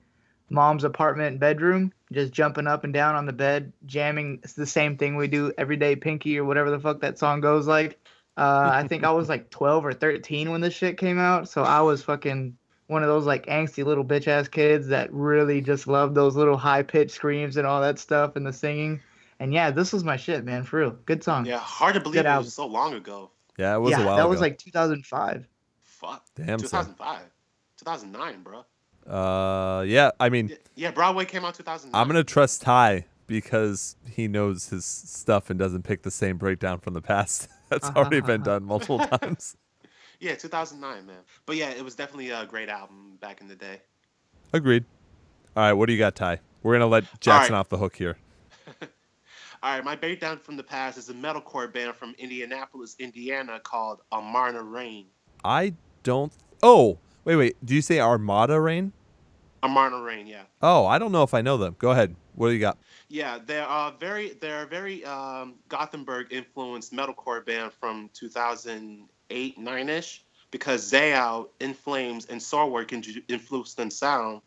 C: mom's apartment bedroom, just jumping up and down on the bed, jamming. It's the same thing we do every day, Pinky or whatever the fuck that song goes like. Uh, I think I was like 12 or 13 when this shit came out, so I was fucking one of those like angsty little bitch ass kids that really just loved those little high pitched screams and all that stuff and the singing. And yeah, this was my shit, man, for real. Good song.
B: yeah, hard to believe
C: Good
B: it
C: album.
B: was so long ago.
A: Yeah, it was
C: yeah,
A: a while ago.
C: that
A: ago.
C: was like 2005.
B: Fuck.
A: Damn, son.
B: 2005, 2009, bro.
A: Uh, yeah. I mean,
B: Yeah, yeah, Broadway came out 2009.
A: I'm gonna trust Ty because he knows his stuff and doesn't pick the same breakdown from the past. That's already been done multiple times.
B: Yeah, 2009, man. But yeah, it was definitely a great album back in the day.
A: Agreed. All right, what do you got, Ty? We're gonna let Jackson
B: right.
A: off the hook here.
B: All right, my breakdown from the past is a metalcore band from Indianapolis, Indiana called Amarna Rain.
A: I don't. Oh, wait, wait. Do you say Armada Rain?
B: Amarna Rain, yeah.
A: Oh, I don't know if I know them. Go ahead. What do you got?
B: Yeah, they're uh, very they're a very um, Gothenburg influenced metalcore band from 2008 nine ish because Zao, In Flames, and Soilwork influenced them sound,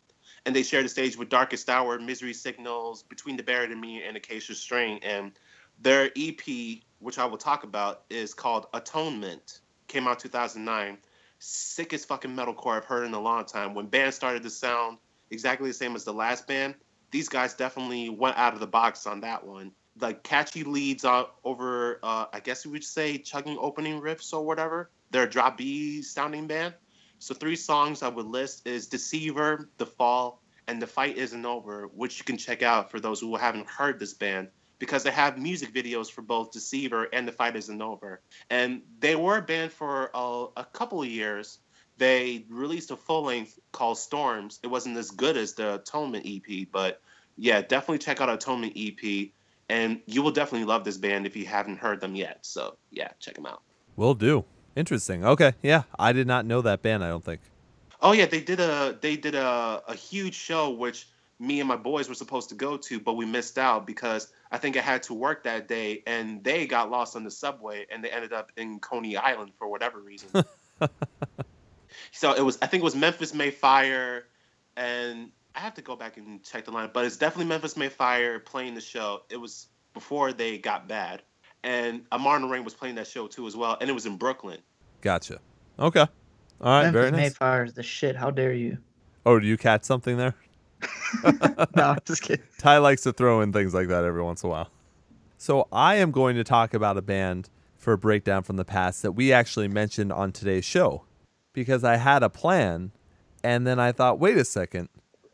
B: and they shared the stage with Darkest Hour, Misery Signals, Between the Buried and Me, and Acacia Strain. And their EP, which I will talk about, is called Atonement. Came out 2009. Sickest fucking metalcore I've heard in a long time. When bands started to sound exactly the same as the last band, these guys definitely went out of the box on that one. Like catchy leads over, uh, I guess you would say, chugging opening riffs or whatever. They're a drop B sounding band. So three songs I would list is Deceiver, The Fall, and The Fight Isn't Over, which you can check out for those who haven't heard this band because they have music videos for both Deceiver and The Fight Isn't Over. And they were a band for a, a couple of years. They released a full length called Storms. It wasn't as good as the Atonement EP, but yeah, definitely check out Atonement EP. And you will definitely love this band if you haven't heard them yet. So yeah, check them out.
A: Will do. Interesting. Okay. Yeah, I did not know that band. I don't think.
B: Oh yeah, they did a they did a, a huge show which me and my boys were supposed to go to, but we missed out because I think I had to work that day and they got lost on the subway and they ended up in Coney Island for whatever reason. so it was I think it was Memphis May Fire and I have to go back and check the line, but it's definitely Memphis May Fire playing the show. It was before they got bad. And Amarna Rain was playing that show too as well, and it was in Brooklyn.
A: Gotcha. Okay. All right.
C: Memphis
A: very nice.
C: Mayfire is the shit. How dare you?
A: Oh, do you catch something there?
C: no, I'm just kidding.
A: Ty likes to throw in things like that every once in a while. So I am going to talk about a band for a breakdown from the past that we actually mentioned on today's show because I had a plan and then I thought, wait a second,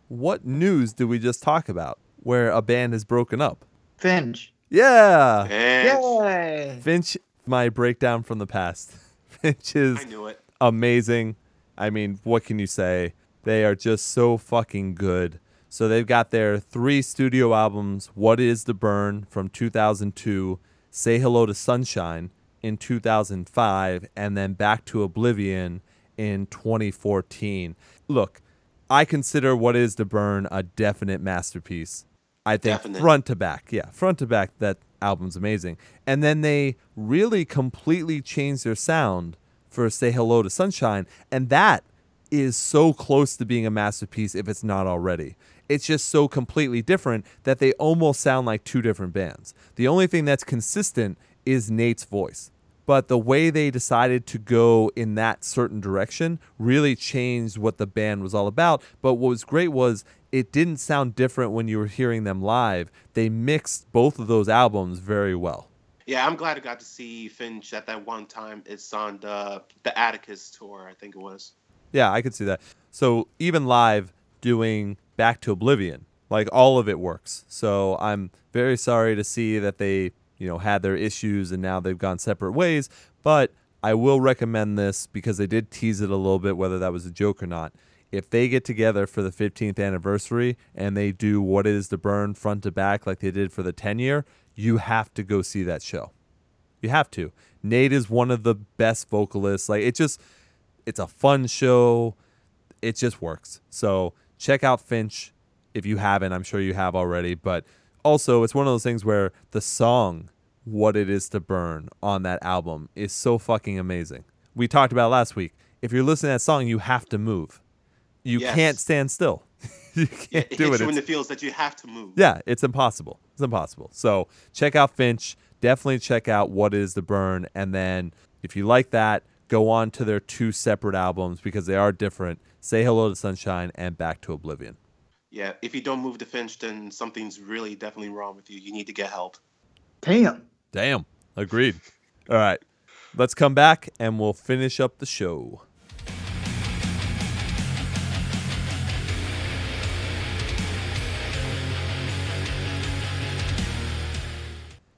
A: what news did we just talk about? where a band is broken up?
C: Finch.
A: Yeah.
B: And
C: Yay!
A: Finch, my breakdown from the past. Finch is
B: I knew it.
A: amazing. I mean, what can you say? They are just so fucking good. So they've got their three studio albums What It Is to Burn from 2002, Say Hello to Sunshine in 2005, and then Back to Oblivion in 2014. Look, I consider What It Is to Burn a definite masterpiece. I think
B: Definite.
A: front to back, yeah, front to back, that album's amazing. And then they really completely changed their sound for Say Hello to Sunshine, and that is so close to being a masterpiece if it's not already. It's just so completely different that they almost sound like two different bands. The only thing that's consistent is Nate's voice. But the way they decided to go in that certain direction really changed what the band was all about. But what was great was it didn't sound different when you were hearing them live. They mixed both of those albums very well.
B: Yeah, I'm glad I got to see Finch at that one time. It's on the the Atticus tour, I think it was.
A: Yeah, I could see that. So even live doing Back to Oblivion, like all of it works. So I'm very sorry to see that they, you know, had their issues and now they've gone separate ways, but I will recommend this because they did tease it a little bit whether that was a joke or not. If they get together for the 15th anniversary and they do what it is to burn front to back like they did for the 10 year, you have to go see that show. You have to. Nate is one of the best vocalists. Like it just it's a fun show. It just works. So check out Finch if you haven't. I'm sure you have already. But also, it's one of those things where the song "What It Is to Burn" on that album is so fucking amazing. We talked about last week. If you're listening to that song, you have to move. You
B: Yes.
A: can't stand still. you can't
B: Yeah, it
A: do
B: hits
A: it.
B: you in
A: It's-
B: the feels that you have to move.
A: yeah, it's impossible. It's impossible. So check out Finch. Definitely check out What It Is to Burn. And then if you like that, go on to their two separate albums because they are different. Say Hello to Sunshine and Back to Oblivion.
B: Yeah, if you don't move to Finch, then something's really definitely wrong with you. You need to get help.
C: Damn.
A: Damn. Agreed. All right. Let's come back and we'll finish up the show.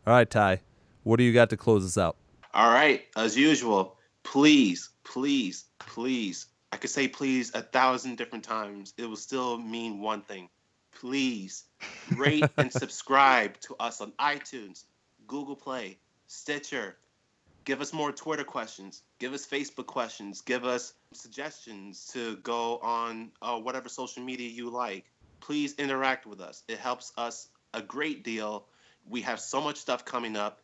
A: All right, Ty. What do you got to close us out?
B: All right, as usual, please, please, please. I could say please a thousand different times. It will still mean one thing. Please rate and subscribe to us on iTunes, Google Play, Stitcher. Give us more Twitter questions. Give us Facebook questions. Give us suggestions to go on uh, whatever social media you like. Please interact with us. It helps us a great deal. We have so much stuff coming up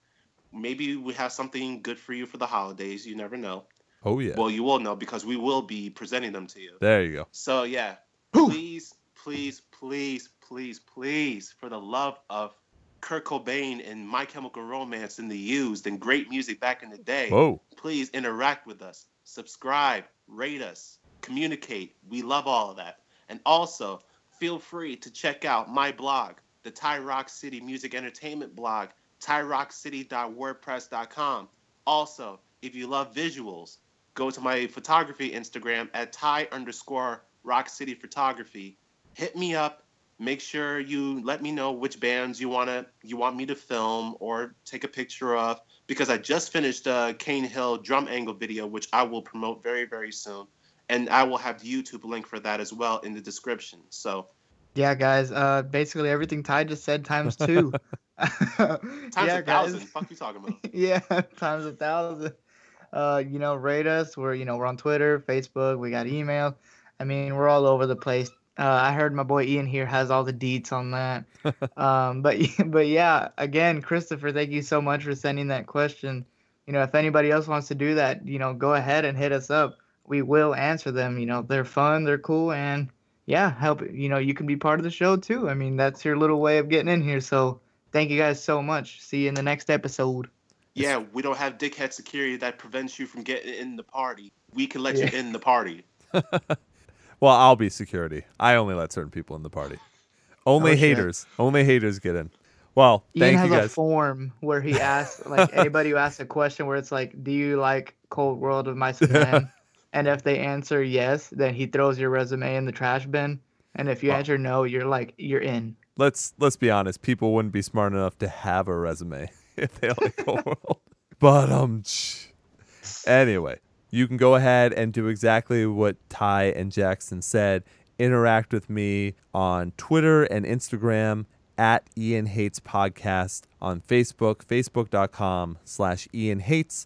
B: maybe we have something good for you for the holidays. You never know.
A: Oh, yeah.
B: Well, you will know because we will be presenting them to you.
A: there you go.
B: So yeah,
C: Whew.
B: please, please, please, please, please, for the love of Kurt Cobain and My Chemical Romance and the Used and great music back in the day,
A: Whoa.
B: please interact with us, subscribe, rate us, communicate. We love all of that. And also, feel free to check out my blog, the Ty Rock City Music Entertainment blog, tyrockcity.wordpress.com. Also, if you love visuals, go to my photography Instagram at Ty underscore Rock City Photography. Hit me up. Make sure you let me know which bands you wanna you want me to film or take a picture of because I just finished a Kane Hill drum angle video, which I will promote very very soon, and I will have the YouTube link for that as well in the description. So
C: Yeah, guys. Uh, basically everything Ty just said times two.
B: times
C: yeah,
B: a thousand. Fuck you talking about?
C: yeah, times a thousand. Uh, you know, rate us. We're you know we're on Twitter, Facebook. We got email. I mean, we're all over the place. Uh, I heard my boy Ian here has all the deets on that. um, but but yeah, again, Christopher, thank you so much for sending that question. You know, if anybody else wants to do that, you know, go ahead and hit us up. We will answer them. You know, they're fun, they're cool, and yeah, help. You know, you can be part of the show too. I mean, that's your little way of getting in here. So thank you guys so much. See you in the next episode.
B: Yeah, we don't have dickhead security that prevents you from getting in the party. We can let you in the party.
A: Well, I'll be security. I only let certain people in the party. Only
C: Oh, shit.
A: haters. Only haters get in. Well,
C: Ian
A: thank
C: has
A: you
C: a form where he asks like anybody who asks a question where it's like, "Do you like Cold World of Mice and Men?" and if they answer yes, then he throws your resume in the trash bin. And if you
A: Wow.
C: answer no, you're like you're in.
A: let's let's be honest, people wouldn't be smart enough to have a resume if they world. But um, anyway, you can go ahead and do exactly what Ty and Jackson said. Interact with me on Twitter and Instagram at Ian Hates Podcast on Facebook, facebook.com slash Ian Hates.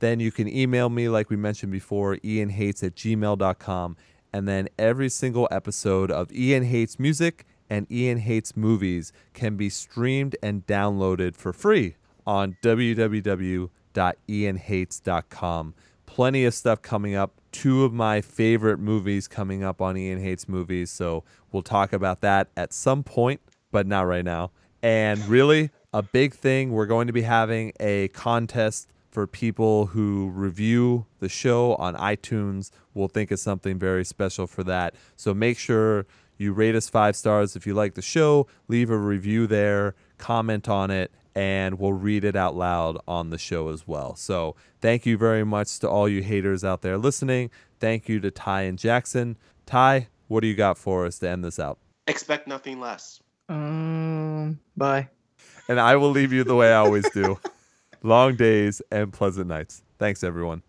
A: Then you can email me, like we mentioned before, ianhates at gmail.com. And then every single episode of Ian Hates Music and Ian Hates Movies can be streamed and downloaded for free on www.ianhates.com. Plenty of stuff coming up. Two of my favorite movies coming up on Ian Hates Movies. So we'll talk about that at some point, but not right now. And really, a big thing we're going to be having a contest for people who review the show on iTunes. We'll think of something very special for that. So make sure you rate us five stars if you like the show, leave a review there, comment on it, and we'll read it out loud on the show as well. So thank you very much to all you haters out there listening. Thank you to Ty and Jackson. Ty, what do you got for us to end this out?
B: Expect nothing less.
C: Um, bye.
A: And I will leave you the way I always do long days and pleasant nights. Thanks, everyone.